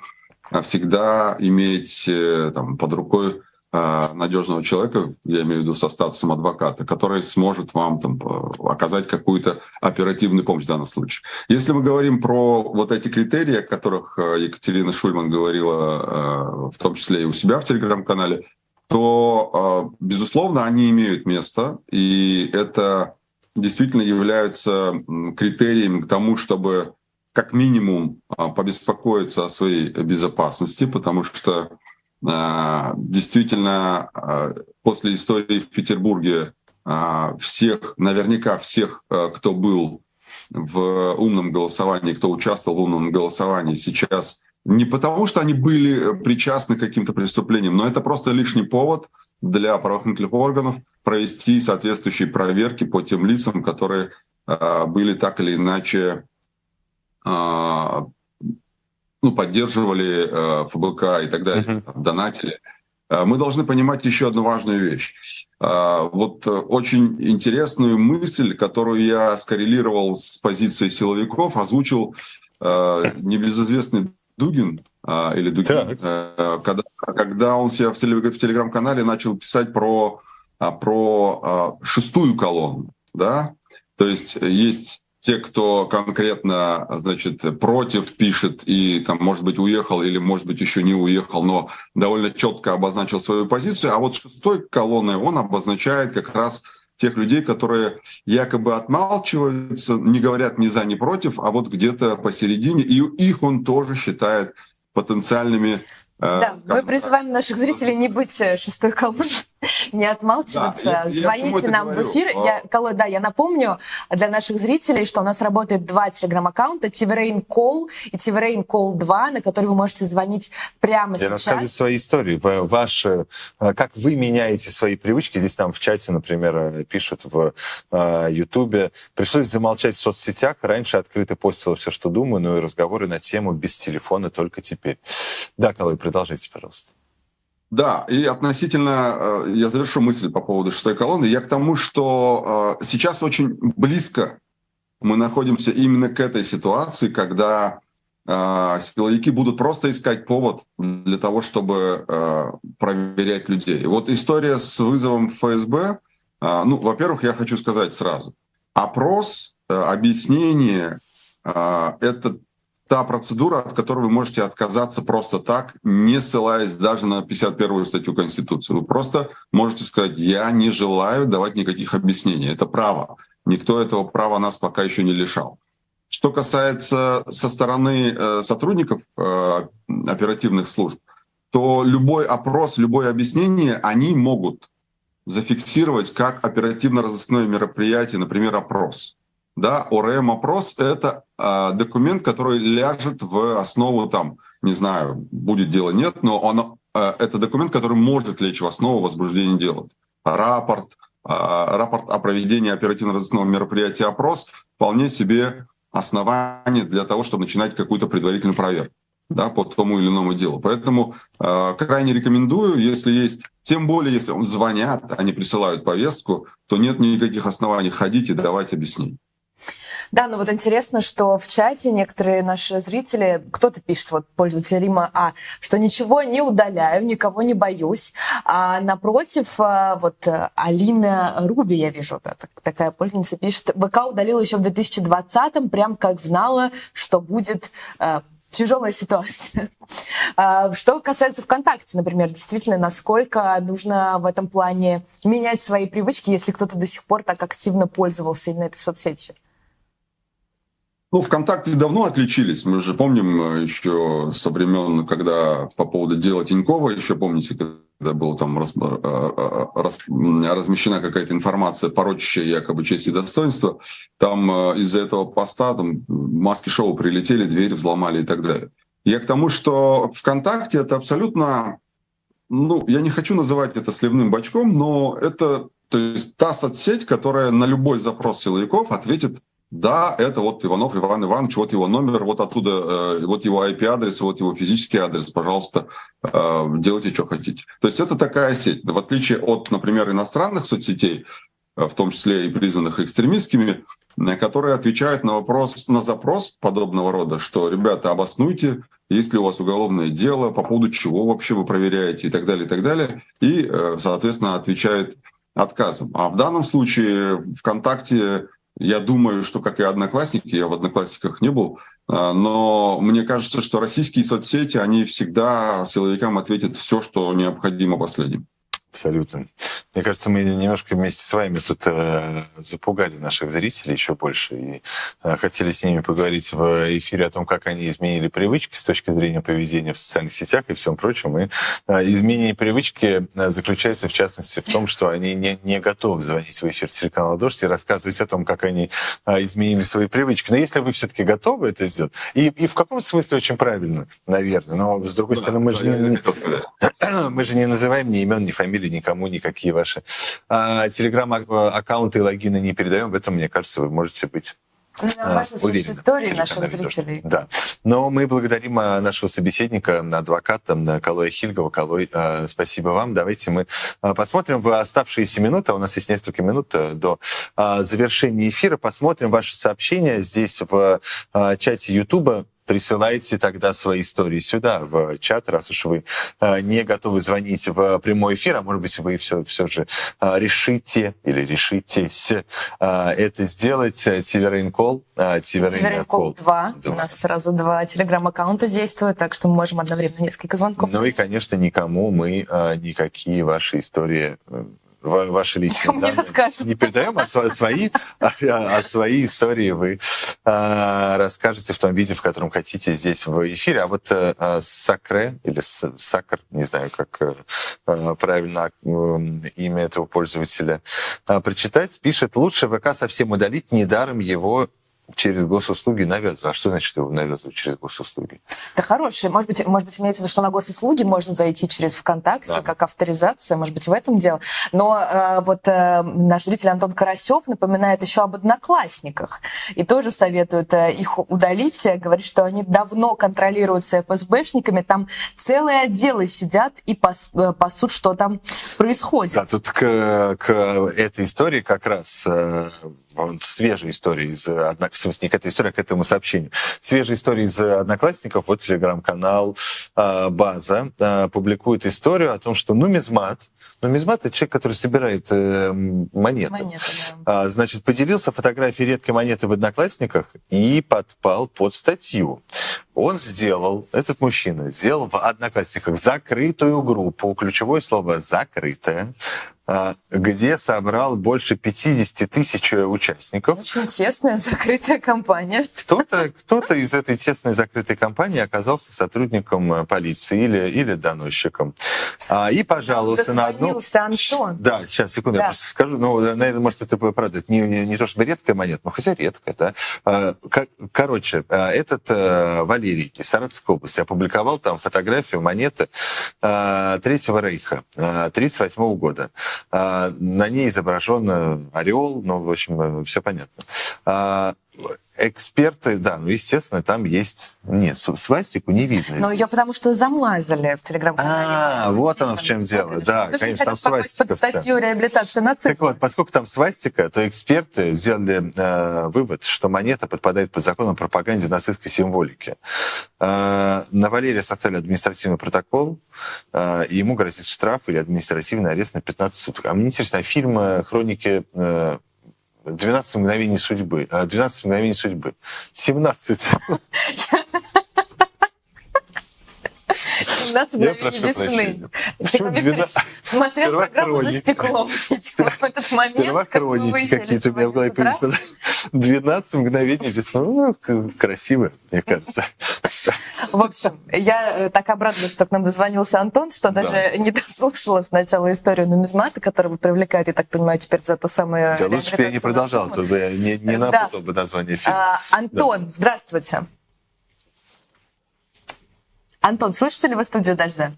всегда иметь э, там, под рукой Э, надежного человека, я имею в виду со статусом адвоката, который сможет вам там, оказать какую-то оперативную помощь в данном случае. Если мы говорим про вот эти критерии, о которых э, Екатерина Шульман говорила, э, в том числе и у себя в телеграм-канале, то, безусловно, они имеют место, и это действительно являются критериями к тому, чтобы как минимум побеспокоиться о своей безопасности, потому что а, действительно, а, после истории в Петербурге а, всех, наверняка всех, кто был в умном голосовании, кто участвовал в умном голосовании, сейчас не потому, что они были причастны к каким-то преступлениям, но это просто лишний повод для правоохранительных органов провести соответствующие проверки по тем лицам, которые были так или иначе ну, поддерживали э, ФБК и так далее, uh-huh. донатили. Э, мы должны понимать еще одну важную вещь. Э, вот э, очень интересную мысль, которую я скоррелировал с позицией силовиков, озвучил э, [LAUGHS] небезызвестный Дугин э, или Дугин, э, когда, когда он себя в, в телеграм-канале начал писать про, про шестую колонну. Да? То есть есть те, кто конкретно, значит, против пишет и там, может быть, уехал или, может быть, еще не уехал, но довольно четко обозначил свою позицию. А вот шестой колонной он обозначает как раз тех людей, которые якобы отмалчиваются, не говорят ни за, ни против, а вот где-то посередине, и их он тоже считает потенциальными Э, да, мы призываем наших зрителей не быть э, шестой колонной, не отмалчиваться. Да, я, Звоните я нам в эфир. А... Я, Колой, да, я напомню для наших зрителей, что у нас работает два телеграм-аккаунта, Тиверейн Кол и Тиверейн Кол 2, на которые вы можете звонить прямо я сейчас. Рассказывать свои истории. Ваш, э, как вы меняете свои привычки. Здесь там в чате, например, пишут в Ютубе. Пришлось замолчать в соцсетях. Раньше открыто постила все, что думаю, но и разговоры на тему без телефона только теперь. Да, Колой, Продолжайте, пожалуйста. Да, и относительно, э, я завершу мысль по поводу шестой колонны, я к тому, что э, сейчас очень близко мы находимся именно к этой ситуации, когда э, силовики будут просто искать повод для того, чтобы проверять людей. Вот история с вызовом ФСБ, ну, во-первых, я хочу сказать сразу, опрос, объяснение, это та процедура, от которой вы можете отказаться просто так, не ссылаясь даже на 51-ю статью Конституции. Вы просто можете сказать, я не желаю давать никаких объяснений. Это право. Никто этого права нас пока еще не лишал. Что касается со стороны э, сотрудников э, оперативных служб, то любой опрос, любое объяснение они могут зафиксировать как оперативно-розыскное мероприятие, например, опрос да, ОРМ-опрос — это э, документ, который ляжет в основу, там, не знаю, будет дело, нет, но он, э, это документ, который может лечь в основу возбуждения дела. Рапорт, э, рапорт о проведении оперативно-розыскного мероприятия опрос вполне себе основание для того, чтобы начинать какую-то предварительную проверку да, по тому или иному делу. Поэтому э, крайне рекомендую, если есть, тем более, если звонят, они присылают повестку, то нет никаких оснований ходить и давать объяснения. Да, ну вот интересно, что в чате некоторые наши зрители, кто-то пишет, вот пользователь Рима А, что ничего не удаляю, никого не боюсь. А напротив, а, вот Алина Руби, я вижу, да, такая пользовательница пишет, ВК удалила еще в 2020-м, прям как знала, что будет а, тяжелая ситуация. [LAUGHS] А, что касается ВКонтакте, например, действительно, насколько нужно в этом плане менять свои привычки, если кто-то до сих пор так активно пользовался именно этой соцсетью? Ну, ВКонтакте давно отличились. Мы же помним э, еще со времен, когда по поводу дела Тинькова, еще помните, когда была там раз, э, э, раз, размещена какая-то информация, порочащая якобы честь и достоинство, там из-за этого поста там маски шоу прилетели, двери взломали и так далее. Я к тому, что ВКонтакте это абсолютно, ну, я не хочу называть это сливным бачком, но это то есть та соцсеть, которая на любой запрос силовиков ответит да, это вот Иванов Иван Иванович, вот его номер, вот оттуда, э, вот его IP-адрес, вот его физический адрес, пожалуйста, э, делайте, что хотите. То есть это такая сеть. В отличие от, например, иностранных соцсетей, э, в том числе и признанных экстремистскими, которые отвечают на вопрос, на запрос подобного рода, что, ребята, обоснуйте, есть ли у вас уголовное дело, по поводу чего вообще вы проверяете и так далее, и так далее, и, соответственно, отвечает отказом. А в данном случае ВКонтакте я думаю, что, как и одноклассники, я в одноклассниках не был, а, но мне кажется, что российские соцсети, они всегда силовикам ответят все, что необходимо последним. Абсолютно. Мне кажется, мы немножко вместе с вами тут э, запугали наших зрителей еще больше и э, хотели с ними поговорить в эфире о том, как они изменили привычки с точки зрения поведения в социальных сетях и всем прочем. И э, изменение привычки э, заключается, в частности, в том, что они не, не готовы звонить в эфир телеканала «Дождь» и рассказывать о том, как они э, изменили свои привычки. Но если вы все-таки готовы это сделать, и, и в каком смысле очень правильно, наверное, но с другой да, стороны, мы, же не, [CLEARS THROAT] мы же не называем ни имен, ни фамилий, фамилии никому никакие ваши а, телеграм-аккаунты и логины не передаем. В этом, мне кажется, вы можете быть ну, Ваши уверены, истории наших зрителей. Да. Но мы благодарим а, нашего собеседника, адвоката Калоя Хильгова. Калой, а, спасибо вам. Давайте мы а, посмотрим в оставшиеся минуты, у нас есть несколько минут э, до завершения эфира, посмотрим ваши сообщения здесь в чате Ютуба присылайте тогда свои истории сюда, в чат, раз уж вы э, не готовы звонить в прямой эфир, а может быть, вы все, все же э, решите или решитесь э, это сделать. Тиверин Кол. Тиверин Кол 2. У нас сразу два телеграм-аккаунта действуют, так что мы можем одновременно несколько звонков. Ну и, конечно, никому мы никакие ваши истории ваши личные Мне данные расскажут. не передаем, а сво- свои, а, а свои истории вы а, расскажете в том виде, в котором хотите здесь в эфире. А вот э, а, Сакре или Сакр, не знаю, как э, э, правильно имя этого пользователя прочитать, пишет, лучше ВК совсем удалить, недаром его через госуслуги навязывают. А что значит его навязывают через госуслуги? Это хорошее. Может быть, может быть, имеется в виду, что на госуслуги можно зайти через ВКонтакте, Да. как авторизация, может быть, в этом дело. Но э, вот э, наш зритель Антон Карасев напоминает еще об одноклассниках. И тоже советует э, их удалить. Говорит, что они давно контролируются ФСБшниками. Там целые отделы сидят и пас- э, пасут, что там происходит. Да, тут к, к этой истории как раз э, свежая история из одна- в смысле, не к этой истории, а к этому сообщению. Свежая история из Одноклассников, вот телеграм-канал э, База э, публикует историю о том, что нумизмат, нумизмат это человек, который собирает э, монеты. Монеты, А, Значит, поделился фотографией редкой монеты в Одноклассниках и подпал под статью. Он сделал, этот мужчина, сделал в Одноклассниках закрытую группу, ключевое слово «закрытая», а, где собрал больше 50 тысяч участников. Очень тесная, закрытая компания. Кто-то [LAUGHS] кто из этой тесной закрытой компании оказался сотрудником полиции или, или доносчиком. А, и пожаловался на одну... Антон. Да, сейчас, секунду, я Да. просто скажу. Ну, наверное, может, это правда. Это не, не, не то чтобы редкая монета, но хотя редкая, да. А, ко- Короче, этот э, Валерий из Саратовской области опубликовал там фотографию монеты а, Третьего Рейха 1938 года. А, На ней изображен э, орел, ну, в общем, все понятно. Эксперты, да, ну, естественно, там есть... Нет, свастику не видно. Но ее потому что замазали в телеграм-канале. А, вот оно в чем дело. Да, конечно, там свастика. под статью реабилитации нацизма. Так вот, поскольку там свастика, то эксперты сделали э, вывод, что монета подпадает под закон о пропаганде нацистской символики. Э, на Валерия составили административный протокол, э, и ему грозит штраф или административный арест на 15 суток. А мне интересно, а фильм э, «Хроники э, 12 мгновений судьбы», э, 12 мгновений судьбы, 17 [LAUGHS] 17 Я мгновений прошу весны. Почему 12? смотрел программу «За стеклом». [LAUGHS] В этот момент, как вы какие-то у меня в голове появились. [LAUGHS] 12 мгновений весны. Ну, к- красиво, мне кажется. [LAUGHS] В общем, я э, так обрадовалась, что к нам дозвонился Антон, что даже не дослушала сначала историю нумизмата, которого привлекают, я так понимаю, теперь за то самое... Да лучше бы я не продолжал, то бы я не, Да. напутал бы название фильма. А, Антон, здравствуйте. Антон, слышите ли вы студию «Дождя»?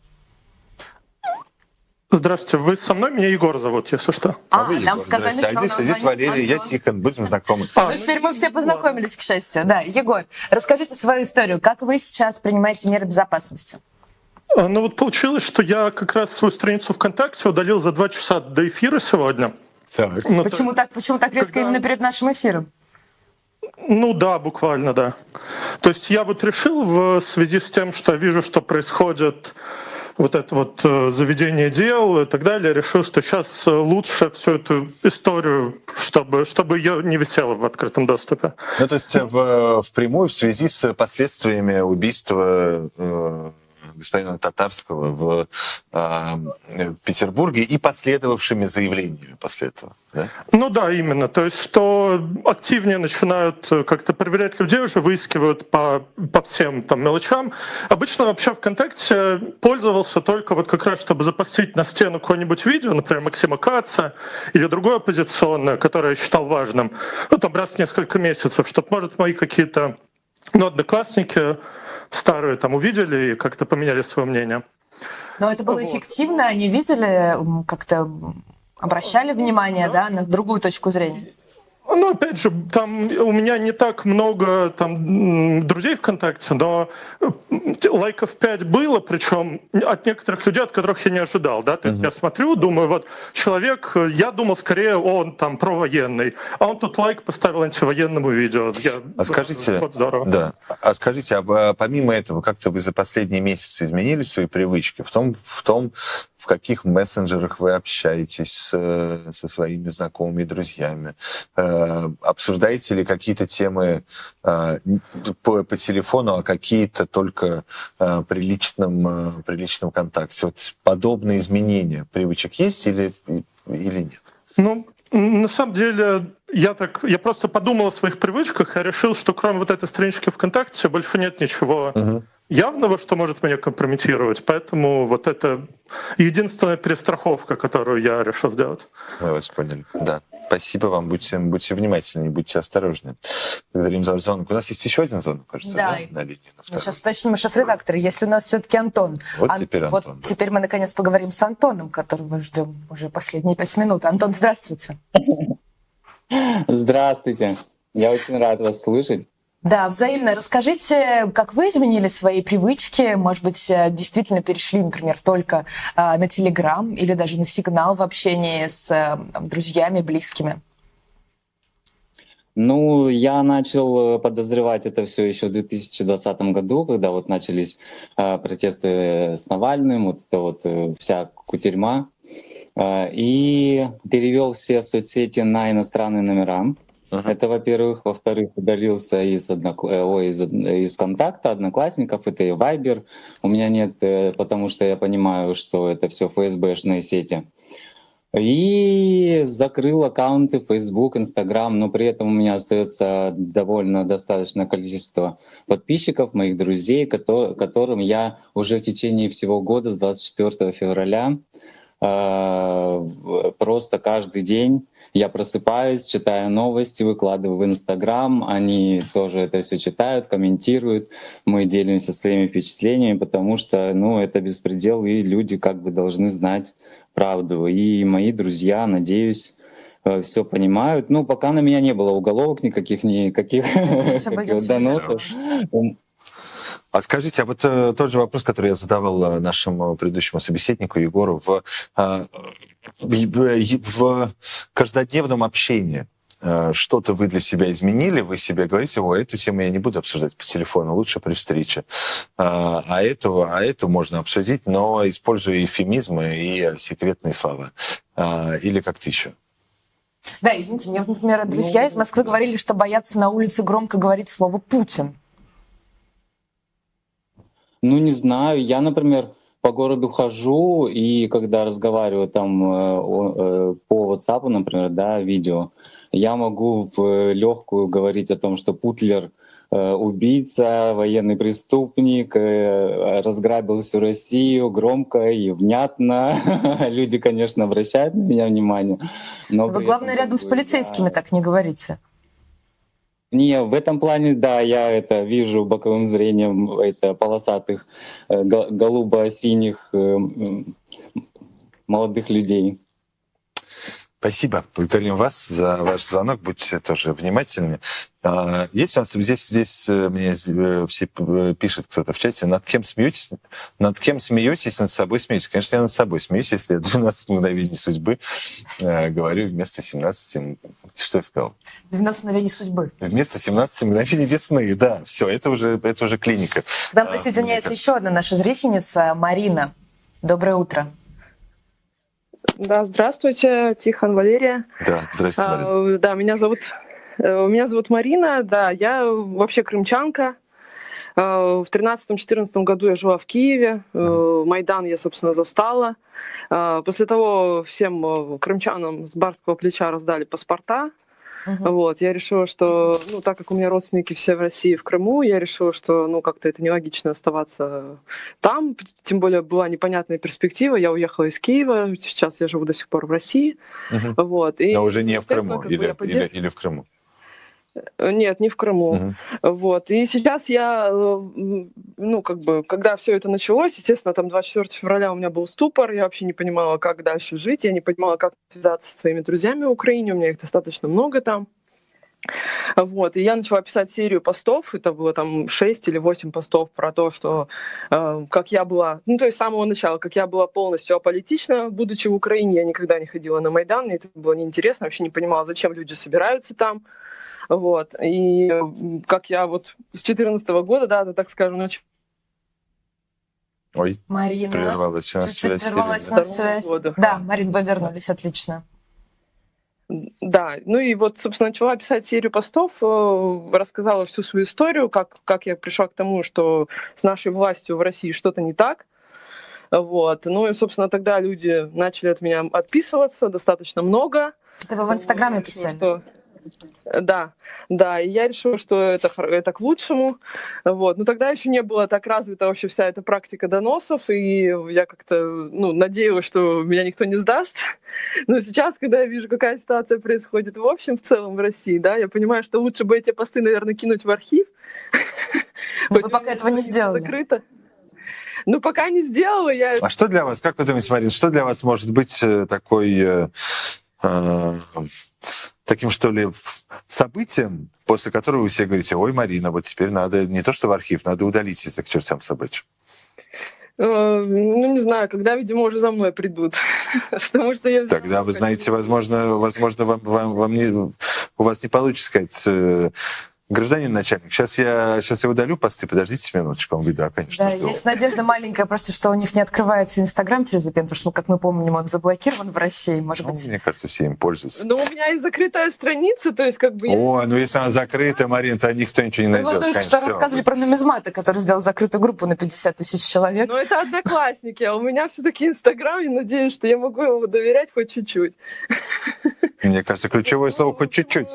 Здравствуйте, вы со мной? Меня Егор зовут, если что. А, вы, нам Егор, сказали, здрасте. что А здесь, нас здесь Валерий, я Антон. Тихон, будем знакомы. Ну, теперь мы все познакомились, к счастью. Да, Егор, расскажите свою историю. Как вы сейчас принимаете меры безопасности? А, Ну вот получилось, что я как раз свою страницу ВКонтакте удалил за два часа до эфира сегодня. Так. Ну, то Почему так, почему так резко именно перед нашим эфиром? Ну да, буквально, да. То есть я вот решил в связи с тем, что вижу, что происходит вот это вот э, заведение дел и так далее, решил, что сейчас э, лучше всю эту историю, чтобы, чтобы ее не висело в открытом доступе. Ну, то есть в, впрямую в связи с последствиями убийства э, господина Татарского в э, Петербурге и последовавшими заявлениями после этого. Да? Ну да, именно. То есть, что активнее начинают э, как-то проверять людей, уже выискивают по, по всем там мелочам. Обычно вообще ВКонтакте пользовался только вот как раз, чтобы запостить на стену какое-нибудь видео, например, Максима Каца или другое оппозиционное, которое я считал важным, ну там раз в несколько месяцев, чтобы, может, мои какие-то ну, одноклассники старые там увидели и как-то поменяли свое мнение. Но это было эффективно, они видели, как-то обращали внимание, да, на другую точку зрения. Ну, опять же, там у меня не так много там друзей ВКонтакте, но м, лайков 5 было, причем от некоторых людей, от которых я не ожидал, да, то есть я смотрю, думаю, вот человек, э, я думал скорее он там провоенный, а он тут лайк поставил антивоенному видео. Я- А скажите, вот здорово. да, а скажите, а, а помимо этого, как-то вы за последние месяцы изменили свои привычки в том, в том, в каких мессенджерах вы общаетесь с, э, со своими знакомыми друзьями? Э, Обсуждаете ли какие-то темы э, по, по телефону, а какие-то только э, при личном, при личном контакте? Вот подобные изменения привычек есть или или нет? Ну, на самом деле, я так, я просто подумал о своих привычках и решил, что кроме вот этой странички ВКонтакте больше нет ничего uh-huh. Явного, что может меня компрометировать. Поэтому вот это единственная перестраховка, которую я решил сделать. Мы вас поняли, да. Спасибо вам, будьте, будьте внимательнее, будьте осторожны. Благодарим за звонок. У нас есть еще один звонок, кажется, да, да? на линии. На Сейчас уточним шеф-редактора, если у нас все-таки Антон. Вот Ан- теперь Антон. Вот да. теперь мы наконец поговорим с Антоном, которого мы ждем уже последние пять минут. Антон, здравствуйте. Здравствуйте. Я очень рад вас слышать. Да, взаимно. Расскажите, как вы изменили свои привычки? Может быть, э, действительно перешли, например, только э, на Телеграм или даже на сигнал в общении с э, друзьями, близкими? Ну, я начал подозревать это все еще в 2020 году, когда вот начались э, протесты с Навальным, вот это вот э, вся кутерьма. Э, и перевел все соцсети на иностранные номера. Uh-huh. Это, во-первых. Во-вторых, удалился из, однокл... Ой, из, из контакта, одноклассников, это и Вайбер. У меня нет, э, потому что я понимаю, что это все ФСБшные сети. И закрыл аккаунты Facebook, Instagram, но при этом у меня остается довольно достаточное количество подписчиков, моих друзей, которым я уже в течение всего года, с 24 февраля, Э, просто каждый день я просыпаюсь, читаю новости, выкладываю в Инстаграм, они тоже это все читают, комментируют, мы делимся своими впечатлениями, потому что, ну, это беспредел, и люди как бы должны знать правду. И мои друзья, надеюсь, э, все понимают. Ну, пока на меня не было уголовок никаких, никаких [LAUGHS] доносов. А скажите, а вот э, тот же вопрос, который я задавал э, нашему предыдущему собеседнику Егору, в, э, в, в каждодневном общении э, что-то вы для себя изменили, вы себе говорите, о, эту тему я не буду обсуждать по телефону, лучше при встрече. А, а, эту, а эту можно обсудить, но используя эфемизмы и секретные слова. Или как-то еще. Да, извините, мне, например, друзья из Москвы говорили, что боятся на улице громко говорить слово «Путин». Ну, не знаю. Я, например, по городу хожу, и когда разговариваю там э, э, по WhatsApp, например, да, видео, я могу в легкую говорить о том, что Путлер э, убийца, военный преступник, разграбил всю Россию громко и внятно. [LAUGHS] Люди, конечно, обращают на меня внимание. Но Вы, главное, рядом с полицейскими я... так не говорите. Не, в этом плане, да, я это вижу боковым зрением это полосатых э, голубо-синих э, молодых людей. Спасибо. Благодарим вас за ваш звонок. Будьте тоже внимательны. А, есть у нас здесь, здесь э, мне э, все э, пишет кто-то в чате, над кем смеетесь, над кем смеетесь, над собой смеетесь. Конечно, я над собой смеюсь, если я 12 мгновений судьбы говорю вместо 17... Что я сказал? 12 мгновений судьбы. Вместо 17 мгновений весны, да. Все, это уже, это уже клиника. К нам присоединяется а, еще одна наша зрительница, Марина. Доброе утро. Да, здравствуйте, Тихон, Валерия. Да, здравствуйте, Марина. А, да, меня зовут, э, меня зовут Марина, да, я вообще крымчанка. А, в 2013-2014 году я жила в Киеве. Майдан я, собственно, застала. А, после того всем э, крымчанам с барского плеча раздали паспорта, Uh-huh. Вот, я решила, что, ну, так как у меня родственники все в России, в Крыму, я решила, что, ну, как-то это нелогично оставаться там, тем более была непонятная перспектива, я уехала из Киева, сейчас я живу до сих пор в России, uh-huh. вот. И, Но уже не в Крыму, или, или, или в Крыму? Нет, не в Крыму. Угу. Вот. И сейчас я, э, ну, как бы, когда все это началось, естественно, там 24 февраля у меня был ступор, я вообще не понимала, как дальше жить, я не понимала, как связаться со своими друзьями в Украине, у меня их достаточно много там. Вот, и я начала писать серию постов, это было там 6 или 8 постов про то, что э, как я была, ну то есть с самого начала, как я была полностью аполитична, будучи в Украине, я никогда не ходила на Майдан, мне это было неинтересно, вообще не понимала, зачем люди собираются там, вот. И как я вот с 2014 года, да, так скажем, начала Ой, Марина, прервалась нас связь. Прервалась у нас связь. Года. Да, Марин, вы вернулись, отлично. Да, ну и вот, собственно, начала писать серию постов, э, рассказала всю свою историю, как, как я пришла к тому, что с нашей властью в России что-то не так. Вот. Ну и, собственно, тогда люди начали от меня отписываться достаточно много. Это вы в Инстаграме писали? Что... Да, да, и я решила, что это, это к лучшему. Вот. Но тогда еще не было так развита вообще вся эта практика доносов, и я как-то ну, надеялась, что меня никто не сдаст. [LAUGHS] Но сейчас, когда я вижу, какая ситуация происходит в общем, в целом в России, да, я понимаю, что лучше бы эти посты, наверное, кинуть в архив. Но вы [LAUGHS] пока этого не сделали. Закрыто. Ну, пока не сделала. Я... А что для вас, как вы думаете, Марин, что для вас может быть э, такой... Э, э, таким, что ли, событием, после которого вы все говорите, ой, Марина, вот теперь надо не то что в архив, надо удалить это к чертям собачьим? Э, ну, не знаю, когда, видимо, уже за мной придут. [LAUGHS] Потому что я... Тогда, вы знаете, возможно, возможно вам, вам, вам не, у вас не получится сказать э, Гражданин начальник, сейчас я, сейчас я удалю посты, подождите минуточку. Он говорит, да, конечно. Да, жду. есть надежда маленькая, просто что у них не открывается Инстаграм через VPN, потому что, ну, как мы помним, он заблокирован в России, может ну, быть. Мне кажется, все им пользуются. Ну, у меня есть закрытая страница, то есть как бы... О, ну если она закрыта, Марин, то никто ничего не найдет. Ну, вы только конечно, что рассказывали про нумизмата, который сделал закрытую группу на 50 тысяч человек. Ну, это одноклассники, а у меня все-таки Инстаграм, и надеюсь, что я могу ему доверять хоть чуть-чуть. Мне кажется, ключевое слово «хоть чуть-чуть».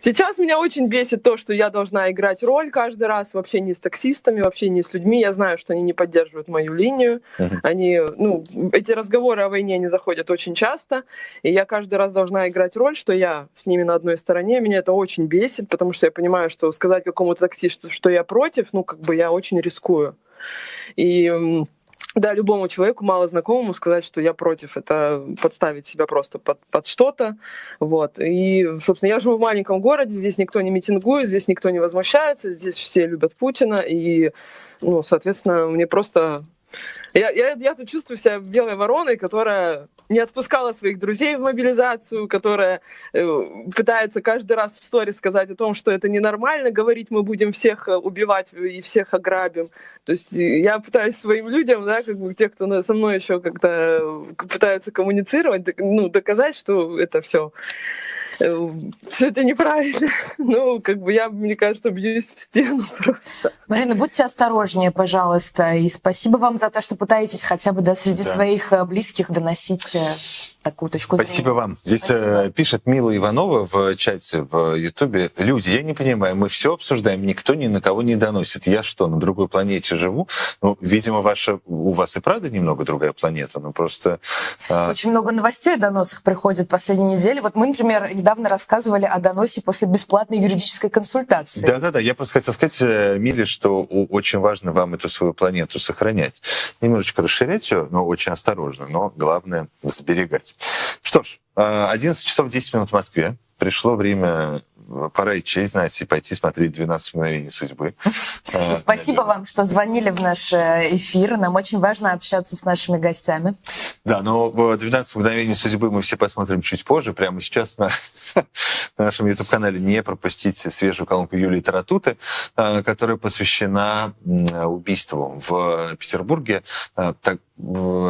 Сейчас меня очень бесит то, что я должна играть роль каждый раз в общении с таксистами, в общении с людьми. Я знаю, что они не поддерживают мою линию. Uh-huh. Они, ну, эти разговоры о войне не заходят очень часто, и я каждый раз должна играть роль, что я с ними на одной стороне. Меня это очень бесит, потому что я понимаю, что сказать какому-то таксисту, что я против, ну, как бы я очень рискую. И да, любому человеку, мало знакомому, сказать, что я против, это подставить себя просто под, под что-то. Вот. И, собственно, я живу в маленьком городе, здесь никто не митингует, здесь никто не возмущается, здесь все любят Путина, и, ну, соответственно, мне просто я, я, я тут чувствую себя белой вороной, которая не отпускала своих друзей в мобилизацию, которая э, пытается каждый раз в сторе сказать о том, что это ненормально, говорить мы будем всех э, убивать и всех ограбим. То есть э, я пытаюсь своим людям, да, как бы те, кто со мной еще как-то э, пытаются коммуницировать, ну, доказать, что это все все это неправильно. Ну, как бы я, мне кажется, бьюсь в стену просто. Марина, будьте осторожнее, пожалуйста. И спасибо вам за то, что пытаетесь хотя бы да, среди да. своих э, близких доносить э, такую точку зрения. Спасибо вам. Здесь э, Спасибо. пишет Мила Иванова в чате в Ютубе. Люди, я не понимаю, мы все обсуждаем, никто ни на кого не доносит. Я что, на другой планете живу? Ну, видимо, ваша, у вас и правда немного другая планета, но просто... Очень много новостей о доносах приходит последние недели. Вот мы, например, недавно рассказывали о доносе после бесплатной юридической консультации. Да-да-да, я просто хотел сказать, э, Миле, что очень важно вам эту свою планету сохранять. Немножечко расширять ее, но очень осторожно, но главное сберегать. Что ж, 11 э, часов 10 минут в Москве. Пришло время пора и честь знать и пойти смотреть «12 мгновений судьбы». [LAUGHS] Э, Спасибо вам, что звонили в наш э, эфир. Нам очень важно общаться с нашими гостями. Да, но «12 мгновений судьбы» мы все посмотрим чуть позже. Прямо сейчас на, [LAUGHS] на нашем YouTube-канале не пропустите свежую колонку Юлии Таратуты, э, которая посвящена убийству в Петербурге так,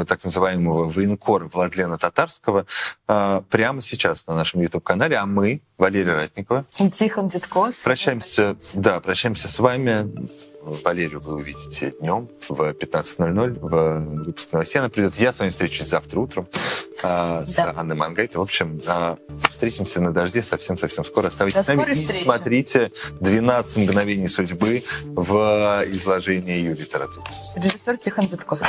так называемого военкора Владлена Татарского прямо сейчас на нашем YouTube-канале. А мы, Валерия Ратникова, и Тихон Дедкос. Прощаемся, да, прощаемся с вами. Валерию вы увидите днем в 15.00 в выпуске новостей. Она придет. Я с вами встречусь завтра утром э, с да. Анной Мангайтой. В общем, э, встретимся на дожде совсем-совсем скоро. Оставайтесь До с нами и смотрите «12 мгновений судьбы» в изложении Юлии Таратуты. Режиссер Тихон Дедков.